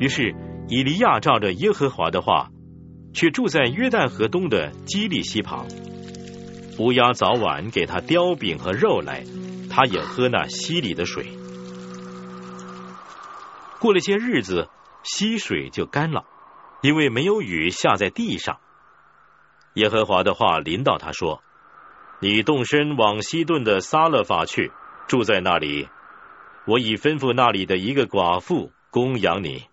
于是以利亚照着耶和华的话，去住在约旦河东的基利溪旁。乌鸦早晚给他雕饼和肉来，他也喝那溪里的水。过了些日子，溪水就干了，因为没有雨下在地上。耶和华的话临到他说：“你动身往西顿的撒勒法去。”住在那里，我已吩咐那里的一个寡妇供养你。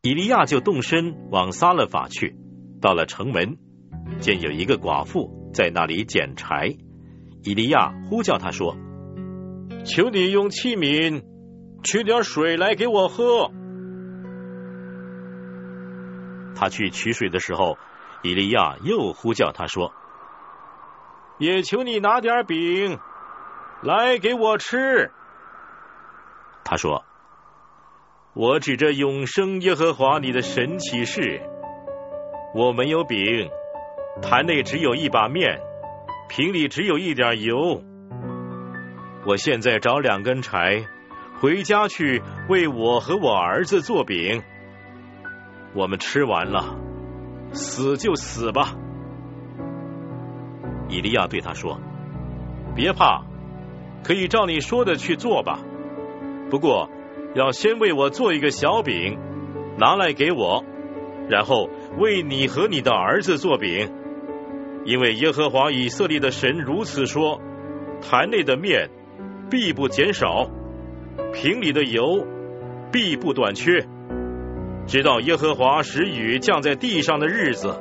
以利亚就动身往撒勒法去，到了城门，见有一个寡妇在那里捡柴。以利亚呼叫他说：“求你用器皿取点水来给我喝。”他去取水的时候，以利亚又呼叫他说：“也求你拿点饼。”来给我吃，他说：“我指着永生耶和华你的神启示，我没有饼，坛内只有一把面，瓶里只有一点油。我现在找两根柴，回家去为我和我儿子做饼。我们吃完了，死就死吧。”以利亚对他说：“别怕。”可以照你说的去做吧。不过要先为我做一个小饼，拿来给我，然后为你和你的儿子做饼，因为耶和华以色列的神如此说：坛内的面必不减少，瓶里的油必不短缺，直到耶和华使雨降在地上的日子。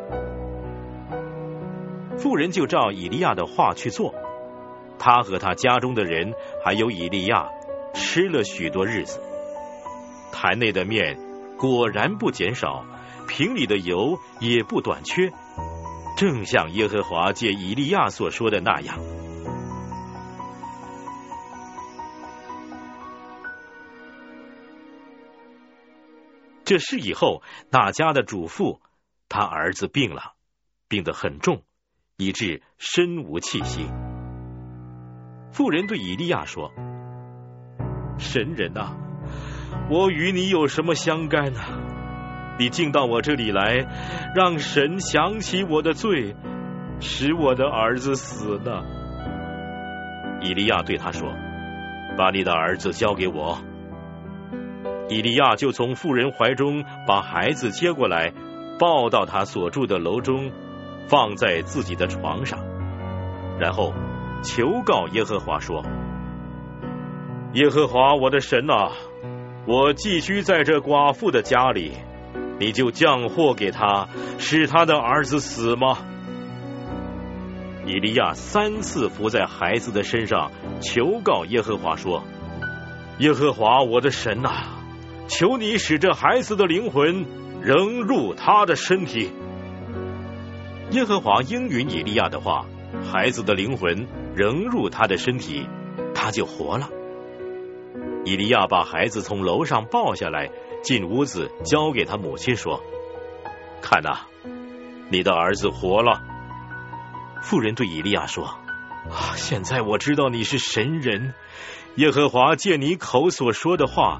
妇人就照以利亚的话去做。他和他家中的人，还有以利亚，吃了许多日子。坛内的面果然不减少，瓶里的油也不短缺，正像耶和华借以利亚所说的那样。这事以后，那家的主妇，他儿子病了，病得很重，以致身无气息。妇人对以利亚说：“神人呐，我与你有什么相干呢？你进到我这里来，让神想起我的罪，使我的儿子死呢？”以利亚对他说：“把你的儿子交给我。”以利亚就从妇人怀中把孩子接过来，抱到他所住的楼中，放在自己的床上，然后。求告耶和华说：“耶和华我的神啊，我寄居在这寡妇的家里，你就降祸给他，使他的儿子死吗？”以利亚三次伏在孩子的身上，求告耶和华说：“耶和华我的神啊，求你使这孩子的灵魂仍入他的身体。”耶和华应允以利亚的话，孩子的灵魂。仍入他的身体，他就活了。伊利亚把孩子从楼上抱下来，进屋子交给他母亲说：“看呐，你的儿子活了。”妇人对以利亚说：“啊，现在我知道你是神人，耶和华借你口所说的话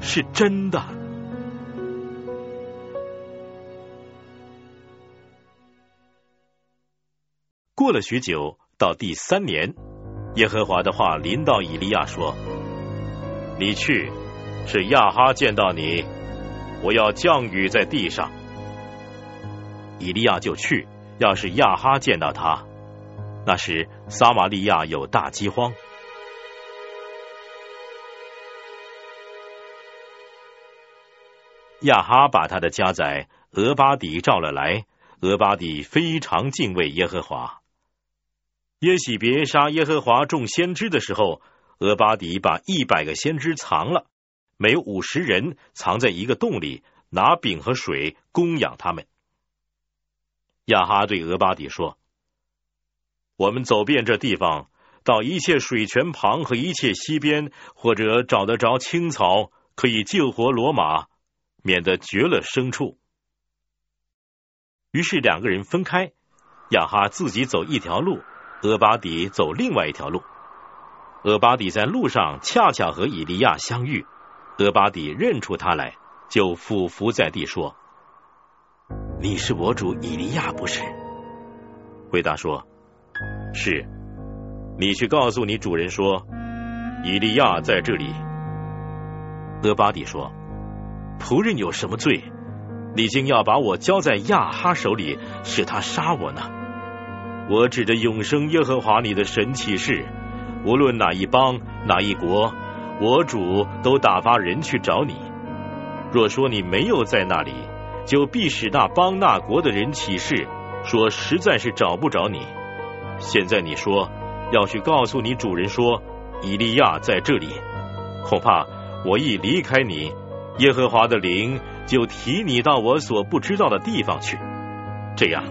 是真的。”过了许久。到第三年，耶和华的话临到以利亚说：“你去，是亚哈见到你，我要降雨在地上。”以利亚就去，要是亚哈见到他，那时撒玛利亚有大饥荒。亚哈把他的家宰俄巴底召了来，俄巴底非常敬畏耶和华。耶喜别杀耶和华众先知的时候，俄巴底把一百个先知藏了，每五十人藏在一个洞里，拿饼和水供养他们。亚哈对俄巴底说：“我们走遍这地方，到一切水泉旁和一切溪边，或者找得着青草，可以救活罗马，免得绝了牲畜。”于是两个人分开，亚哈自己走一条路。俄巴底走另外一条路，俄巴底在路上恰巧和以利亚相遇，俄巴底认出他来，就俯伏在地说：“你是我主以利亚不是？”回答说：“是。”你去告诉你主人说：“以利亚在这里。”俄巴底说：“仆人有什么罪？你竟要把我交在亚哈手里，使他杀我呢？”我指着永生耶和华你的神启示，无论哪一邦哪一国，我主都打发人去找你。若说你没有在那里，就必使那邦那国的人起誓，说实在是找不着你。现在你说要去告诉你主人说，以利亚在这里，恐怕我一离开你，耶和华的灵就提你到我所不知道的地方去。这样，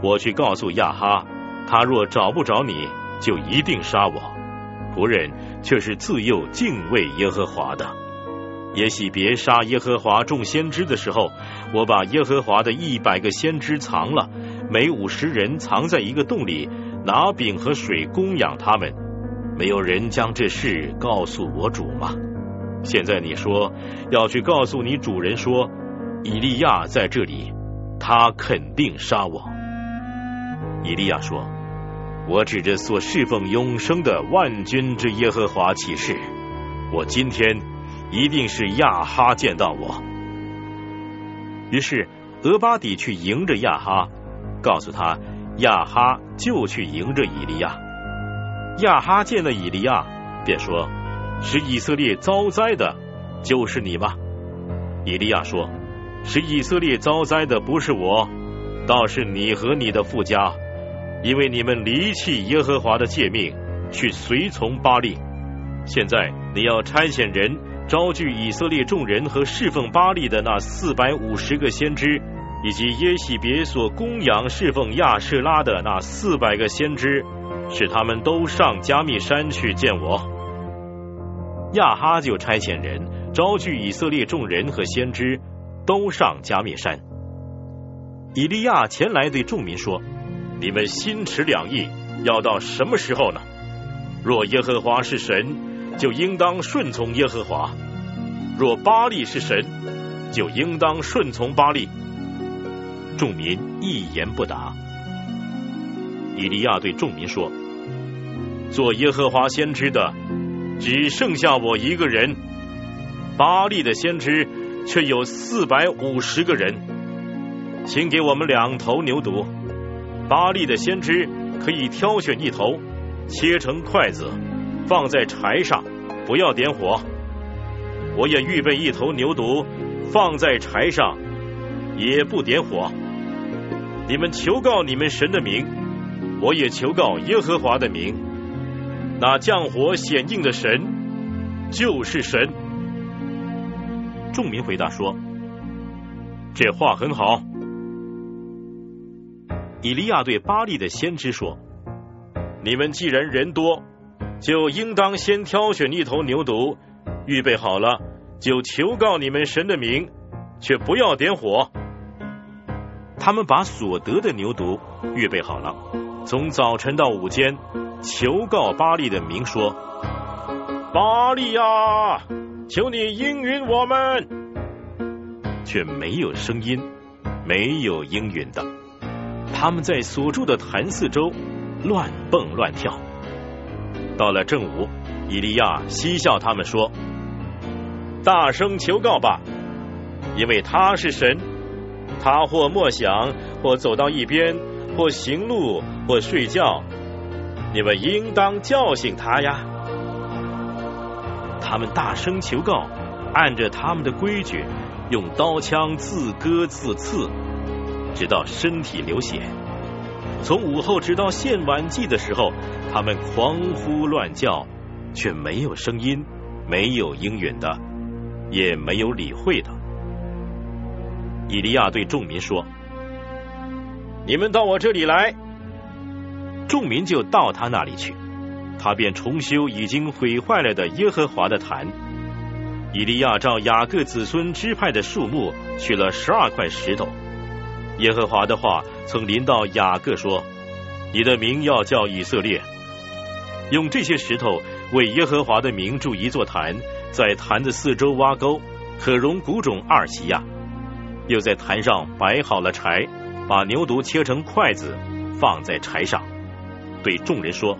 我去告诉亚哈。他若找不着你，就一定杀我。仆人却是自幼敬畏耶和华的。也许别杀耶和华众先知的时候，我把耶和华的一百个先知藏了，每五十人藏在一个洞里，拿饼和水供养他们。没有人将这事告诉我主吗？现在你说要去告诉你主人说，以利亚在这里，他肯定杀我。以利亚说。我指着所侍奉永生的万军之耶和华起誓，我今天一定是亚哈见到我。于是俄巴底去迎着亚哈，告诉他亚哈就去迎着以利亚。亚哈见了以利亚，便说：“使以色列遭灾的，就是你吗？”以利亚说：“使以色列遭灾的不是我，倒是你和你的父家。”因为你们离弃耶和华的诫命，去随从巴利，现在你要差遣人招聚以色列众人和侍奉巴利的那四百五十个先知，以及耶喜别所供养侍奉亚士拉的那四百个先知，使他们都上加密山去见我。亚哈就差遣人招聚以色列众人和先知，都上加密山。以利亚前来对众民说。你们心持两意，要到什么时候呢？若耶和华是神，就应当顺从耶和华；若巴利是神，就应当顺从巴利。众民一言不答。以利亚对众民说：“做耶和华先知的，只剩下我一个人；巴利的先知却有四百五十个人。请给我们两头牛犊。”巴利的先知可以挑选一头，切成筷子，放在柴上，不要点火。我也预备一头牛犊，放在柴上，也不点火。你们求告你们神的名，我也求告耶和华的名。那降火显应的神就是神。众民回答说：“这话很好。”以利亚对巴利的先知说：“你们既然人多，就应当先挑选一头牛犊，预备好了，就求告你们神的名，却不要点火。”他们把所得的牛犊预备好了，从早晨到午间，求告巴利的名说：“巴利呀，求你应允我们。”却没有声音，没有应允的。他们在所住的坛四周乱蹦乱跳。到了正午，以利亚嬉笑他们说：“大声求告吧，因为他是神。他或默想，或走到一边，或行路，或睡觉。你们应当叫醒他呀。”他们大声求告，按着他们的规矩，用刀枪自割自刺。直到身体流血，从午后直到献晚祭的时候，他们狂呼乱叫，却没有声音，没有应允的，也没有理会的。以利亚对众民说：“你们到我这里来。”众民就到他那里去，他便重修已经毁坏了的耶和华的坛。以利亚照雅各子孙支派的数目，取了十二块石头。耶和华的话曾临到雅各说：“你的名要叫以色列。”用这些石头为耶和华的名筑一座坛，在坛的四周挖沟，可容谷种二西亚。又在坛上摆好了柴，把牛犊切成筷子，放在柴上，对众人说：“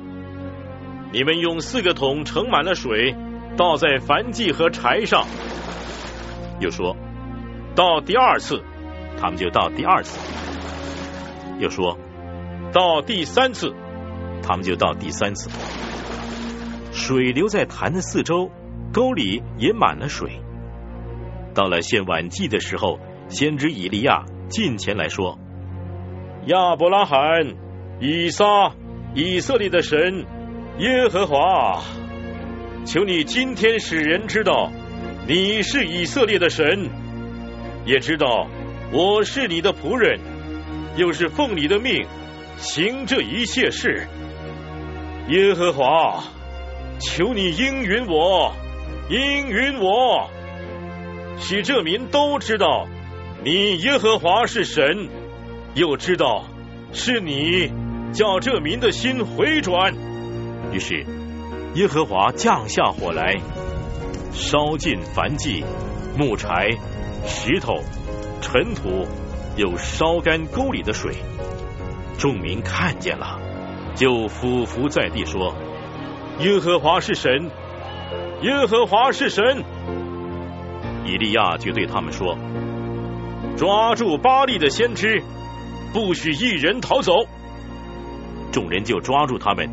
你们用四个桶盛满了水，倒在燔祭和柴上。”又说：“到第二次。”他们就到第二次，又说到第三次，他们就到第三次。水流在潭的四周，沟里也满了水。到了献晚祭的时候，先知以利亚近前来说：“亚伯拉罕、以撒、以色列的神耶和华，求你今天使人知道你是以色列的神，也知道。”我是你的仆人，又是奉你的命行这一切事。耶和华，求你应允我，应允我，使这民都知道你耶和华是神，又知道是你叫这民的心回转。于是耶和华降下火来，烧尽燔祭、木柴、石头。尘土，又烧干沟里的水，众民看见了，就俯伏在地说：“耶和华是神，耶和华是神。”以利亚就对他们说：“抓住巴利的先知，不许一人逃走。”众人就抓住他们。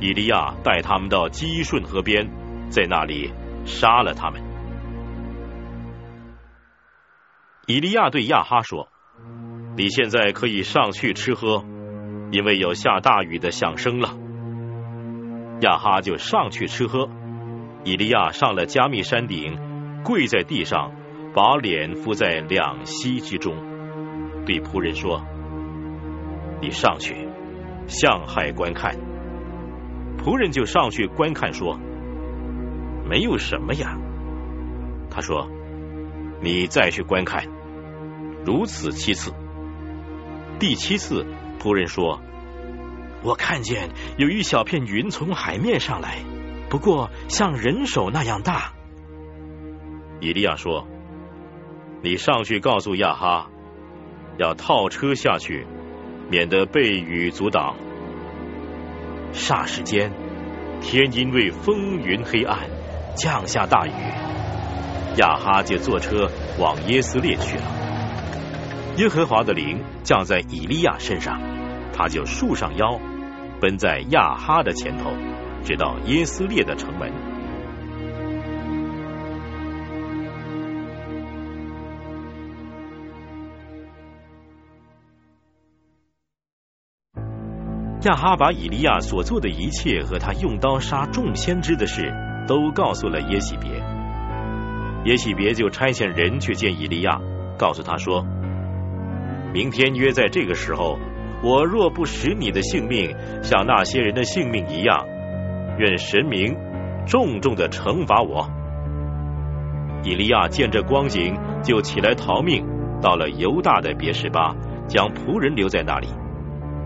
以利亚带他们到基顺河边，在那里杀了他们。以利亚对亚哈说：“你现在可以上去吃喝，因为有下大雨的响声了。”亚哈就上去吃喝。以利亚上了加密山顶，跪在地上，把脸伏在两膝之中，对仆人说：“你上去向海观看。”仆人就上去观看，说：“没有什么呀。”他说：“你再去观看。”如此七次。第七次，仆人说：“我看见有一小片云从海面上来，不过像人手那样大。”以利亚说：“你上去告诉亚哈，要套车下去，免得被雨阻挡。”霎时间，天因为风云黑暗，降下大雨。亚哈就坐车往耶斯列去了。耶和华的灵降在以利亚身上，他就束上腰，奔在亚哈的前头，直到耶斯列的城门。亚哈把以利亚所做的一切和他用刀杀众先知的事，都告诉了耶喜别。耶喜别就差遣人去见以利亚，告诉他说：“明天约在这个时候，我若不使你的性命像那些人的性命一样，愿神明重重的惩罚我。”以利亚见这光景，就起来逃命，到了犹大的别是巴，将仆人留在那里。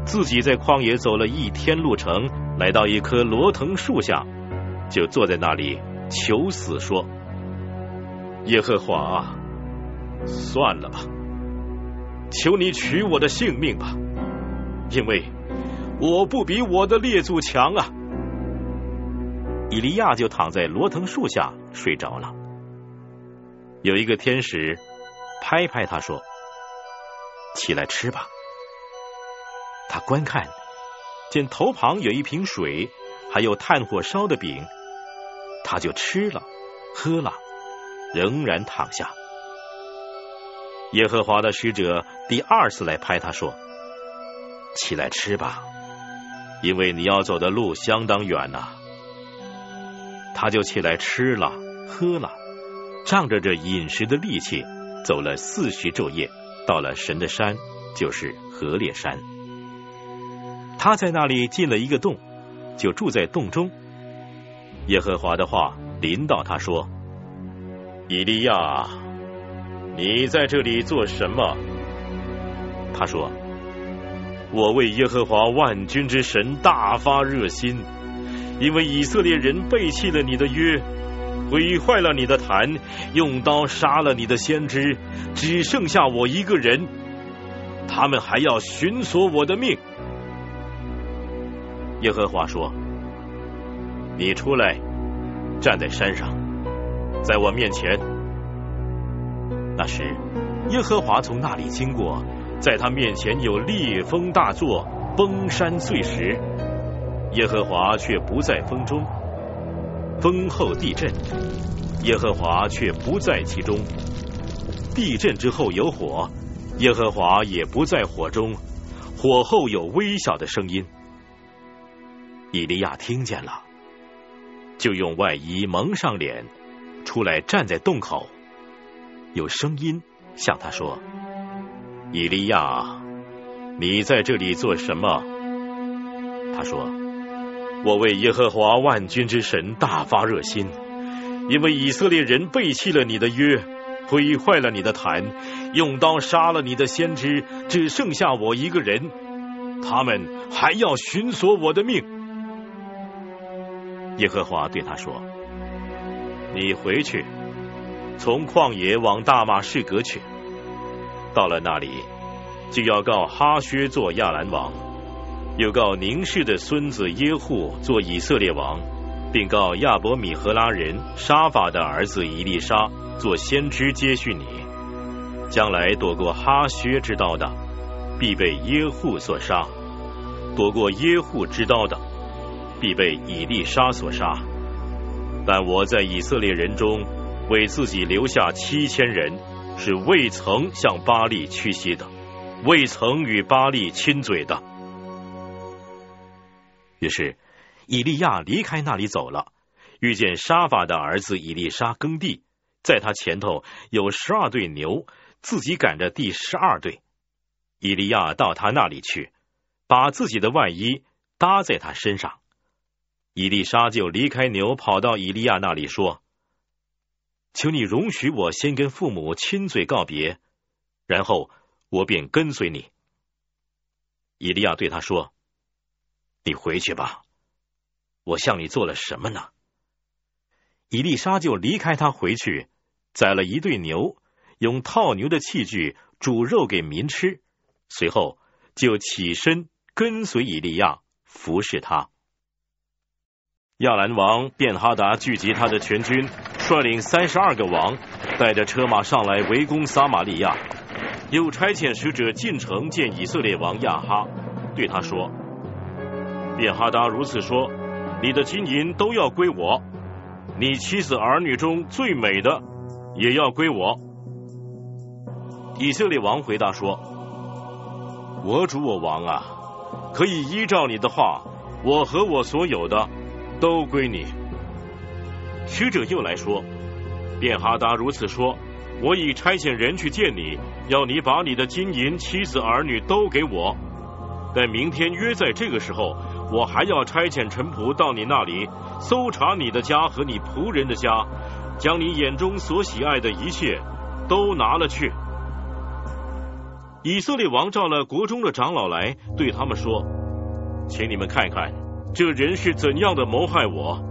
自己在旷野走了一天路程，来到一棵罗藤树下，就坐在那里求死，说：“耶和华，算了吧，求你取我的性命吧，因为我不比我的列祖强啊。”以利亚就躺在罗藤树下睡着了。有一个天使拍拍他说：“起来吃吧。”他观看，见头旁有一瓶水，还有炭火烧的饼，他就吃了，喝了，仍然躺下。耶和华的使者第二次来拍他说：“起来吃吧，因为你要走的路相当远呐。”他就起来吃了，喝了，仗着这饮食的力气，走了四十昼夜，到了神的山，就是河烈山。他在那里进了一个洞，就住在洞中。耶和华的话临到他说：“以利亚，你在这里做什么？”他说：“我为耶和华万军之神大发热心，因为以色列人背弃了你的约，毁坏了你的坛，用刀杀了你的先知，只剩下我一个人，他们还要寻索我的命。”耶和华说：“你出来，站在山上，在我面前。”那时，耶和华从那里经过，在他面前有烈风大作，崩山碎石。耶和华却不在风中，风后地震，耶和华却不在其中。地震之后有火，耶和华也不在火中，火后有微小的声音。以利亚听见了，就用外衣蒙上脸，出来站在洞口。有声音向他说：“以利亚，你在这里做什么？”他说：“我为耶和华万军之神大发热心，因为以色列人背弃了你的约，毁坏了你的坛，用刀杀了你的先知，只剩下我一个人，他们还要寻索我的命。”耶和华对他说：“你回去，从旷野往大马士革去。到了那里，就要告哈薛做亚兰王，又告宁氏的孙子耶户做以色列王，并告亚伯米和拉人沙法的儿子以利沙做先知接续你。将来躲过哈薛之刀的，必被耶户所杀；躲过耶户之刀的，必被以利沙所杀。但我在以色列人中为自己留下七千人，是未曾向巴利屈膝的，未曾与巴利亲嘴的。于是，以利亚离开那里走了，遇见沙法的儿子以利沙耕地，在他前头有十二对牛，自己赶着第十二对。以利亚到他那里去，把自己的外衣搭在他身上。伊丽莎就离开牛，跑到以利亚那里说：“求你容许我先跟父母亲嘴告别，然后我便跟随你。”以利亚对他说。你回去吧，我向你做了什么呢？伊丽莎就离开他回去，宰了一对牛，用套牛的器具煮肉给民吃，随后就起身跟随以利亚服侍他。亚兰王便哈达聚集他的全军，率领三十二个王，带着车马上来围攻撒玛利亚，又差遣使者进城见以色列王亚哈，对他说。便哈达如此说：“你的金银都要归我，你妻子儿女中最美的也要归我。”以色列王回答说：“我主我王啊，可以依照你的话，我和我所有的都归你。”使者又来说：“便哈达如此说：我已差遣人去见你，要你把你的金银、妻子儿女都给我。但明天约在这个时候。”我还要差遣臣仆到你那里，搜查你的家和你仆人的家，将你眼中所喜爱的一切都拿了去。以色列王召了国中的长老来，对他们说：“请你们看看，这人是怎样的谋害我。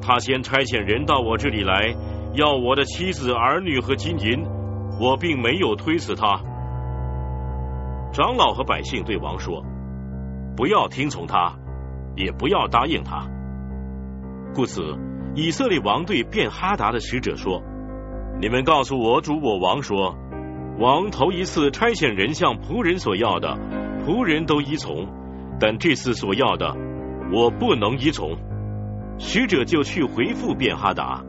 他先差遣人到我这里来，要我的妻子、儿女和金银，我并没有推辞他。”长老和百姓对王说：“不要听从他。”也不要答应他。故此，以色列王对便哈达的使者说：“你们告诉我主我王说，王头一次差遣人向仆人所要的，仆人都依从；但这次所要的，我不能依从。”使者就去回复便哈达。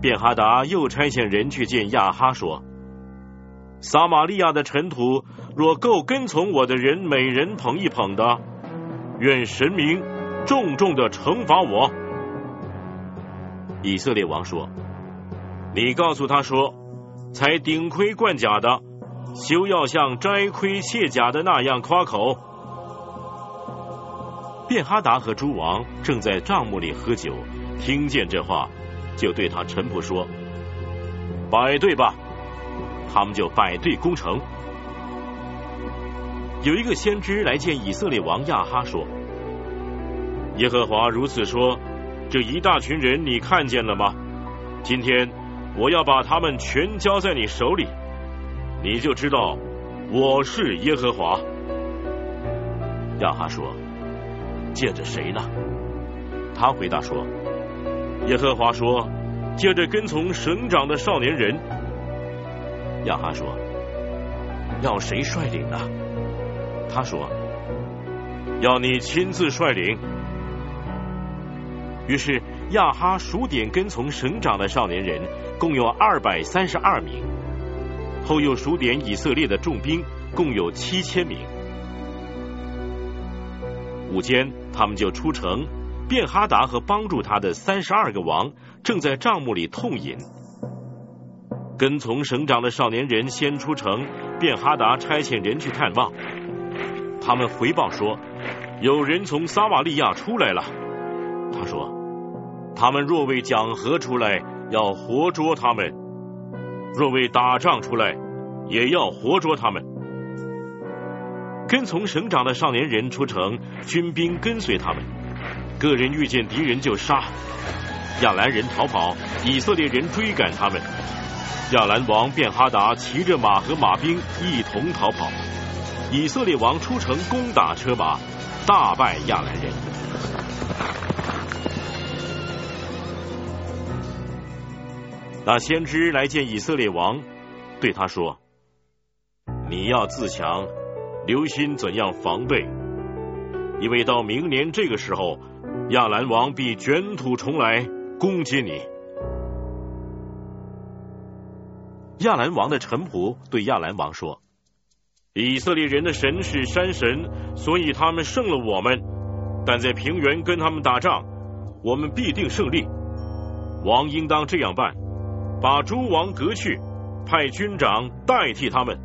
便哈达又差遣人去见亚哈说：“撒玛利亚的尘土，若够跟从我的人每人捧一捧的。”愿神明重重的惩罚我。以色列王说：“你告诉他说，才顶盔贯甲的，休要像摘盔卸甲的那样夸口。”便哈达和诸王正在帐幕里喝酒，听见这话，就对他臣仆说：“摆队吧。”他们就摆队攻城。有一个先知来见以色列王亚哈说：“耶和华如此说，这一大群人你看见了吗？今天我要把他们全交在你手里，你就知道我是耶和华。”亚哈说：“借着谁呢？”他回答说：“耶和华说，借着跟从省长的少年人。”亚哈说：“要谁率领呢？”他说：“要你亲自率领。”于是亚哈数点跟从省长的少年人，共有二百三十二名；后又数点以色列的重兵，共有七千名。午间，他们就出城，便哈达和帮助他的三十二个王正在帐幕里痛饮。跟从省长的少年人先出城，便哈达差遣人去探望。他们回报说，有人从撒瓦利亚出来了。他说，他们若为讲和出来，要活捉他们；若为打仗出来，也要活捉他们。跟从省长的少年人出城，军兵跟随他们，个人遇见敌人就杀。亚兰人逃跑，以色列人追赶他们。亚兰王便哈达骑着马和马兵一同逃跑。以色列王出城攻打车马，大败亚兰人。那先知来见以色列王，对他说：“你要自强，留心怎样防备，因为到明年这个时候，亚兰王必卷土重来攻击你。”亚兰王的臣仆对亚兰王说：“以色列人的神是山神，所以他们胜了我们。但在平原跟他们打仗，我们必定胜利。王应当这样办：把诸王革去，派军长代替他们，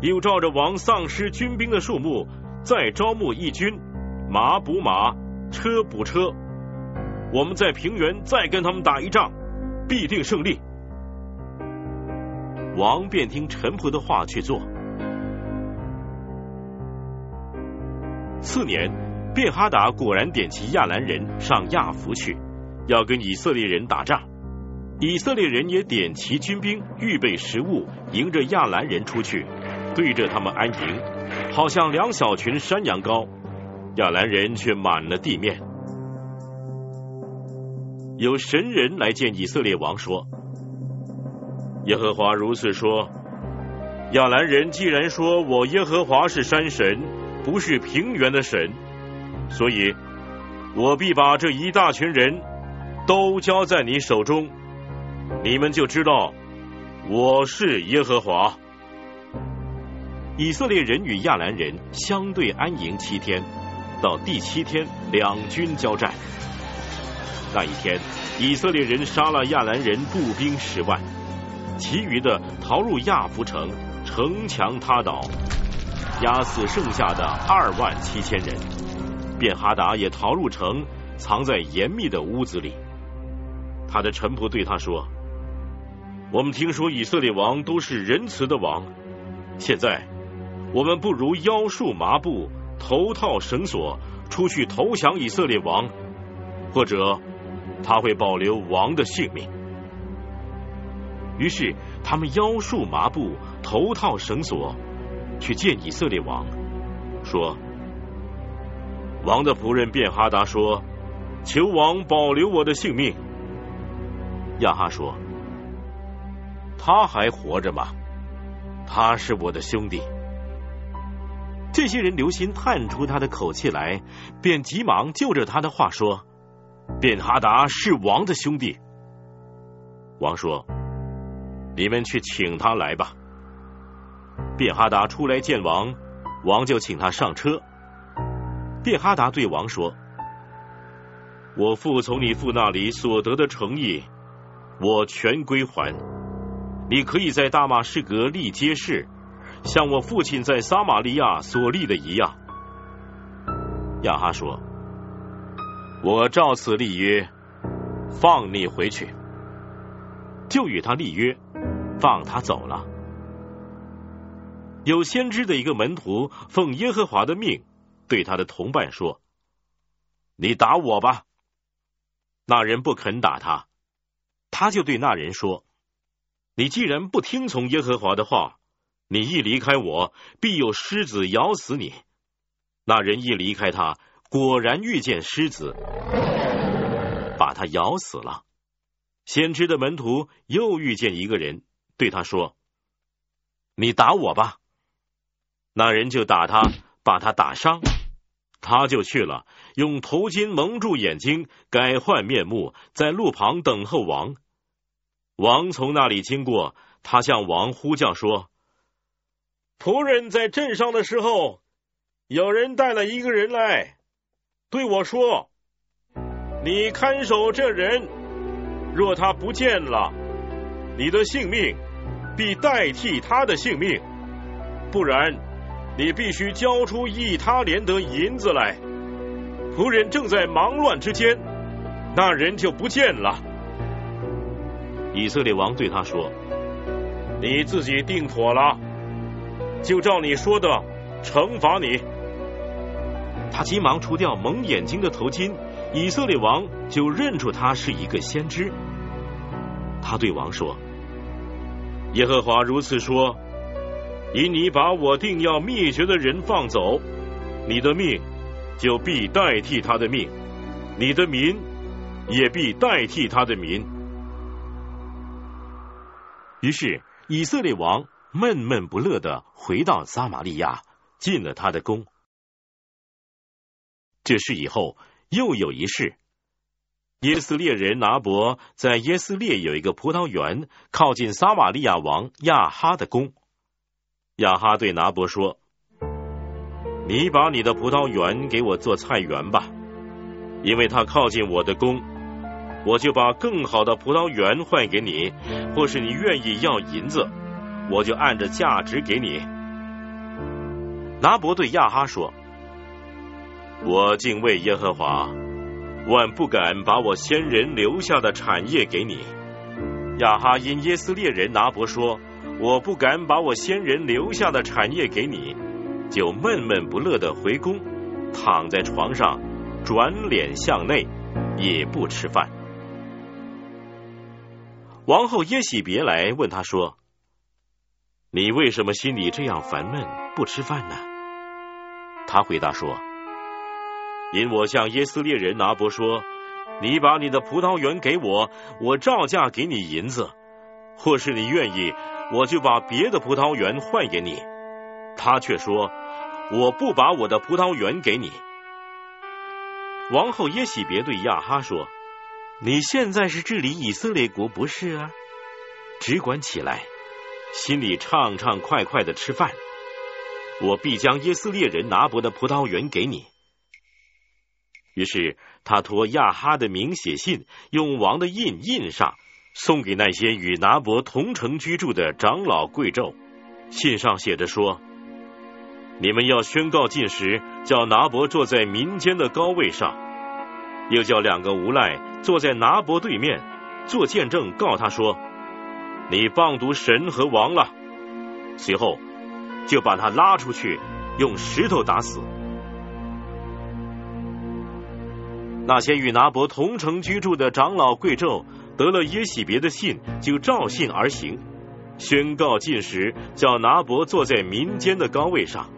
又照着王丧失军兵的数目，再招募义军，马补马，车补车。我们在平原再跟他们打一仗，必定胜利。”王便听臣仆的话去做。次年，便哈达果然点齐亚兰人上亚弗去，要跟以色列人打仗。以色列人也点齐军兵，预备食物，迎着亚兰人出去，对着他们安营，好像两小群山羊羔。亚兰人却满了地面。有神人来见以色列王说。耶和华如此说：亚兰人既然说我耶和华是山神，不是平原的神，所以我必把这一大群人都交在你手中，你们就知道我是耶和华。以色列人与亚兰人相对安营七天，到第七天两军交战。那一天，以色列人杀了亚兰人步兵十万。其余的逃入亚福城，城墙塌倒，压死剩下的二万七千人。便哈达也逃入城，藏在严密的屋子里。他的臣仆对他说：“我们听说以色列王都是仁慈的王，现在我们不如腰束麻布，头套绳索，出去投降以色列王，或者他会保留王的性命。”于是他们腰束麻布，头套绳索，去见以色列王，说：“王的仆人便哈达说，求王保留我的性命。”亚哈说：“他还活着吗？他是我的兄弟。”这些人留心探出他的口气来，便急忙就着他的话说：“便哈达是王的兄弟。”王说。你们去请他来吧。便哈达出来见王，王就请他上车。便哈达对王说：“我父从你父那里所得的诚意，我全归还。你可以在大马士革立街市，像我父亲在撒玛利亚所立的一样。”亚哈说：“我照此立约，放你回去。”就与他立约。放他走了。有先知的一个门徒奉耶和华的命，对他的同伴说：“你打我吧。”那人不肯打他，他就对那人说：“你既然不听从耶和华的话，你一离开我，必有狮子咬死你。”那人一离开他，果然遇见狮子，把他咬死了。先知的门徒又遇见一个人。对他说：“你打我吧。”那人就打他，把他打伤，他就去了，用头巾蒙住眼睛，改换面目，在路旁等候王。王从那里经过，他向王呼叫说：“仆人在镇上的时候，有人带了一个人来，对我说：‘你看守这人，若他不见了，你的性命。’”必代替他的性命，不然你必须交出一他连得银子来。仆人正在忙乱之间，那人就不见了。以色列王对他说：“你自己定妥了，就照你说的惩罚你。”他急忙除掉蒙眼睛的头巾，以色列王就认出他是一个先知。他对王说。耶和华如此说：“因你把我定要灭绝的人放走，你的命就必代替他的命；你的民也必代替他的民。于是以色列王闷闷不乐的回到撒玛利亚，进了他的宫。这事以后又有一事。耶斯列人拿伯在耶斯列有一个葡萄园，靠近撒玛利亚王亚哈的宫。亚哈对拿伯说：“你把你的葡萄园给我做菜园吧，因为他靠近我的宫，我就把更好的葡萄园换给你；或是你愿意要银子，我就按着价值给你。”拿伯对亚哈说：“我敬畏耶和华。”万不敢把我先人留下的产业给你。亚哈因耶斯列人拿伯说：“我不敢把我先人留下的产业给你。”就闷闷不乐的回宫，躺在床上，转脸向内，也不吃饭。王后耶喜别来问他说：“你为什么心里这样烦闷，不吃饭呢？”他回答说。因我向耶斯列人拿伯说：“你把你的葡萄园给我，我照价给你银子；或是你愿意，我就把别的葡萄园换给你。”他却说：“我不把我的葡萄园给你。”王后耶喜别对亚哈说：“你现在是治理以色列国不是啊？只管起来，心里畅畅快快的吃饭。我必将耶斯列人拿伯的葡萄园给你。”于是他托亚哈的名写信，用王的印印上，送给那些与拿伯同城居住的长老贵胄。信上写着说：“你们要宣告禁食，叫拿伯坐在民间的高位上，又叫两个无赖坐在拿伯对面做见证，告他说：你谤读神和王了。随后就把他拉出去，用石头打死。”那些与拿伯同城居住的长老贵胄得了耶喜别的信，就照信而行，宣告禁食，叫拿伯坐在民间的高位上。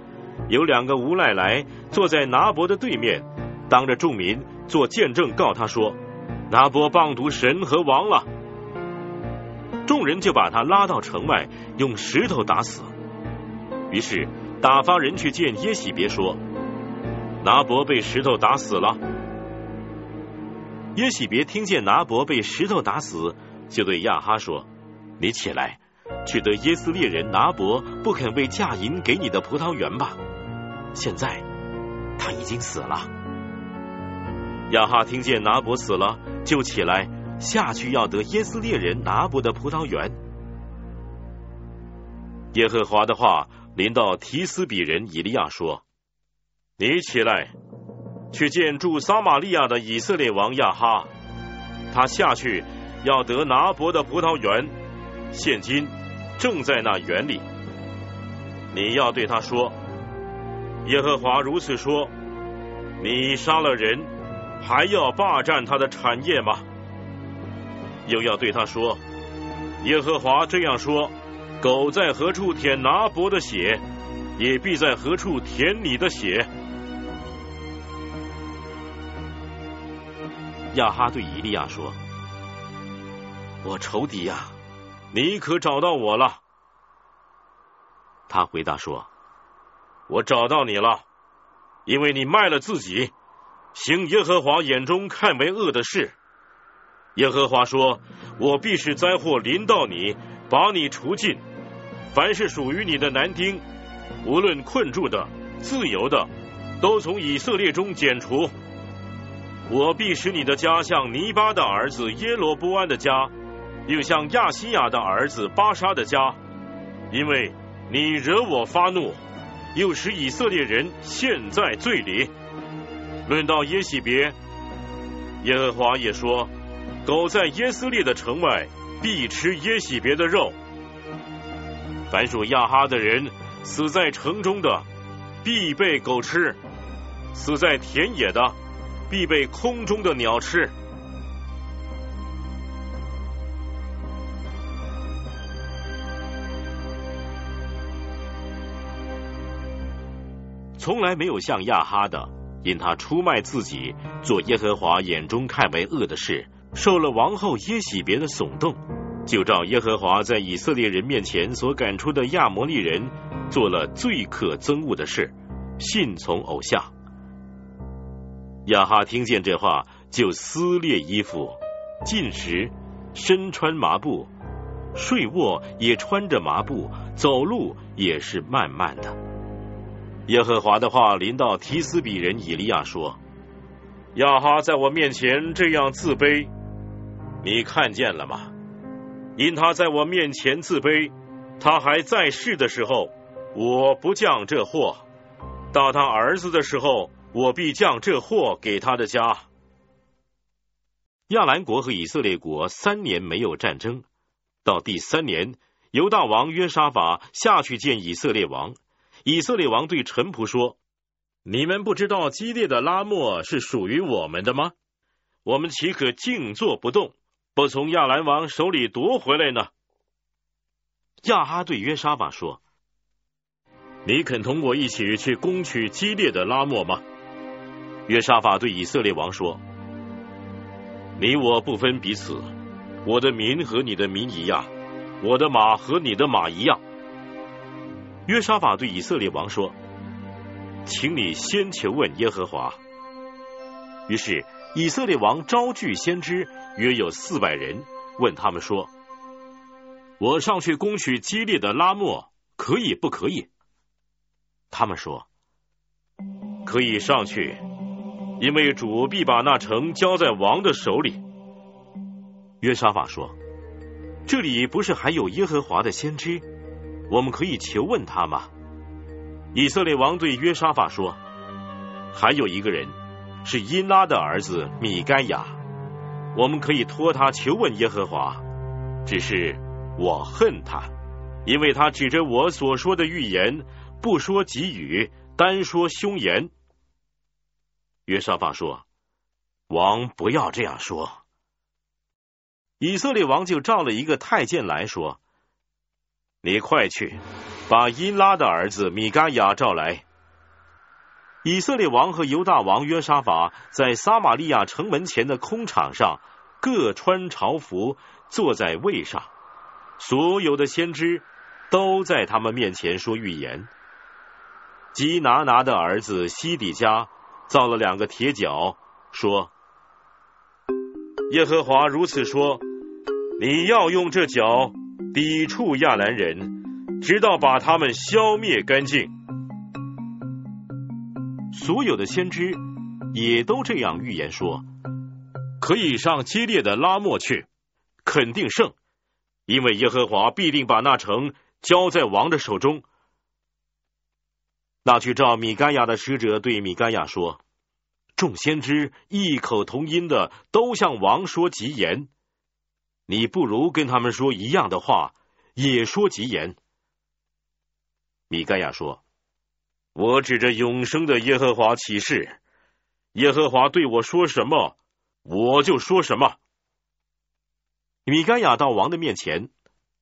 有两个无赖来坐在拿伯的对面，当着众民做见证，告他说：“拿伯谤读神和王了。”众人就把他拉到城外，用石头打死。于是打发人去见耶喜别，说：“拿伯被石头打死了。”耶喜别听见拿伯被石头打死，就对亚哈说：“你起来，去得耶斯列人拿伯不肯为嫁银给你的葡萄园吧。现在他已经死了。”亚哈听见拿伯死了，就起来下去要得耶斯列人拿伯的葡萄园。耶和华的话临到提斯比人以利亚说：“你起来。”去见住撒玛利亚的以色列王亚哈，他下去要得拿伯的葡萄园，现今正在那园里。你要对他说：耶和华如此说，你杀了人，还要霸占他的产业吗？又要对他说：耶和华这样说，狗在何处舔拿伯的血，也必在何处舔你的血。亚哈对以利亚说：“我仇敌呀，你可找到我了。”他回答说：“我找到你了，因为你卖了自己，行耶和华眼中看为恶的事。耶和华说：我必使灾祸临到你，把你除尽。凡是属于你的男丁，无论困住的、自由的，都从以色列中剪除。”我必使你的家像尼巴的儿子耶罗波安的家，又像亚西亚的儿子巴沙的家，因为你惹我发怒，又使以色列人陷在罪里。论到耶喜别，耶和华也说：狗在耶斯列的城外必吃耶喜别的肉。凡属亚哈的人死在城中的，必被狗吃；死在田野的。必被空中的鸟吃。从来没有像亚哈的因他出卖自己，做耶和华眼中看为恶的事，受了王后耶喜别的耸动，就照耶和华在以色列人面前所赶出的亚摩利人，做了最可憎恶的事，信从偶像。亚哈听见这话，就撕裂衣服，进食，身穿麻布，睡卧也穿着麻布，走路也是慢慢的。耶和华的话临到提斯比人以利亚说：“亚哈在我面前这样自卑，你看见了吗？因他在我面前自卑，他还在世的时候，我不降这祸；到他儿子的时候。”我必降这祸给他的家。亚兰国和以色列国三年没有战争，到第三年，犹大王约沙法下去见以色列王。以色列王对臣仆说：“你们不知道激烈的拉莫是属于我们的吗？我们岂可静坐不动，不从亚兰王手里夺回来呢？”亚哈对约沙法说：“你肯同我一起去攻取激烈的拉莫吗？”约沙法对以色列王说：“你我不分彼此，我的民和你的民一样，我的马和你的马一样。”约沙法对以色列王说：“请你先求问耶和华。”于是以色列王招聚先知，约有四百人，问他们说：“我上去攻取激烈的拉莫，可以不可以？”他们说：“可以上去。”因为主必把那城交在王的手里。约沙法说：“这里不是还有耶和华的先知，我们可以求问他吗？”以色列王对约沙法说：“还有一个人是因拉的儿子米该亚，我们可以托他求问耶和华。只是我恨他，因为他指着我所说的预言，不说吉语，单说凶言。”约沙法说：“王不要这样说。”以色列王就召了一个太监来说：“你快去把因拉的儿子米该雅召来。”以色列王和犹大王约沙法在撒玛利亚城门前的空场上，各穿朝服，坐在位上。所有的先知都在他们面前说预言。基拿拿的儿子西底家。造了两个铁脚，说：“耶和华如此说，你要用这脚抵触亚兰人，直到把他们消灭干净。”所有的先知也都这样预言说：“可以上激烈的拉莫去，肯定胜，因为耶和华必定把那城交在王的手中。”那去召米该亚的使者对米该亚说：“众先知异口同音的都向王说吉言，你不如跟他们说一样的话，也说吉言。”米该亚说：“我指着永生的耶和华起誓，耶和华对我说什么，我就说什么。”米该亚到王的面前，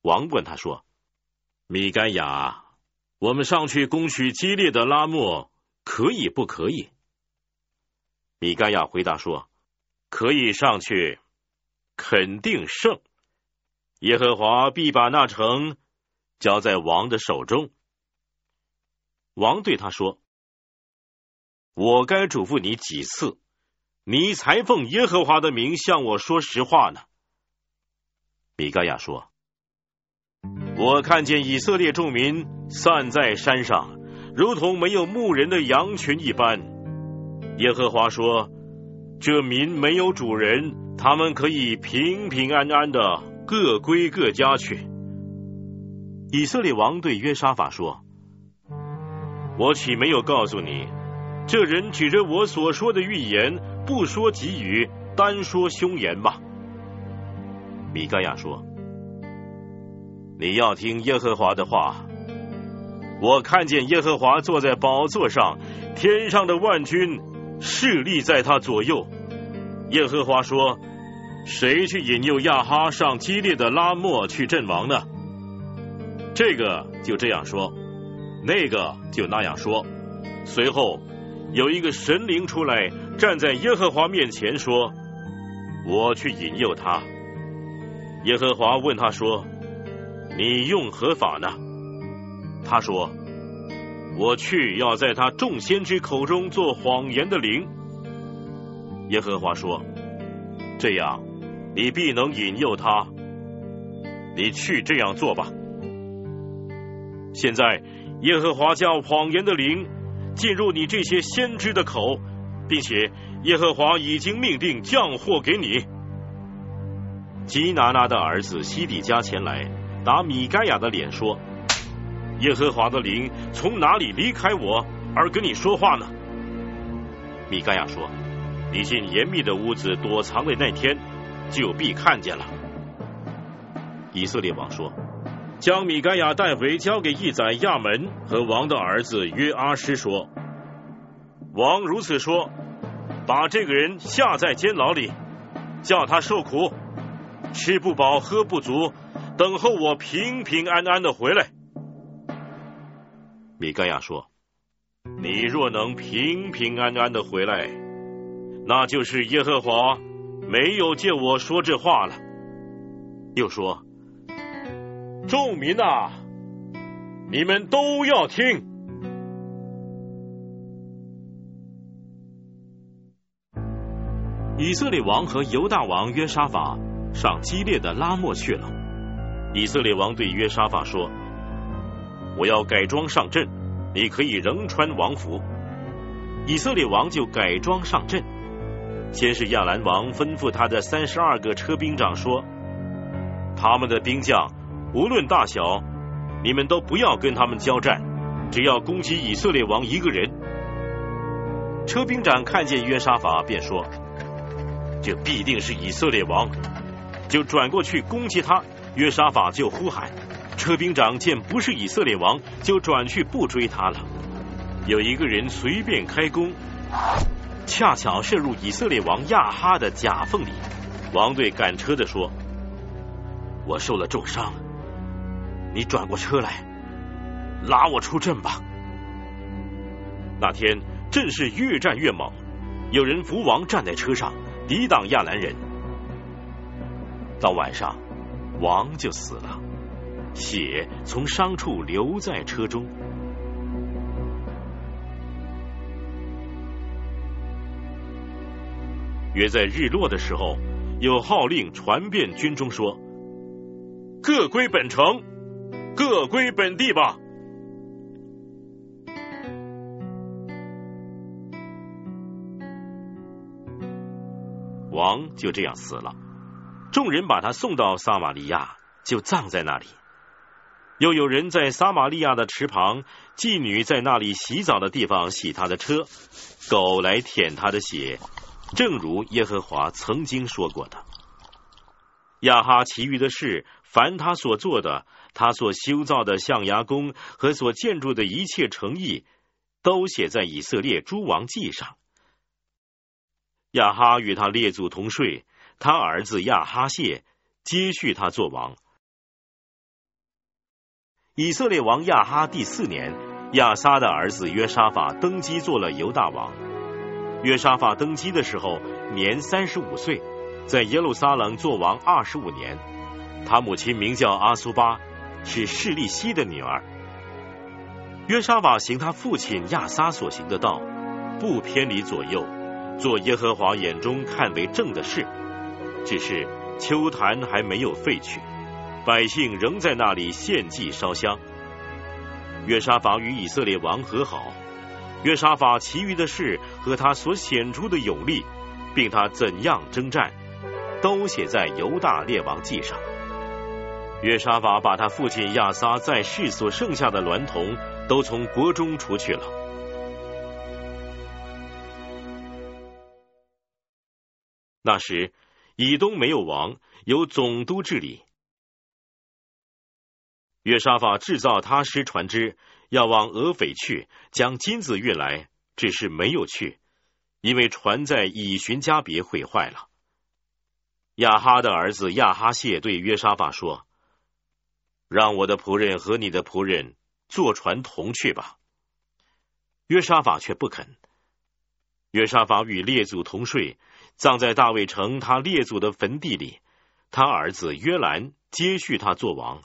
王问他说：“米该亚。”我们上去攻取激烈的拉莫，可以不可以？米甘亚回答说：“可以上去，肯定胜。耶和华必把那城交在王的手中。”王对他说：“我该嘱咐你几次，你才奉耶和华的名向我说实话呢？”米盖亚说。我看见以色列众民散在山上，如同没有牧人的羊群一般。耶和华说：“这民没有主人，他们可以平平安安的各归各家去。”以色列王对约沙法说：“我岂没有告诉你，这人举着我所说的预言，不说吉语，单说凶言吗？”米盖亚说。你要听耶和华的话。我看见耶和华坐在宝座上，天上的万军势力在他左右。耶和华说：“谁去引诱亚哈上激烈的拉莫去阵亡呢？”这个就这样说，那个就那样说。随后，有一个神灵出来，站在耶和华面前说：“我去引诱他。”耶和华问他说：“你用何法呢？”他说：“我去要在他众先知口中做谎言的灵。”耶和华说：“这样，你必能引诱他。你去这样做吧。”现在，耶和华叫谎言的灵进入你这些先知的口，并且耶和华已经命定降祸给你。基拿拿的儿子西底家前来打米该亚的脸说：“耶和华的灵从哪里离开我而跟你说话呢？”米该亚说。你进严密的屋子躲藏的那天，就必看见了。以色列王说：“将米该亚带回，交给义宰亚门和王的儿子约阿施说：王如此说，把这个人下在监牢里，叫他受苦，吃不饱喝不足，等候我平平安安的回来。”米该亚说：“你若能平平安安的回来。”那就是耶和华没有借我说这话了。又说：“众民呐，你们都要听。”以色列王和犹大王约沙法上激烈的拉莫去了。以色列王对约沙法说：“我要改装上阵，你可以仍穿王服。”以色列王就改装上阵。先是亚兰王吩咐他的三十二个车兵长说：“他们的兵将无论大小，你们都不要跟他们交战，只要攻击以色列王一个人。”车兵长看见约沙法，便说：“这必定是以色列王。”就转过去攻击他。约沙法就呼喊：“车兵长见不是以色列王，就转去不追他了。”有一个人随便开弓。恰巧射入以色列王亚哈的甲缝里，王对赶车的说：“我受了重伤，你转过车来，拉我出阵吧。”那天阵势越战越猛，有人扶王站在车上抵挡亚兰人。到晚上，王就死了，血从伤处流在车中。约在日落的时候，有号令传遍军中，说：“各归本城，各归本地吧。”王就这样死了。众人把他送到撒玛利亚，就葬在那里。又有人在撒玛利亚的池旁，妓女在那里洗澡的地方洗他的车，狗来舔他的血。正如耶和华曾经说过的，亚哈其余的事，凡他所做的，他所修造的象牙宫和所建筑的一切诚意，都写在以色列诸王记上。亚哈与他列祖同睡，他儿子亚哈谢接续他做王。以色列王亚哈第四年，亚撒的儿子约沙法登基做了犹大王。约沙法登基的时候年三十五岁，在耶路撒冷做王二十五年。他母亲名叫阿苏巴，是示利希的女儿。约沙法行他父亲亚撒所行的道，不偏离左右，做耶和华眼中看为正的事。只是秋坛还没有废去，百姓仍在那里献祭烧香。约沙法与以色列王和好。约沙法其余的事和他所显出的勇力，并他怎样征战，都写在犹大列王记上。约沙法把他父亲亚撒在世所剩下的娈童都从国中除去了。那时以东没有王，由总督治理。约沙法制造他师船只。要往俄斐去，将金子运来，只是没有去，因为船在以寻加别毁坏了。亚哈的儿子亚哈谢对约沙法说：“让我的仆人和你的仆人坐船同去吧。”约沙法却不肯，约沙法与列祖同睡，葬在大卫城他列祖的坟地里。他儿子约兰接续他做王。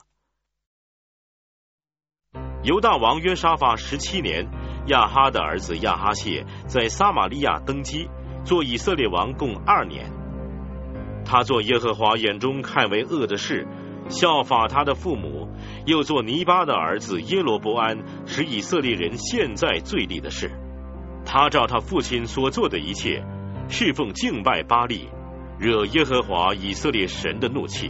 犹大王约沙法十七年，亚哈的儿子亚哈谢在撒玛利亚登基，做以色列王共二年。他做耶和华眼中看为恶的事，效法他的父母，又做尼巴的儿子耶罗伯安使以色列人现在最利的事。他照他父亲所做的一切，侍奉敬拜巴利，惹耶和华以色列神的怒气。